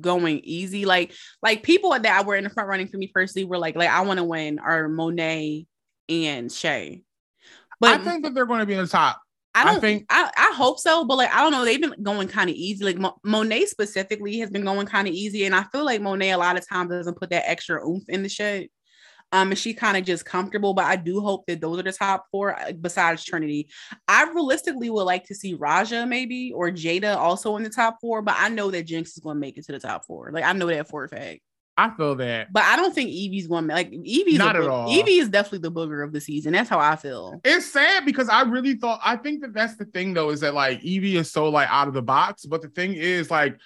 going easy. Like like people that were in the front running for me personally were like like I want to win are Monet and Shea. But I think that they're going to be in the top. I I don't think- think I, I hope so, but like I don't know, they've been going kind of easy. Like Mo- Monet specifically has been going kind of easy, and I feel like Monet a lot of times doesn't put that extra oomph in the shit. Um, and she kind of just comfortable, but I do hope that those are the top four uh, besides Trinity. I realistically would like to see Raja maybe or Jada also in the top four, but I know that Jinkx is going to make it to the top four. Like I know that for a fact. I feel that. But I don't think Yvie's going to like Yvie's Not at all. Yvie is definitely the booger of the season. That's how I feel. It's sad because I really thought I think that that's the thing though is that like Yvie is so like out of the box, but the thing is like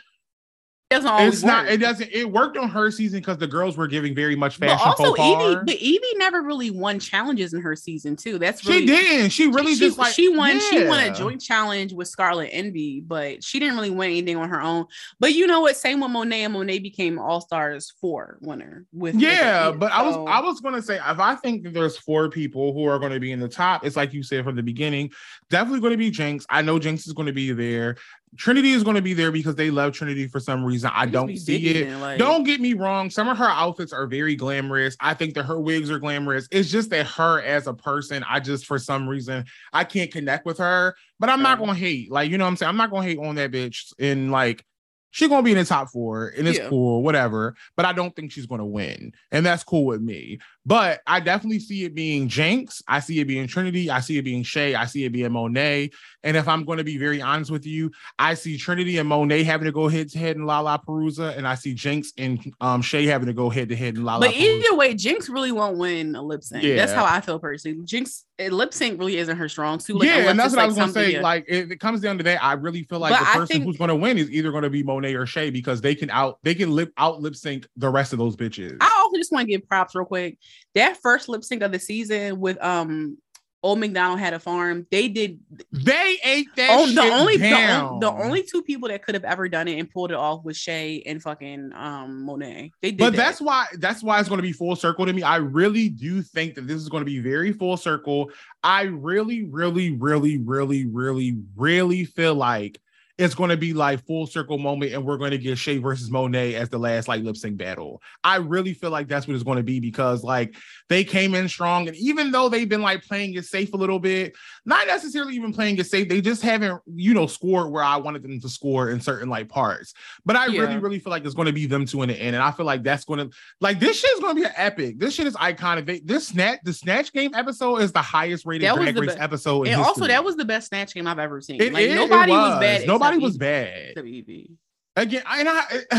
doesn't always it's not work. it doesn't it worked on her season because the girls were giving very much But fashion also faux. Yvie, but Yvie never really won challenges in her season too. That's really she didn't. She really she, just like she won she won a joint challenge with Scarlet Envy, but she didn't really win anything on her own. But you know what? Same with Monet and Monet became All Stars four winner with Yeah, with- but I was I was gonna say if I think that there's four people who are going to be in the top, it's like you said from the beginning, definitely going to be Jinkx. I know Jinkx is going to be there. Trinity is going to be there because they love Trinity for some reason. I don't see digging it. like- Don't get me wrong. Some of her outfits are very glamorous. I think that her wigs are glamorous. It's just that her as a person, I just for some reason I can't connect with her. But I'm not gonna hate. Like, you know what I'm saying? I'm not gonna hate on that bitch. And like she's gonna be in the top four and it's Yeah. cool, whatever. But I don't think she's gonna win. And that's cool with me. But I definitely see it being Jinkx. I see it being Trinity. I see it being Shea. I see it being Monet. And if I'm going to be very honest with you, I see Trinity and Monet having to go head to head in Lalaparuza, and I see Jinkx and um, Shea having to go head to head in Lalaparuza. But either way, Jinkx really won't win a lip sync. Yeah. That's how I feel personally. Jinkx lip sync really isn't her strong suit. Like, yeah, and that's what like I was gonna say. Like, if it comes down to that, I really feel like but the person think, who's gonna win is either gonna be Monet or Shea because they can out they can lip out lip sync the rest of those bitches. I also just want to give props real quick. That first lip sync of the season with um Old McDonald had a farm. They did. They ate that. Oh, the only the, the, only two people that could have ever done it and pulled it off was Shea and fucking um Monet. They did. But that. that's why that's why it's going to be full circle to me. I really do think that this is going to be very full circle. I really, really, really, really, really, really feel like it's going to be like full circle moment and we're going to get Shea versus Monet as the last like lip sync battle. I really feel like that's what it's going to be because like they came in strong and even though they've been like playing it safe a little bit, not necessarily even playing it safe, they just haven't, you know, scored where I wanted them to score in certain like parts. But I yeah. really, really feel like it's going to be them two in the end. And I feel like that's going to like this shit is going to be an epic. This shit is iconic. this snatch, the Snatch Game episode is the highest rated Drag Race be- episode. And also, that was the best Snatch Game I've ever seen. It, like, it, nobody it was. was bad. Nobody Nobody was bad. WB. Again, and I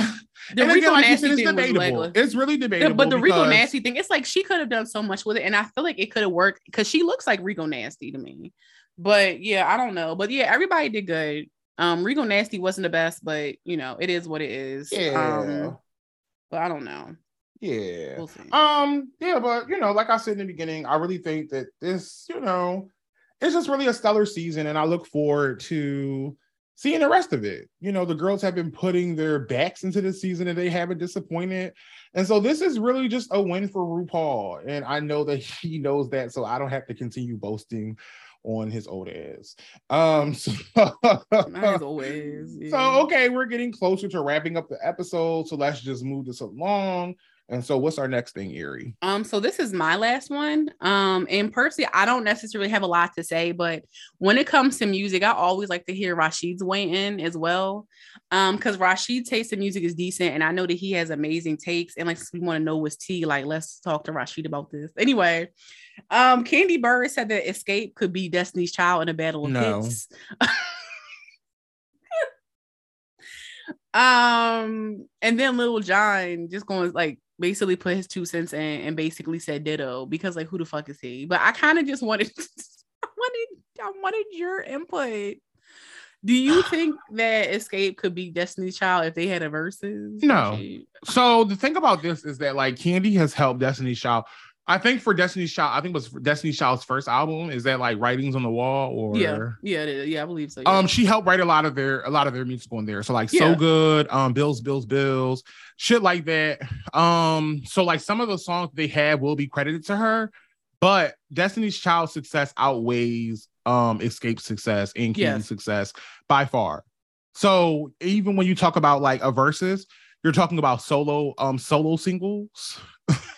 the and Rico again, like Nasty said, it's debatable. It's really debatable. but the because... Rico Nasty thing, it's like she could have done so much with it, and I feel like it could have worked because she looks like Rico Nasty to me. But yeah, I don't know. But yeah, everybody did good. Um, Rico Nasty wasn't the best, but you know, it is what it is. Yeah. Um, but I don't know. Yeah. We'll um, yeah, but you know, like I said in the beginning, I really think that this, you know, it's just really a stellar season, and I look forward to seeing the rest of it. You know, the girls have been putting their backs into the season and they haven't disappointed. And so this is really just a win for RuPaul. And I know that he knows that, so I don't have to continue boasting on his old ass. Um so, always, yeah. so okay, we're getting closer to wrapping up the episode. So let's just move this along. And so what's our next thing, Erie? Um, so this is my last one. Um, and personally, I don't necessarily have a lot to say, but when it comes to music, I always like to hear Rasheed's way in as well. Um, because Rasheed's taste in music is decent, and I know that he has amazing takes. And like we want to know what's tea, like let's talk to Rasheed about this. Anyway, um, Kandi Burruss said that Xscape could be Destiny's Child in a battle of no. hits. um, and then Lil Jon just going like basically put his two cents in and basically said ditto because like who the fuck is he? But I kind of just wanted I wanted I wanted your input. Do you think that Xscape could be Destiny's Child if they had a verses? No. So the thing about this is that like Kandi has helped Destiny's Child. I think for Destiny's Child, I think it was Destiny's Child's first album. Is that like writings on the wall or yeah, yeah, yeah, I believe so. Yeah. Um, she helped write a lot of their a lot of their music on there. So like yeah. so good, um, Bills, Bills, Bills, shit like that. Um, so like some of the songs they have will be credited to her, but Destiny's Child success outweighs um Xscape success and King's success by far. So even when you talk about like a verses, you're talking about solo um solo singles.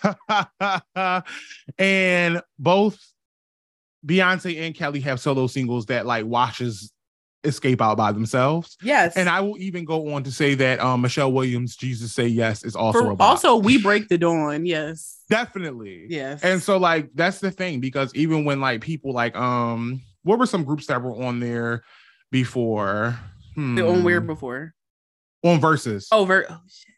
and both Beyonce and Kelly have solo singles that like watches Xscape out by themselves. Yes. And I will even go on to say that um, Michelle Williams, Jesus Say Yes, is also For, also We Break the Dawn. Yes. Definitely. Yes. And so like that's the thing because even when like people like um what were some groups that were on there before? Hmm. On where before? On verses. Over. oh shit.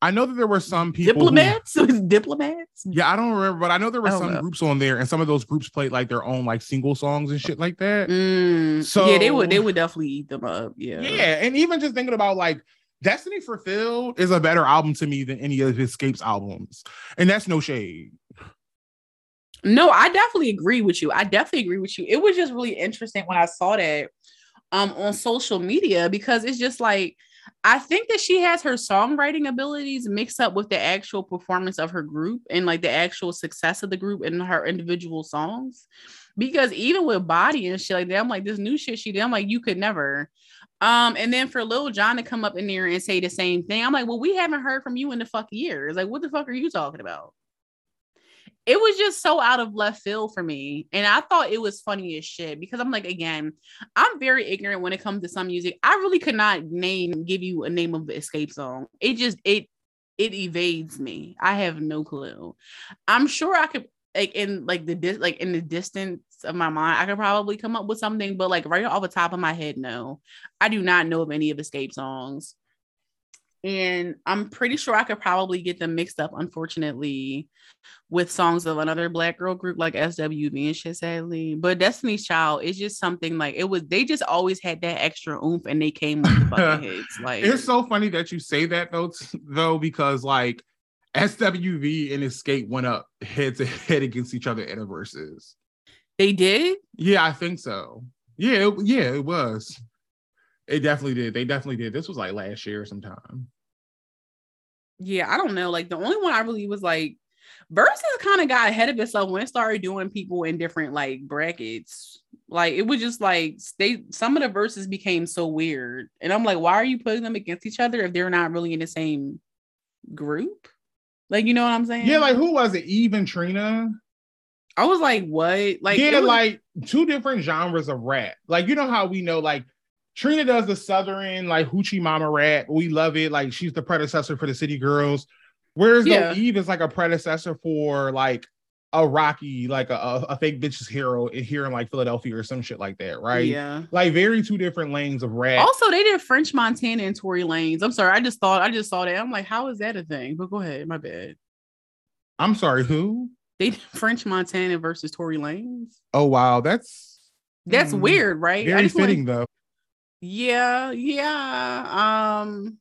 I know that there were some people diplomats. Who, diplomats. Yeah, I don't remember, but I know there were some know. groups on there, and some of those groups played like their own like single songs and shit like that. Mm, so yeah, they would they would definitely eat them up. Yeah, yeah, and even just thinking about like Destiny Fulfilled is a better album to me than any of Xscapes albums, and that's no shade. No, I definitely agree with you. I definitely agree with you. It was just really interesting when I saw that um on social media because it's just like I think that she has her songwriting abilities mixed up with the actual performance of her group and like the actual success of the group and her individual songs. Because even with body and shit like that, I'm like, this new shit she did, I'm like, you could never. Um, and then for Lil Jon to come up in there and say the same thing, I'm like, well, we haven't heard from you in the fuck years. Like, what the fuck are you talking about? It was just so out of left field for me. And I thought it was funny as shit because I'm like, again, I'm very ignorant when it comes to some music. I really could not name, give you a name of the Xscape song. It just, it, it evades me. I have no clue. I'm sure I could like in like the dis- like in the distance of my mind, I could probably come up with something, but like right off the top of my head, no. I do not know of any of Xscape songs. And I'm pretty sure I could probably get them mixed up, unfortunately, with songs of another black girl group like SWV and shit, sadly. But Destiny's Child is just something like it was, they just always had that extra oomph and they came with the fucking hits. Like it's so funny that you say that though, though, because like SWV and Xscape went up head to head against each other in a verses. They did? Yeah, I think so. Yeah, it, yeah, it was. It definitely did. They definitely did. This was like last year sometime. Yeah, I don't know. Like the only one I really was like versus kind of got ahead of itself when it started doing people in different like brackets. Like it was just like they some of the verses became so weird. And I'm like, why are you putting them against each other if they're not really in the same group? Like, you know what I'm saying? Yeah, like who was it? Eve and Trina. I was like, what? Like, yeah, was- like two different genres of rap. Like, you know how we know, like Trina does the southern, like hoochie mama rap. We love it. Like she's the predecessor for the City Girls. Whereas Yeah. Eve is like a predecessor for like a Rocky, like a, a, fake bitch's hero here in like Philadelphia or some shit like that, right? Yeah. Like very two different lanes of rap. Also, they did French Montana and Tory Lanez. I'm sorry, I just thought I just saw that. I'm like, how is that a thing? But go ahead, my bad. I'm sorry, who? They did French Montana versus Tory Lanez. Oh wow, that's That's Hmm. weird, right? Very just wanna- fitting though. Yeah, yeah. Um,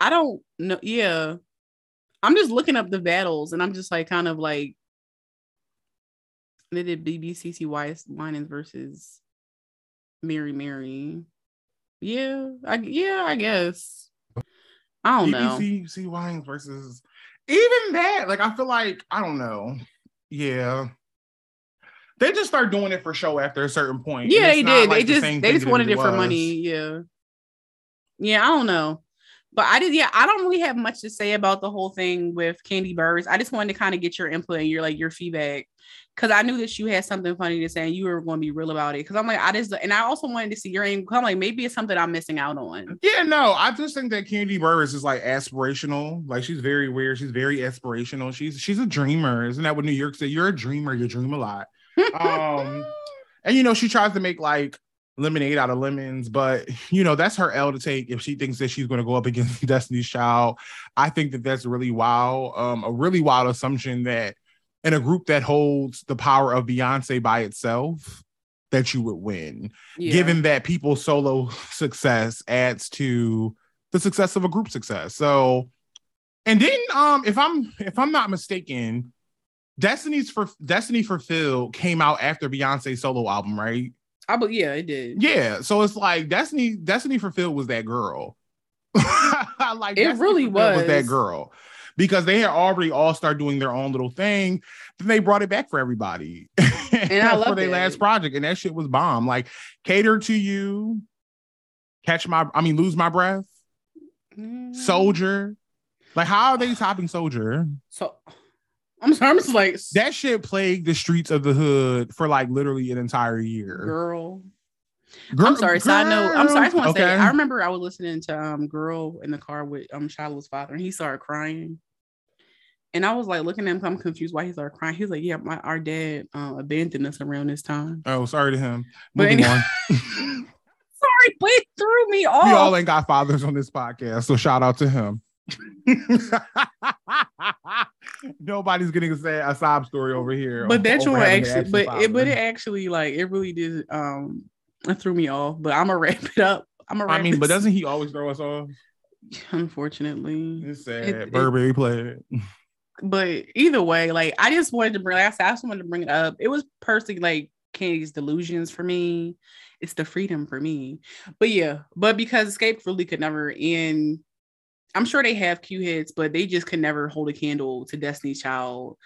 I don't know. Yeah, I'm just looking up the battles, and I'm just like, kind of like, they did BBCC Wise Winans versus Mary Mary. Yeah, I yeah, I guess. I don't know. BBC Wines versus even that. Like I feel like I don't know. Yeah. They just start doing it for show after a certain point. Yeah, they did. like they the just they just wanted it for money. Yeah. Yeah, I don't know. But I did, yeah, I don't really have much to say about the whole thing with Kandi Burruss. I just wanted to kind of get your input and your like your feedback. Cause I knew that you had something funny to say and you were going to be real about it. Cause I'm like, I just and I also wanted to see your aim. I'm like, maybe it's something I'm missing out on. Yeah, no, I just think that Kandi Burruss is like aspirational. Like she's very weird. She's very aspirational. She's she's a dreamer. Isn't that what New York said? You're a dreamer. You dream a lot. Um, and you know she tries to make like lemonade out of lemons, but you know that's her L to take if she thinks that she's going to go up against Destiny's Child. I think that that's really wild. Um, a really wild assumption that in a group that holds the power of Beyonce by itself, that you would win Yeah. given that people's solo success adds to the success of a group success. So, and then um, if I'm if I'm not mistaken, Destiny's for Destiny Fulfilled came out after Beyonce's solo album, right? I but yeah, it did. Yeah. So it's like Destiny Destiny Fulfilled was that girl. I like It Destiny really was. Phil that girl. Because they had already all started doing their own little thing, then they brought it back for everybody. And I for their last project, and that shit was bomb. Like cater to you, catch my, I mean, lose my breath, Mm. soldier. Like, how are they topping soldier? So I'm sorry, I'm just like That shit plagued the streets of the hood for like literally an entire year. girl. Girl- I'm sorry. Side note. I'm sorry. I just want to say. I remember I was listening to um "Girl" in the car with um Shiloh's father, and he started crying. And I was like looking at him. I'm confused why he started crying. He was like, "Yeah, my our dad uh, abandoned us around this time." Oh, sorry to him. But Moving anyway- on. Sorry, but it threw me off. We all ain't got fathers on this podcast, so shout out to him. Nobody's getting a, sad, a sob story over here. but that one actually, but it, but it actually like it really did um it threw me off. But I'm gonna wrap it up. I'm gonna. I mean, but doesn't he always throw us off? unfortunately. It's sad. It- it- Burberry played. but either way, like I just wanted to bring, like I said, I just wanted to bring it up. It was personally like Kandi's delusions for me. It's the freedom for me. But yeah, but because Xscape really could never and I'm sure they have Q hits, but they just could never hold a candle to Destiny's Child.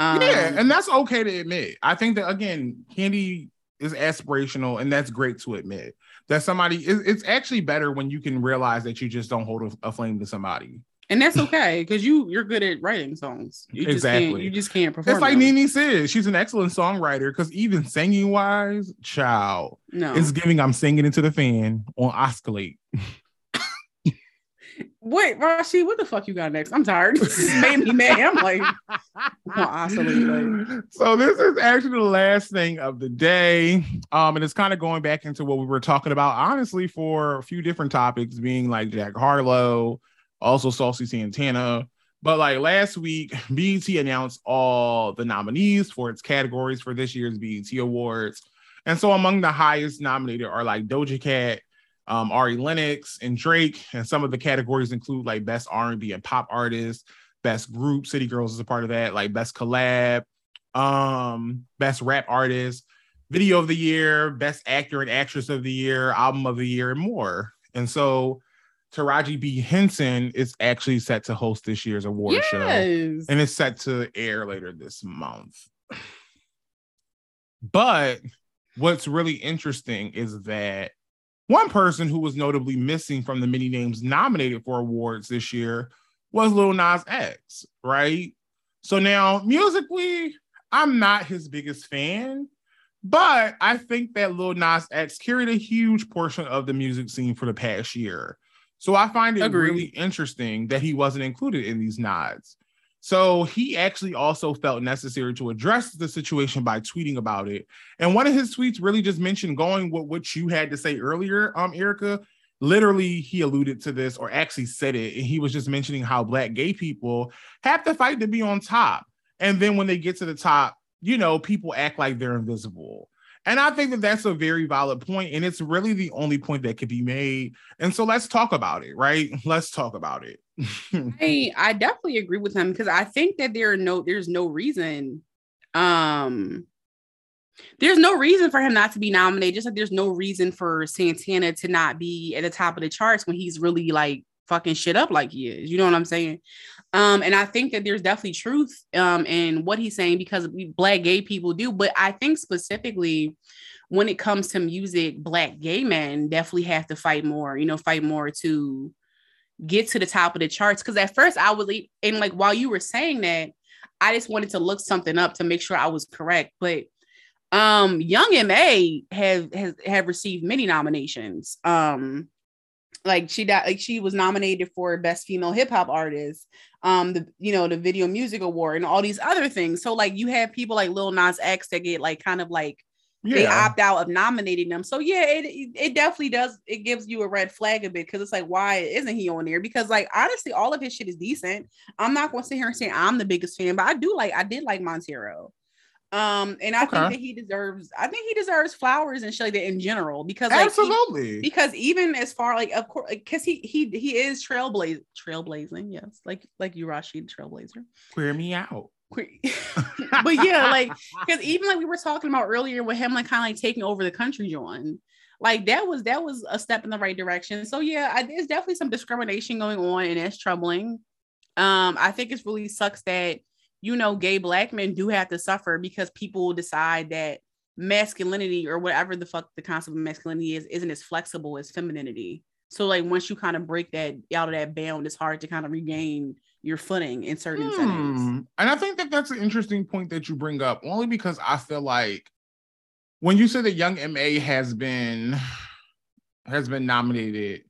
Um, yeah, and that's okay to admit. I think that again, Kandi is aspirational, and that's great to admit. That somebody it- it's actually better when you can realize that you just don't hold a, a flame to somebody. and that's okay because you you're good at writing songs. You just can't Exactly. you just can't perform. It's like them. Nene said, she's an excellent songwriter because even singing wise, child, No, it's giving I'm singing into the fan on Oscillate. Wait, Rashi, what the fuck you got next? I'm tired. Made me mad. I'm. Like. So this is actually the last thing of the day. Um, and it's kind of going back into what we were talking about, honestly, for a few different topics, being like Jack Harlow, also Saucy Santana. But like last week, BET announced all the nominees for its categories for this year's BET Awards. And so among the highest nominated are like Doja Cat, um, Ari Lennox, and Drake. And some of the categories include like best R&B and pop artist, best group, City Girls is a part of that, like best collab, um, best rap artist, video of the year, best actor and actress of the year, album of the year, and more. And so Taraji P. Henson is actually set to host this year's award Yes. show, and it's set to air later this month. But what's really interesting is that one person who was notably missing from the many names nominated for awards this year was Lil Nas X, right? So now, musically, I'm not his biggest fan, but I think that Lil Nas X carried a huge portion of the music scene for the past year. So I find it Agreed. really interesting that he wasn't included in these nods. So he actually also felt necessary to address the situation by tweeting about it. And one of his tweets really just mentioned going with what you had to say earlier, um, Erica. Literally, he alluded to this or actually said it. And he was just mentioning how black gay people have to fight to be on top. And then when they get to the top, you know, people act like they're invisible. And I think that that's a very valid point, and it's really the only point that could be made. And so let's talk about it, right? Let's talk about it. I I definitely agree with him because I think that there are no there's no reason um there's no reason for him not to be nominated just like there's no reason for Santana to not be at the top of the charts when he's really like fucking shit up like he is you know what I'm saying um and I think that there's definitely truth um in what he's saying because black gay people do but I think specifically when it comes to music black gay men definitely have to fight more you know fight more to get to the top of the charts. Because at first I was and like while you were saying that, I just wanted to look something up to make sure I was correct. But um Young MA have has have received many nominations. Um like she got like she was nominated for best female hip hop artist, um the you know the video music award and all these other things. So like you have people like Lil Nas X that get like kind of like they opt out of nominating them. So yeah, it it definitely does. It gives you a red flag a bit because it's like, why isn't he on there? Because like honestly, all of his shit is decent. I'm not going to sit here and say I'm the biggest fan, but I do like I did like Montero. Um, and I Okay. think that he deserves. I think he deserves flowers and shit like that in general because like he- Absolutely. because even as far like of course because he he he is trailblaze trailblazing yes like like you Rasheed trailblazer Queer me out. But yeah, like because even like we were talking about earlier with him like kind of like taking over the country, John. Like that was that was a step in the right direction. So yeah, I, there's definitely some discrimination going on, and it's troubling. Um, I think it's really sucks that you know gay black men do have to suffer because people decide that masculinity or whatever the fuck the concept of masculinity is isn't as flexible as femininity. So like once you kind of break that out of that bound, it's hard to kind of regain your footing in certain settings. Hmm. And I think that that's an interesting point that you bring up, only because I feel like when you say that Young MA has been has been nominated,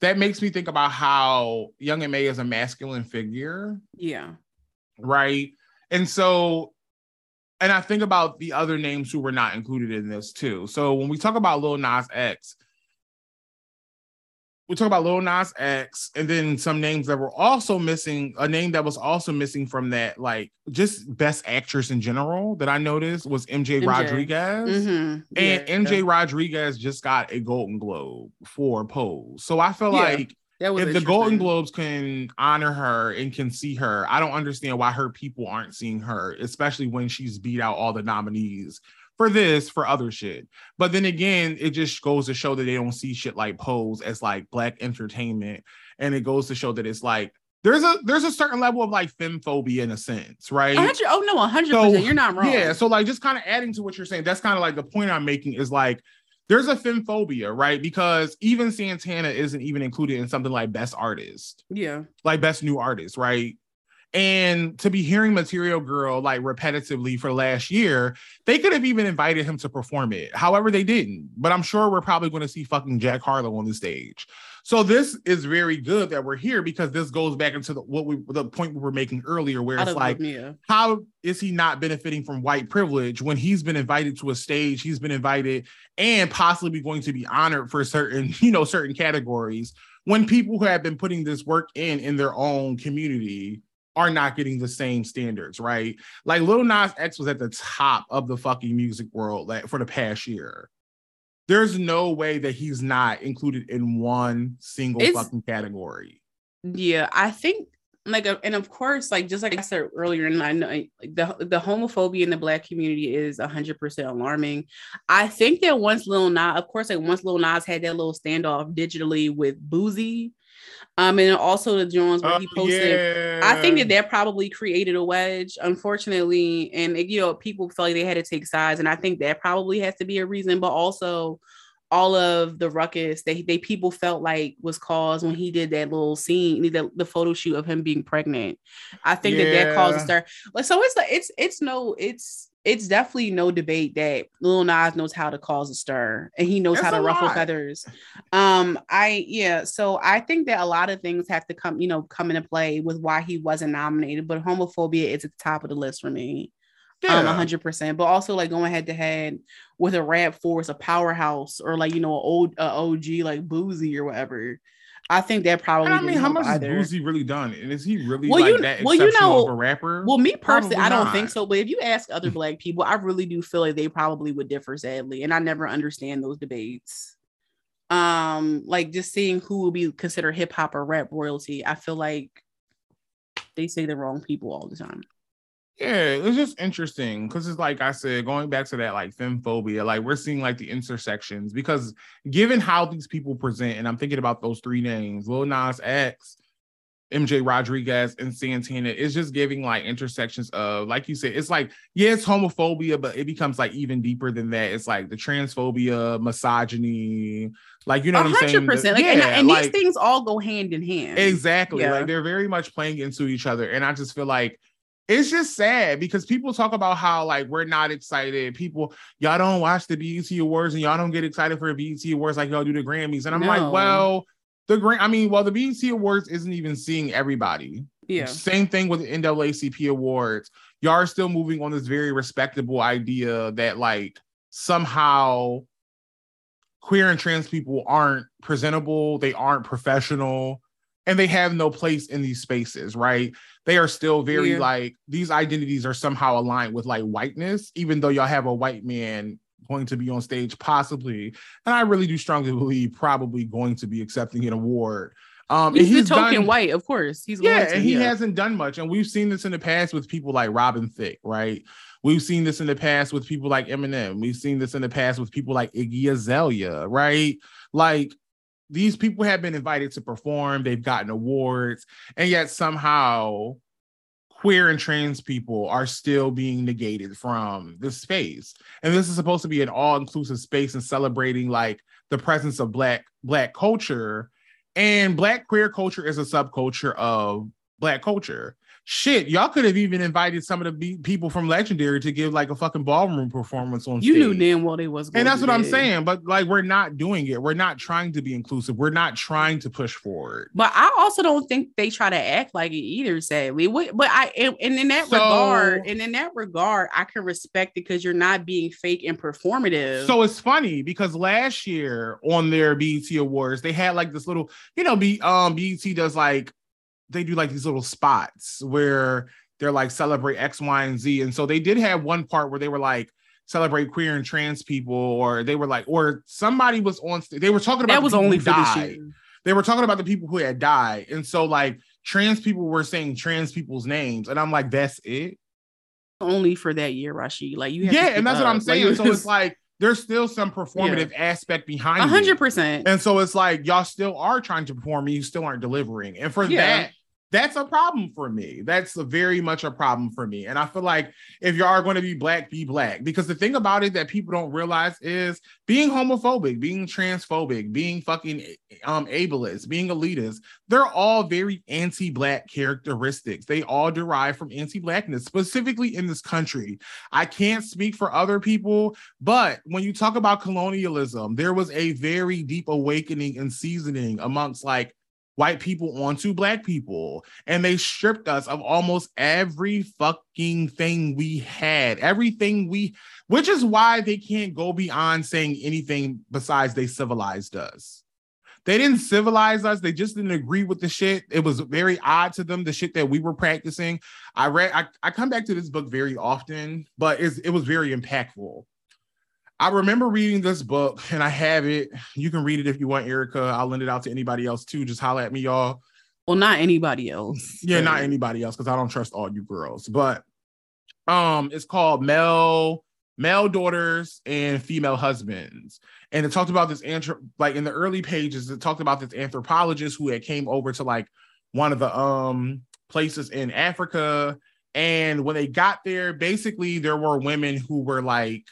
that makes me think about how Young MA is a masculine figure, Yeah. Right? And so, and I think about the other names who were not included in this too. So when we talk about Lil Nas X, we talk about Lil Nas X, and then some names that were also missing. A name that was also missing from that, like just best actress in general, that I noticed was MJ, MJ. Rodriguez. Mhm. And Yeah. MJ Rodriguez just got a Golden Globe for Pose. So I feel Yeah, like That was if the Golden. Globes can honor her and can see her, I don't understand why her people aren't seeing her, especially when she's beat out all the nominees for this, for other shit. But then again, it just goes to show that they don't see shit like Pose as like black entertainment. And it goes to show that it's like there's a there's a certain level of like femmephobia in a sense, right? A hundred- oh no, hundred So, percent. You're not wrong. Yeah, so like just kind of adding to what you're saying, that's kind of like the point I'm making is like there's a femmephobia, right? Because even Santana isn't even included in something like best artist, yeah. like best new artist, right? And to be hearing Material Girl like repetitively for last year, they could have even invited him to perform it. However, they didn't. But I'm sure we're probably going to see fucking Jack Harlow on the stage. So this is very good that we're here because this goes back into the, what we the point we were making earlier, where it's like, how is he not benefiting from white privilege when he's been invited to a stage, he's been invited and possibly going to be honored for certain, you know, certain categories when people who have been putting this work in in their own community are not getting the same standards, right? Like Lil Nas X was at the top of the fucking music world like, for the past year there's no way that he's not included in one single it's, fucking category. Yeah, I think like uh, and of course like just like I said earlier and I know like the the homophobia in the black community is 100% alarming. I think that once Lil Nas of course like once Lil Nas had that little standoff digitally with Boosie um, and also the Jones where he oh, posted. Yeah. I think that that probably created a wedge, unfortunately, and you know people felt like they had to take sides, and I think that probably has to be a reason. But also, all of the ruckus they they people felt like was caused when he did that little scene, the, the photo shoot of him being pregnant. I think yeah. that that caused a stir. Like so, it's like it's it's no it's it's definitely no debate that Lil Nas knows how to cause a stir and he knows That's how to ruffle lot. feathers. Um, I yeah, so I think that a lot of things have to come, you know, come into play with why he wasn't nominated, but homophobia is at the top of the list for me. Um, yeah. Um, 100%. But also like going head to head with a rap force, a powerhouse, or like you know, an old uh, OG like Boosie or whatever. I think that probably. I mean, how much either. has Boosie really done? And is he really well, like you, that well, you know, of a rapper? Well, me personally, probably I don't not. think so. But if you ask other black people, I really do feel like they probably would differ. Sadly, and I never understand those debates. Um, like just seeing who will be considered hip hop or rap royalty. I feel like they say the wrong people all the time. Yeah, it's just interesting because it's like I said, going back to that like femmephobia, like we're seeing like the intersections because given how these people present, and I'm thinking about those three names, Lil Nas X, MJ Rodriguez, and Santana, it's just giving like intersections of, like you said, it's like, yeah, it's homophobia, but it becomes like even deeper than that. It's like the transphobia, misogyny, like you know 100%. what I'm saying? The, like, yeah, and, and like, these things all go hand in hand. Exactly. Yeah. Like they're very much playing into each other. And I just feel like it's just sad because people talk about how like we're not excited. People, y'all don't watch the BET Awards and y'all don't get excited for the BET Awards like y'all do the Grammys. And I'm no. like, well, the Gram, I mean, well, the BET Awards isn't even seeing everybody. Yeah. Same thing with the NAACP Awards. Y'all are still moving on this very respectable idea that like somehow queer and trans people aren't presentable, they aren't professional, and they have no place in these spaces, right? They are still very yeah. like these identities are somehow aligned with like whiteness, even though y'all have a white man going to be on stage, possibly. And I really do strongly believe probably going to be accepting an award. Um, he's, he's the token done, white, of course. He's yeah, and he hasn't done much. And we've seen this in the past with people like Robin Thicke, right? We've seen this in the past with people like Eminem. We've seen this in the past with people like Iggy Azalea, right? Like these people have been invited to perform, they've gotten awards, and yet somehow queer and trans people are still being negated from the space. And this is supposed to be an all-inclusive space and celebrating like the presence of black black culture. And black queer culture is a subculture of black culture shit, y'all could have even invited some of the people from Legendary to give like a fucking ballroom performance on you stage. knew damn well they was and that's what i'm saying but like we're not doing it. We're not trying to be inclusive. We're not trying to push forward. But i also don't think they try to act like it either sadly. But i and in that so, regard and in that regard i can respect it because you're not being fake and performative. So it's funny because last year on their BET awards they had like this little you know be um BET does like they do like these little spots where they're like celebrate X, Y, and Z. And so they did have one part where they were like celebrate queer and trans people, or they were like, or somebody was on stage. They were talking about that was only died. They were talking about the people who had died. And so like trans people were saying trans people's names. And I'm like, that's it. Only for that year, Rashi. Like you Yeah, and that's up. what I'm saying. Like, so it's like there's still some performative yeah. aspect behind it 100%. And so it's like y'all still are trying to perform and you still aren't delivering. And for yeah. that that's a problem for me. That's very much a problem for me. And I feel like if you are going to be black, be black. Because the thing about it that people don't realize is being homophobic, being transphobic, being fucking um ableist, being elitist, they're all very anti-black characteristics. They all derive from anti-blackness, specifically in this country. I can't speak for other people, but when you talk about colonialism, there was a very deep awakening and seasoning amongst like white people onto black people. And they stripped us of almost every fucking thing we had everything we which is why they can't go beyond saying anything besides they civilized us. They didn't civilize us. They just didn't agree with the shit. It was very odd to them the shit that we were practicing. I read i, I come back to this book very often but it was very impactful I remember reading this book and I have it. You can read it if you want, Erica. I'll lend it out to anybody else too. Just holler at me, y'all. Well, not anybody else. Yeah, not anybody else, because I don't trust all you girls. But um, it's called Male Male Daughters and Female Husbands. And it talked about this anthrop like in the early pages, it talked about this anthropologist who had came over to like one of the um places in Africa. And when they got there, basically there were women who were like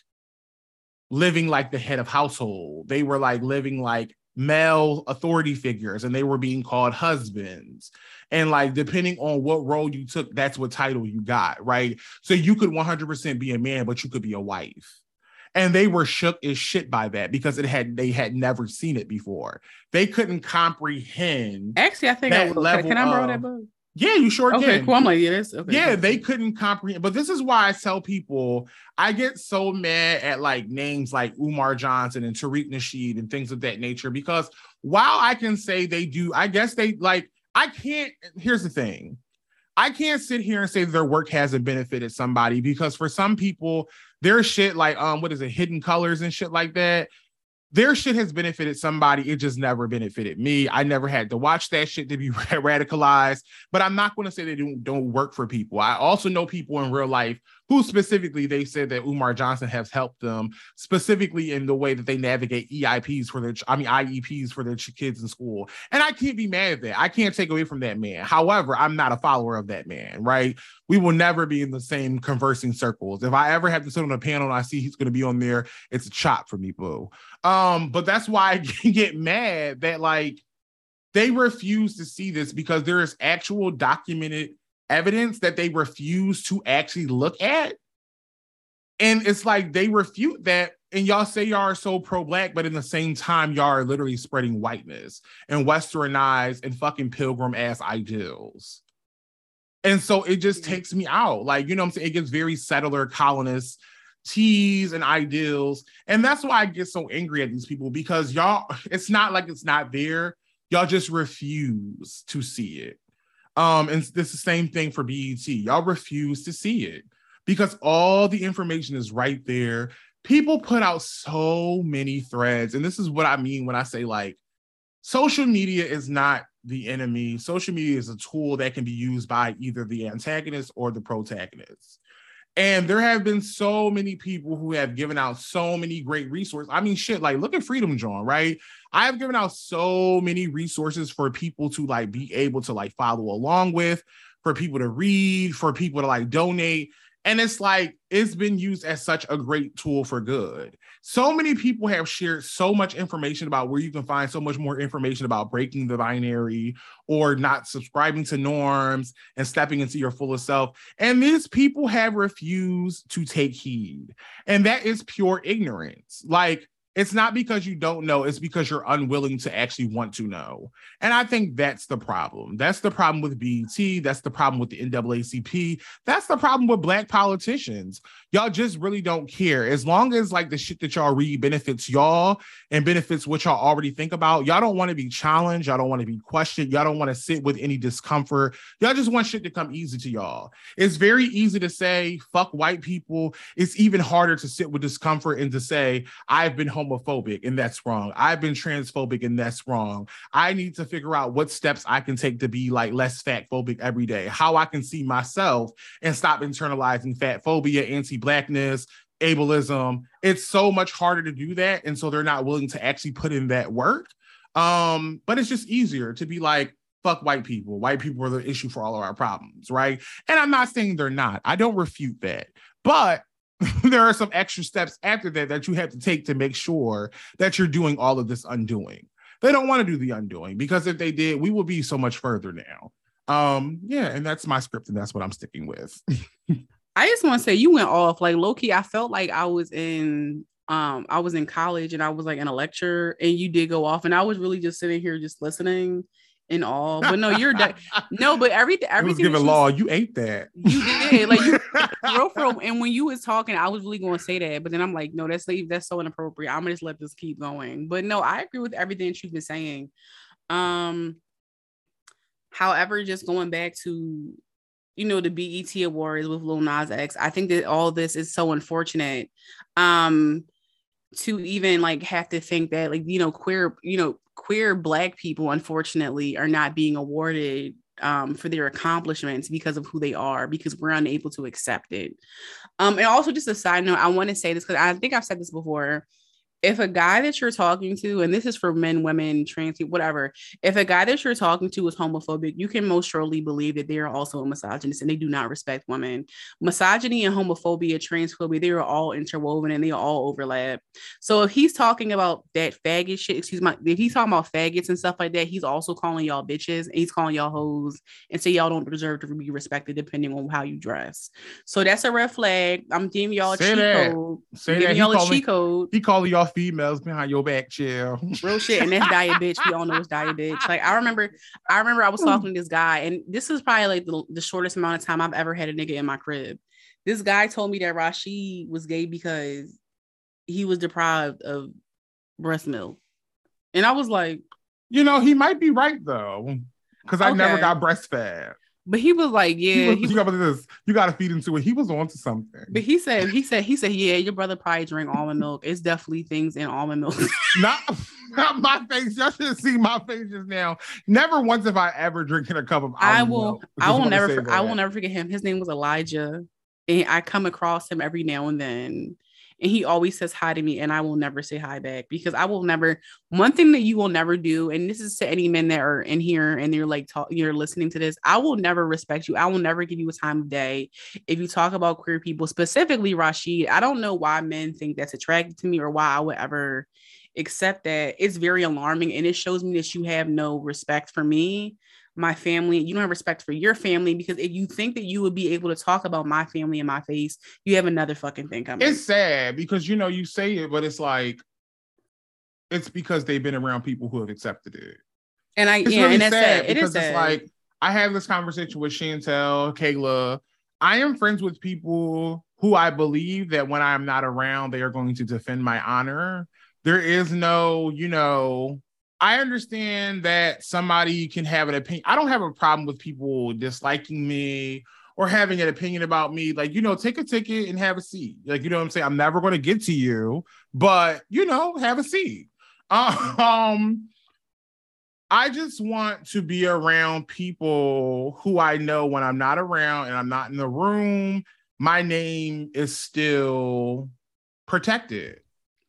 living like the head of household. They were like living like male authority figures and they were being called husbands. And like, depending on what role you took, that's what title you got, right? So you could 100% be a man, but you could be a wife. And they were shook as shit by that because it had they had never seen it before. They couldn't comprehend. Actually, I think I will. Can, can I borrow that book? Yeah, you sure okay, can. cool. I'm like, yeah, that's okay. Yeah, they couldn't comprehend. But this is why I tell people I get so mad at like names like Umar Johnson and Tariq Nasheed and things of that nature because while I can say they do, I guess they like, I can't. Here's the thing I can't sit here and say their work hasn't benefited somebody because for some people, their shit like um, what is it, hidden colors and shit like that their shit has benefited somebody. It just never benefited me. I never had to watch that shit to be radicalized. But I'm not going to say they don't, don't work for people. I also know people in real life who specifically they said that Umar Johnson has helped them specifically in the way that they navigate EIPs for their, I mean IEPs for their kids in school. And I can't be mad at that. I can't take away from that man. However, I'm not a follower of that man, right? We will never be in the same conversing circles. If I ever have to sit on a panel and I see he's going to be on there, it's a chop for me, boo. Um, but that's why I get mad that like they refuse to see this because there is actual documented evidence that they refuse to actually look at. And it's like they refute that. And y'all say y'all are so pro black, but in the same time, y'all are literally spreading whiteness and westernized and fucking pilgrim ass ideals. And so it just takes me out. Like, you know I'm saying? It gets very settler colonist teas and ideals. And that's why I get so angry at these people because y'all, it's not like it's not there. Y'all just refuse to see it. Um, and it's the same thing for BET. Y'all refuse to see it because all the information is right there. People put out so many threads, and this is what I mean when I say like social media is not the enemy. Social media is a tool that can be used by either the antagonist or the protagonist. And there have been so many people who have given out so many great resources. I mean, shit, like look at Freedom John, right? I have given out so many resources for people to like be able to like follow along with, for people to read, for people to like donate. And it's like it's been used as such a great tool for good. So many people have shared so much information about where you can find so much more information about breaking the binary or not subscribing to norms and stepping into your fullest self. And these people have refused to take heed. And that is pure ignorance. Like, it's not because you don't know, it's because you're unwilling to actually want to know. And I think that's the problem. That's the problem with BET. That's the problem with the NAACP. That's the problem with Black politicians. Y'all just really don't care. As long as like the shit that y'all read benefits y'all and benefits what y'all already think about, y'all don't want to be challenged. Y'all don't want to be questioned. Y'all don't want to sit with any discomfort. Y'all just want shit to come easy to y'all. It's very easy to say, fuck white people. It's even harder to sit with discomfort and to say, I've been home homophobic and that's wrong. I've been transphobic and that's wrong. I need to figure out what steps I can take to be like less fat phobic every day, how I can see myself and stop internalizing fat phobia, anti blackness, ableism. It's so much harder to do that. And so they're not willing to actually put in that work. Um, but it's just easier to be like, fuck white people. White people are the issue for all of our problems, right? And I'm not saying they're not. I don't refute that. But there are some extra steps after that that you have to take to make sure that you're doing all of this undoing. They don't want to do the undoing because if they did, we would be so much further now. Um, yeah, and that's my script, and that's what I'm sticking with. I just want to say you went off like Loki. I felt like I was in um I was in college and I was like in a lecture and you did go off and I was really just sitting here just listening in all. But no, you're de- no, but everything everything giving law. You ate that. You did like you real for real. And when you was talking, I was really going to say that, but then I'm like, no, that's that's so inappropriate. I'm gonna just let this keep going. But no, I agree with everything that you've been saying. Um, however, just going back to you know the BET Awards with Lil Nas X, I think that all this is so unfortunate. Um, to even like have to think that like you know queer you know queer black people unfortunately are not being awarded um, for their accomplishments because of who they are because we're unable to accept it. Um, and also just a side note i want to say this because i think i've said this before if a guy that you're talking to, and this is for men, women, trans people, whatever, if a guy that you're talking to is homophobic, you can most surely believe that they are also a misogynist and they do not respect women. Misogyny and homophobia, transphobia, they are all interwoven and they all overlap. So if he's talking about that faggot shit, excuse me, if he's talking about faggots and stuff like that, he's also calling y'all bitches and he's calling y'all hoes and say y'all don't deserve to be respected depending on how you dress. So that's a red flag. I'm giving y'all a cheat code. Say giving that. y'all a cheat code. He calling y'all females behind your back, chill. Real shit. And that's diet bitch. We all know it's diet bitch. Like I remember, I remember I was hmm. talking to this guy, and this is probably like the, the shortest amount of time I've ever had a nigga in my crib. This guy told me that Rasheed was gay because he was deprived of breast milk. And I was like, you know, he might be right though. Because I okay. never got breastfed. But he was like, yeah, he was, he you, got this, you gotta feed into it. He was on to something. But he said, he said, he said, yeah, your brother probably drank almond milk. It's definitely things in almond milk. not, not my face. Y'all should see my face just now. Never once have I ever drinking a cup of I will, milk. I will never, I will never forget him. His name was Elijah, and I come across him every now and then and he always says hi to me and i will never say hi back because i will never one thing that you will never do and this is to any men that are in here and you're like talk, you're listening to this i will never respect you. I will never give you a time of day. If you talk about queer people specifically Rasheed i don't know why men think that's attractive to me or why i would ever accept that. It's very alarming and it shows me that you have no respect for me my family, you don't have respect for your family because if you think that you would be able to talk about my family in my face, you have another fucking thing coming. It's sad because you know you say it, but it's like it's because they've been around people who have accepted it. And I it's yeah, really and that's sad. It because it's like I have this conversation with Chantel, Kayla. I am friends with people who I believe that when I'm not around, they are going to defend my honor. There is no, you know, I understand that somebody can have an opinion. I don't have a problem with people disliking me or having an opinion about me. Like, you know, take a ticket and have a seat. Like, you know what I'm saying? I'm never going to get to you, but, you know, have a seat. Um, I just want to be around people who I know when I'm not around and I'm not in the room, my name is still protected.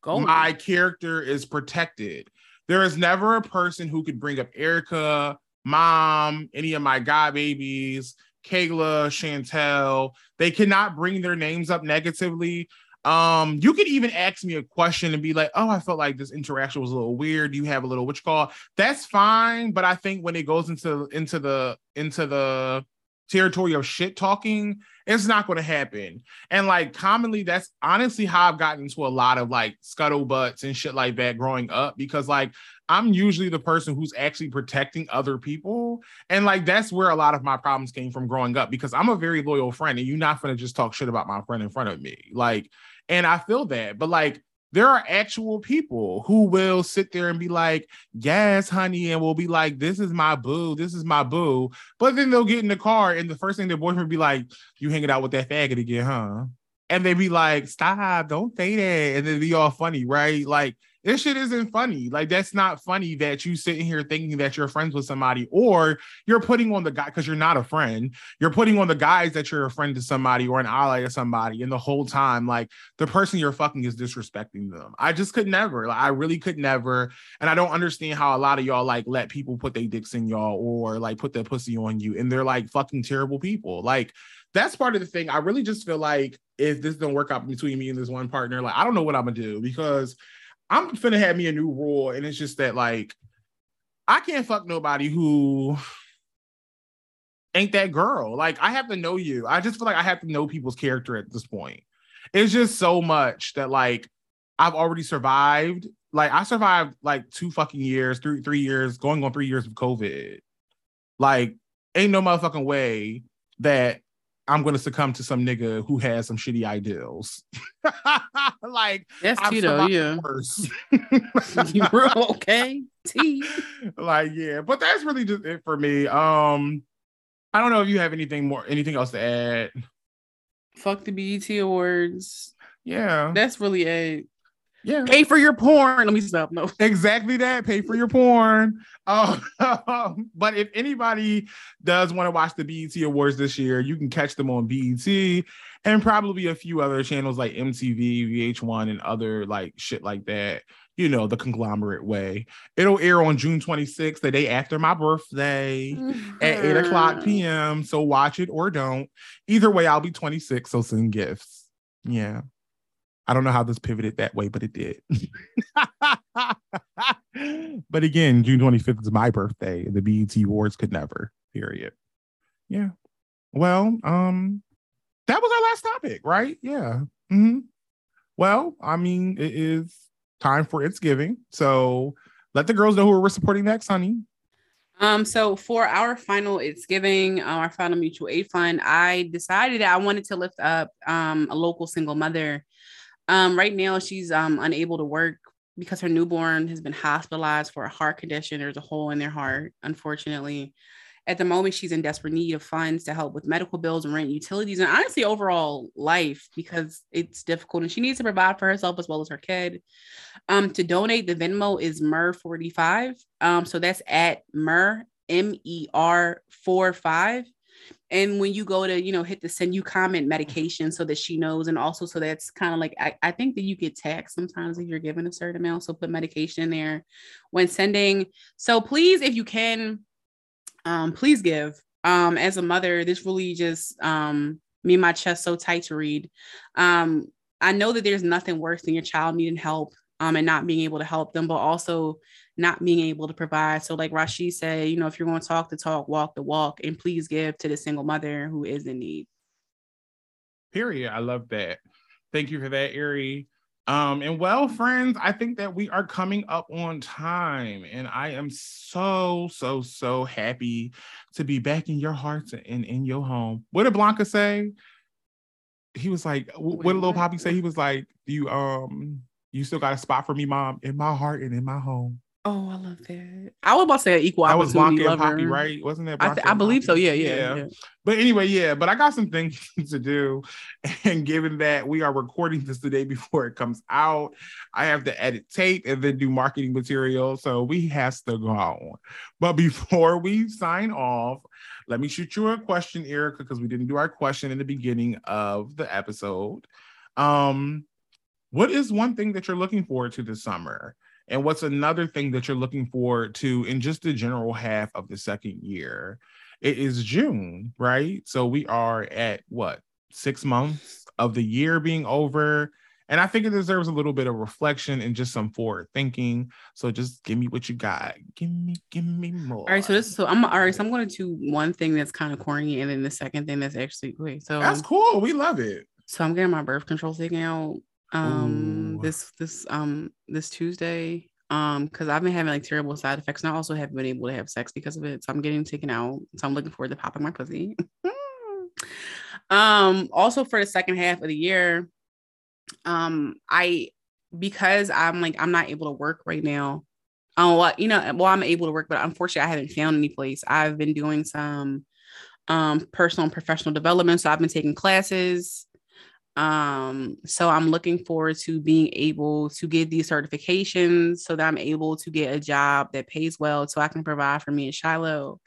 Go. My character is protected. There is never a person who could bring up Erica, mom, any of my god babies, Kayla, Chantel. They cannot bring their names up negatively. Um, you could even ask me a question and be like, "Oh, I felt like this interaction was a little weird. Do you have a little you call?" That's fine, but I think when it goes into into the into the territory of shit talking, it's not going to happen. And like commonly, that's honestly how I've gotten into a lot of like scuttlebutts and shit like that growing up because like I'm usually the person who's actually protecting other people. And like that's where a lot of my problems came from growing up because I'm a very loyal friend and you're not going to just talk shit about my friend in front of me. Like, and I feel that, but like there are actual people who will sit there and be like, yes, honey, and will be like, this is my boo, this is my boo. But then they'll get in the car, and the first thing their boyfriend will be like, you hanging out with that faggot again, huh? And they be like, stop, don't say that. And then be all funny, right? Like, this shit isn't funny. Like that's not funny that you sitting here thinking that you're friends with somebody, or you're putting on the guy because you're not a friend. You're putting on the guys that you're a friend to somebody or an ally to somebody, and the whole time, like the person you're fucking is disrespecting them. I just could never. Like I really could never, and I don't understand how a lot of y'all like let people put their dicks in y'all or like put their pussy on you, and they're like fucking terrible people. Like that's part of the thing. I really just feel like if this don't work out between me and this one partner, like I don't know what I'm gonna do because I'm finna have me a new rule, and it's just that like I can't fuck nobody who ain't that girl. Like I have to know you. I just feel like I have to know people's character at this point. It's just so much that like I've already survived. Like I survived like two fucking years, three three years, going on three years of COVID. Like ain't no motherfucking way that I'm gonna succumb to some nigga who has some shitty ideals. like that's Tito, yeah. you real okay? T. like, yeah, but that's really just it for me. Um, I don't know if you have anything more, anything else to add. Fuck the BET Awards. Yeah, that's really it. Yeah. Pay for your porn. Let me stop. No. Exactly that. Pay for your porn. Oh, but if anybody does want to watch the BET Awards this year, you can catch them on BET and probably a few other channels like MTV, VH1, and other like shit like that. You know, the conglomerate way. It'll air on June 26th, the day after my birthday mm-hmm. at 8 o'clock p.m. So watch it or don't. Either way, I'll be 26, so send gifts. Yeah. I don't know how this pivoted that way, but it did. but again, June 25th is my birthday. The BET Awards could never, period. Yeah. Well, um, that was our last topic, right? Yeah. Mm-hmm. Well, I mean, it is time for It's Giving. So let the girls know who we're supporting next, honey. Um, so for our final It's Giving, uh, our final mutual aid fund, I decided that I wanted to lift up um, a local single mother um, right now, she's um, unable to work because her newborn has been hospitalized for a heart condition. There's a hole in their heart, unfortunately. At the moment, she's in desperate need of funds to help with medical bills and rent, utilities, and honestly, overall life because it's difficult and she needs to provide for herself as well as her kid. Um, to donate, the Venmo is MER45. Um, so that's at MER, M E R 4 5 and when you go to you know hit the send you comment medication so that she knows and also so that's kind of like I, I think that you get taxed sometimes if you're given a certain amount so put medication in there when sending. So please if you can um please give. Um as a mother this really just um me my chest so tight to read. Um i know that there's nothing worse than your child needing help um and not being able to help them but also not being able to provide. So, like Rasheed said, you know, if you're going to talk the talk, walk the walk, and please give to the single mother who is in need. Period. I love that. Thank you for that, Ari. Um, and well, friends, I think that we are coming up on time, and I am so, so, so happy to be back in your hearts and in your home. What did Blanca say? He was like, what did little Papi say? He was like, you um, you still got a spot for me, mom, in my heart and in my home. Oh, I love that. I was about to say equal that was Blanca and Papi, right? Wasn't that? I, th- I believe so. Yeah, yeah, yeah, yeah. But anyway, yeah. But I got some things to do, and given that we are recording this the day before it comes out, I have to edit tape and then do marketing material. So we has to go. But before we sign off, let me shoot you a question, Erica, because we didn't do our question in the beginning of the episode. Um, what is one thing that you're looking forward to this summer? And what's another thing that you're looking forward to in just the general half of the second year? It is June, right? So we are at what, six months of the year being over. And I think it deserves a little bit of reflection and just some forward thinking. So just give me what you got. Give me, give me more. All right. So this is so I'm all right. So I'm going to do one thing that's kind of corny and then the second thing that's actually great. So that's cool. We love it. So I'm getting my birth control taken out um Ooh. this this um this Tuesday um because I've been having like terrible side effects and I also haven't been able to have sex because of it. So I'm getting taken out. So I'm looking forward to popping my pussy. um also for the second half of the year, um I because I'm like I'm not able to work right now. Um well, you know, well I'm able to work, but unfortunately I haven't found any place. I've been doing some um personal and professional development. So I've been taking classes Um, so I'm looking forward to being able to get these certifications so that I'm able to get a job that pays well so I can provide for me and Shiloh.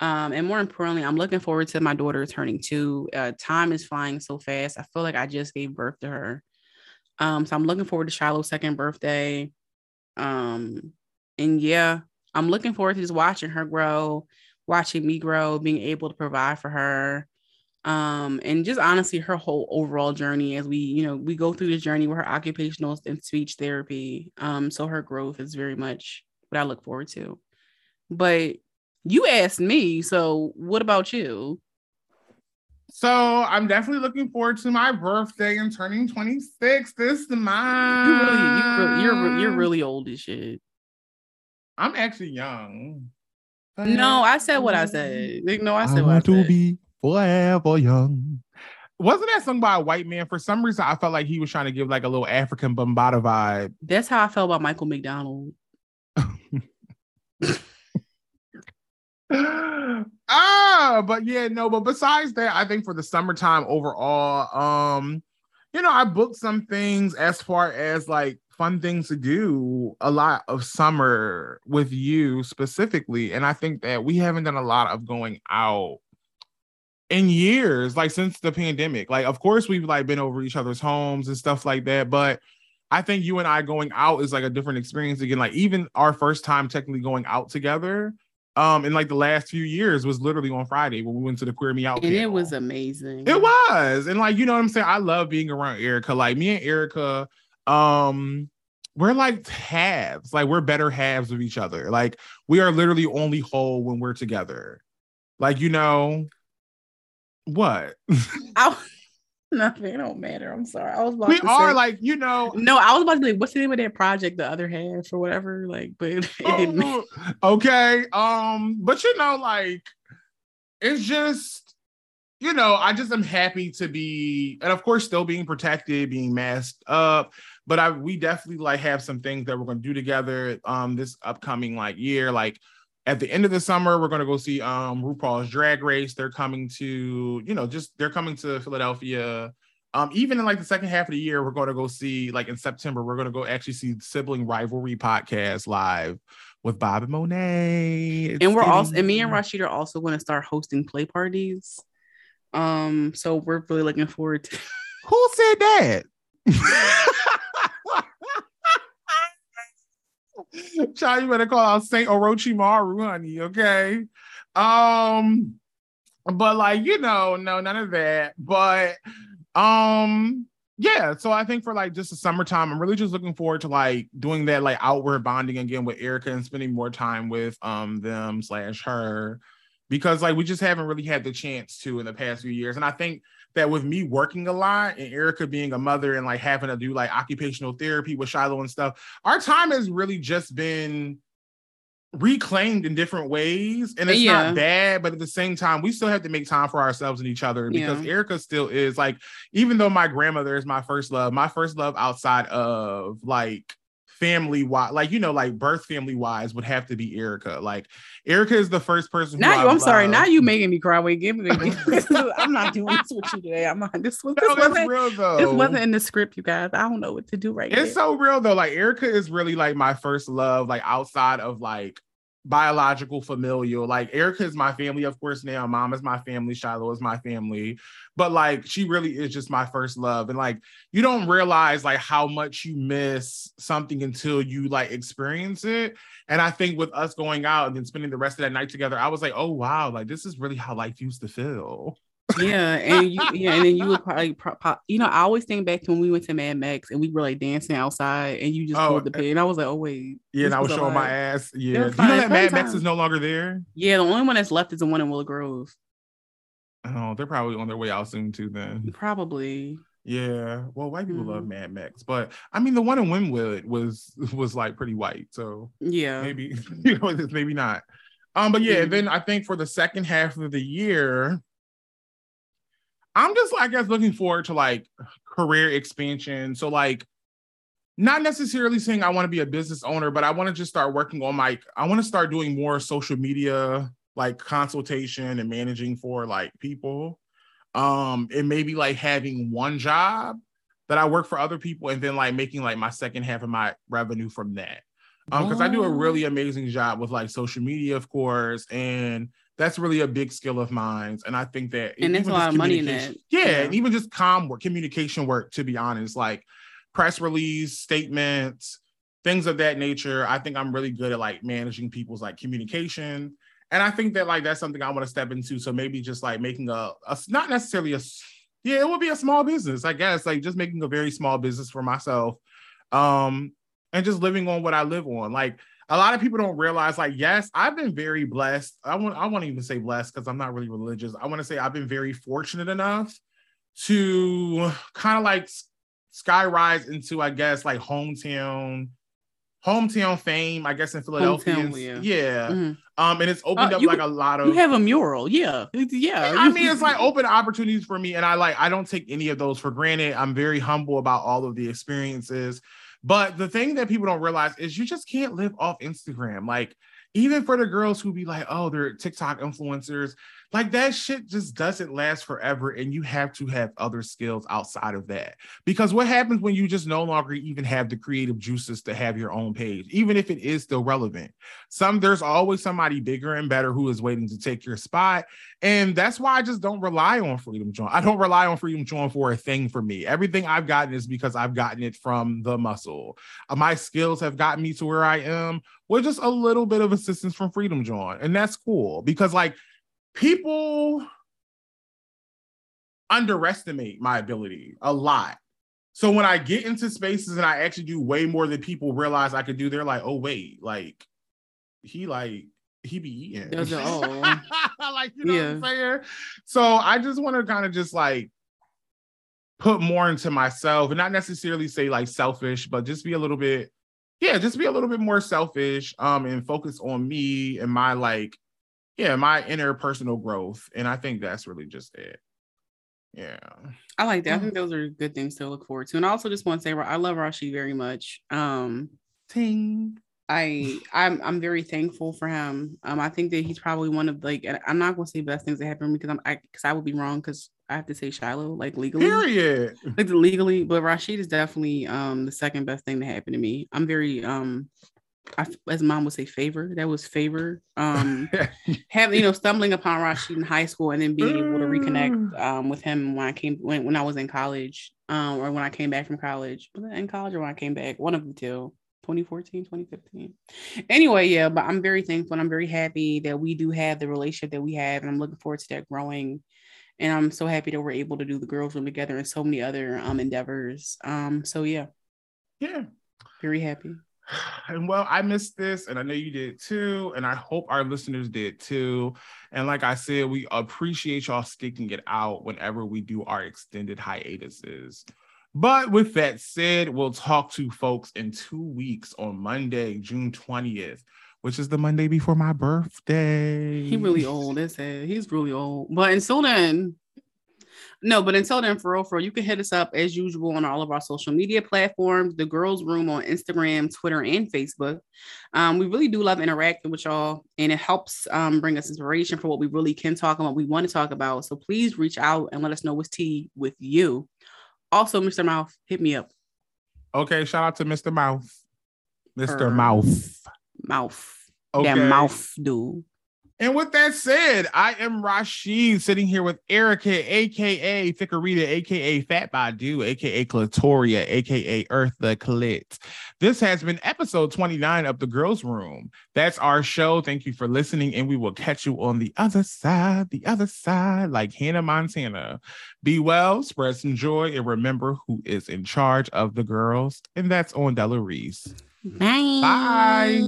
Um, and more importantly, I'm looking forward to my daughter turning two. Uh, time is flying so fast. I feel like I just gave birth to her. Um, so I'm looking forward to Shiloh's second birthday. Um, and yeah, I'm looking forward to just watching her grow, watching me grow, being able to provide for her um and just honestly her whole overall journey as we you know we go through the journey with her occupational and speech therapy. Um so her growth is very much what i look forward to. But you asked me so what about you? So i'm definitely looking forward to my birthday and turning 26 this month you really, you really you're, you're really old as shit. I'm actually young. No i said what i said. No i said I what want I said. To forever young. Wasn't that sung by a white man? For some reason, I felt like he was trying to give like a little Afrika Bambaataa vibe. That's how I felt about Michael McDonald. ah, but yeah, no, but besides that, I think for the summertime overall, um, you know, I booked some things as far as like fun things to do a lot of summer with you specifically. And I think that we haven't done a lot of going out in years, like since the pandemic. Like, of course, we've like been over each other's homes and stuff like that. But I think you and I going out is like a different experience again. Like, even our first time technically going out together, um, in like the last few years was literally on Friday when we went to the Queer Me Out. And panel. it was amazing. It was. And like, you know what I'm saying? I love being around Erica. Like me and Erica, um, we're like halves, like we're better halves of each other. Like we are literally only whole when we're together. Like, you know, what? I, nothing. It don't matter. I'm sorry. I was about we to are say, like you know. No, I was about to be like, what's the name of that project? The other half or whatever. Like, but it, it didn't. Oh, okay. Um, but you know, like, it's just you know, I just am happy to be, and of course, still being protected, being masked up. But I, we definitely like have some things that we're going to do together. Um, this upcoming like year, like at the end of the summer, we're going to go see um, RuPaul's Drag Race. They're coming to, you know, just they're coming to Philadelphia. Um, even in like the second half of the year, we're going to go see, like in September, we're going to go actually see Sibling Rivalry podcast live with Bob and Monet. It's and we're getting... also, and me and Rasheed are also going to start hosting play parties. Um, so we're really looking forward to. Who said that? Child, you better call out Saint Orochimaru, honey. Okay. Um, but like, you know, no, none of that. But um, yeah, so I think for like just the summertime, I'm really just looking forward to like doing that like outward bonding again with Erica and spending more time with um them slash her because like we just haven't really had the chance to in the past few years. And I think that with me working a lot and Erica being a mother and like having to do like occupational therapy with Shiloh and stuff, our time has really just been reclaimed in different ways. And it's yeah. not bad, but at the same time, we still have to make time for ourselves and each other because yeah. Erica still is like, even though my grandmother is my first love, my first love outside of like family wise, like you know, like birth family wise, would have to be Erica. Like Erica is the first person. Now you, I'm sorry. Now you making me cry. Wait, give me. I'm not doing this with you today. I'm not. This was. This wasn't real though. This wasn't in the script, you guys. I don't know what to do right. Now. It's so real though. Like Erica is really like my first love. Like outside of like biological familial. Like Erica is my family, of course, now. Mom is my family, Shiloh is my family. But like she really is just my first love. And like you don't realize like how much you miss something until you like experience it. And I think with us going out and then spending the rest of that night together, I was like, oh wow, like this is really how life used to feel yeah, and you, yeah, and then you would probably, pro- pro- you know, I always think back to when we went to Mad Mex and we were like dancing outside, and you just oh, pulled the pin, and I was like, oh wait, yeah, and I was showing my ass. Yeah, you know that Mad Mex is no longer there. Yeah, the only one that's left is the one in Willow Grove. Oh, they're probably on their way out soon too. Then probably. Yeah, well, white people mm-hmm. love Mad Mex, but I mean, the one in Wynnewood was was like pretty white, so yeah, maybe you know, maybe not. Um, but yeah, mm-hmm. then I think for the second half of the year, I'm just, like I guess, looking forward to like career expansion. So, like, not necessarily saying I want to be a business owner, but I want to just start working on my, I want to start doing more social media like consultation and managing for like people. Um, it may be like having one job that I work for other people and then like making like my second half of my revenue from that. Um, because I do a really amazing job with like social media, of course, and that's really a big skill of mine. And I think that and there's a lot of money in that. Yeah, yeah, and even just com work, communication work, to be honest, like press release, statements, things of that nature. I think I'm really good at like managing people's like communication. And I think that like that's something I want to step into. So maybe just like making a, a not necessarily a yeah, it would be a small business, I guess, like just making a very small business for myself. Um, and just living on what I live on. Like a lot of people don't realize, like, yes, I've been very blessed. I want I won't even say blessed because I'm not really religious. I want to say I've been very fortunate enough to kind of like skyrise into, I guess, like hometown hometown fame, I guess in Philadelphia. Hometown, yeah. yeah. Mm-hmm. Um, and it's opened uh, up like a lot of you have a mural, yeah. Yeah. I mean, it's like open opportunities for me. And I like I don't take any of those for granted. I'm very humble about all of the experiences. But the thing that people don't realize is you just can't live off Instagram. Like, even for the girls who be like, oh, they're TikTok influencers, like that shit just doesn't last forever. And you have to have other skills outside of that. Because what happens when you just no longer even have the creative juices to have your own page, even if it is still relevant? Some there's always somebody bigger and better who is waiting to take your spot. And that's why I just don't rely on Freedom Join. I don't rely on Freedom Join for a thing for me. Everything I've gotten is because I've gotten it from the muscle. Uh, my skills have gotten me to where I am with just a little bit of assistance from Freedom Join. And that's cool because, like, people underestimate my ability a lot. So when I get into spaces and I actually do way more than people realize I could do, they're like, oh wait, like he like he be eating. like you know yeah. what I'm saying? So I just want to kind of just like put more into myself and not necessarily say like selfish, but just be a little bit, yeah, just be a little bit more selfish um and focus on me and my like yeah, my interpersonal growth. And I think that's really just it. Yeah. I like that. I think those are good things to look forward to. And I also just want to say I love Rashi very much. Um ting. I I'm I'm very thankful for him. Um, I think that he's probably one of like I'm not gonna say best things that happened because I'm I because I would be wrong because I have to say Shiloh like legally. Period. Like legally, but Rasheed is definitely um the second best thing that happened to me. I'm very um I, as mom would say, favor. That was favor. Um, having you know, stumbling upon Rasheed in high school and then being able to reconnect um, with him when I came when, when I was in college, um, or when I came back from college. Was in college or when I came back? One of the two. 2014 2015 anyway yeah but i'm very thankful and i'm very happy that we do have the relationship that we have and i'm looking forward to that growing and i'm so happy that we're able to do the girls room together and so many other um endeavors um so yeah yeah very happy and well, I missed this, and I know you did too, and I hope our listeners did too. And like I said, we appreciate y'all sticking it out whenever we do our extended hiatuses. But with that said, we'll talk to folks in two weeks on Monday, June 20th, which is the Monday before my birthday. He really old. That's it. He's really old. But until then, no, but until then, for real, for real, you can hit us up as usual on all of our social media platforms, the Girls Room on Instagram, Twitter, and Facebook. Um, we really do love interacting with y'all, and it helps um, bring us inspiration for what we really can talk about, what we want to talk about. So please reach out and let us know what's tea with you. Also, Mr. Mouth, hit me up. Okay, shout out to Mr. Mouth. Mr. Mouth. Mouth. Okay. That mouth dude. And with that said, I am Rasheed sitting here with Erica, aka Ficarita, aka Fat Badu, aka Clitoria, aka Earth the Clit. This has been episode 29 of The Girls Room. That's our show. Thank you for listening, and we will catch you on the other side, the other side, like Hannah Montana. Be well, spread some joy, and remember who is in charge of the girls, and that's on Della Reese. Bye. Bye.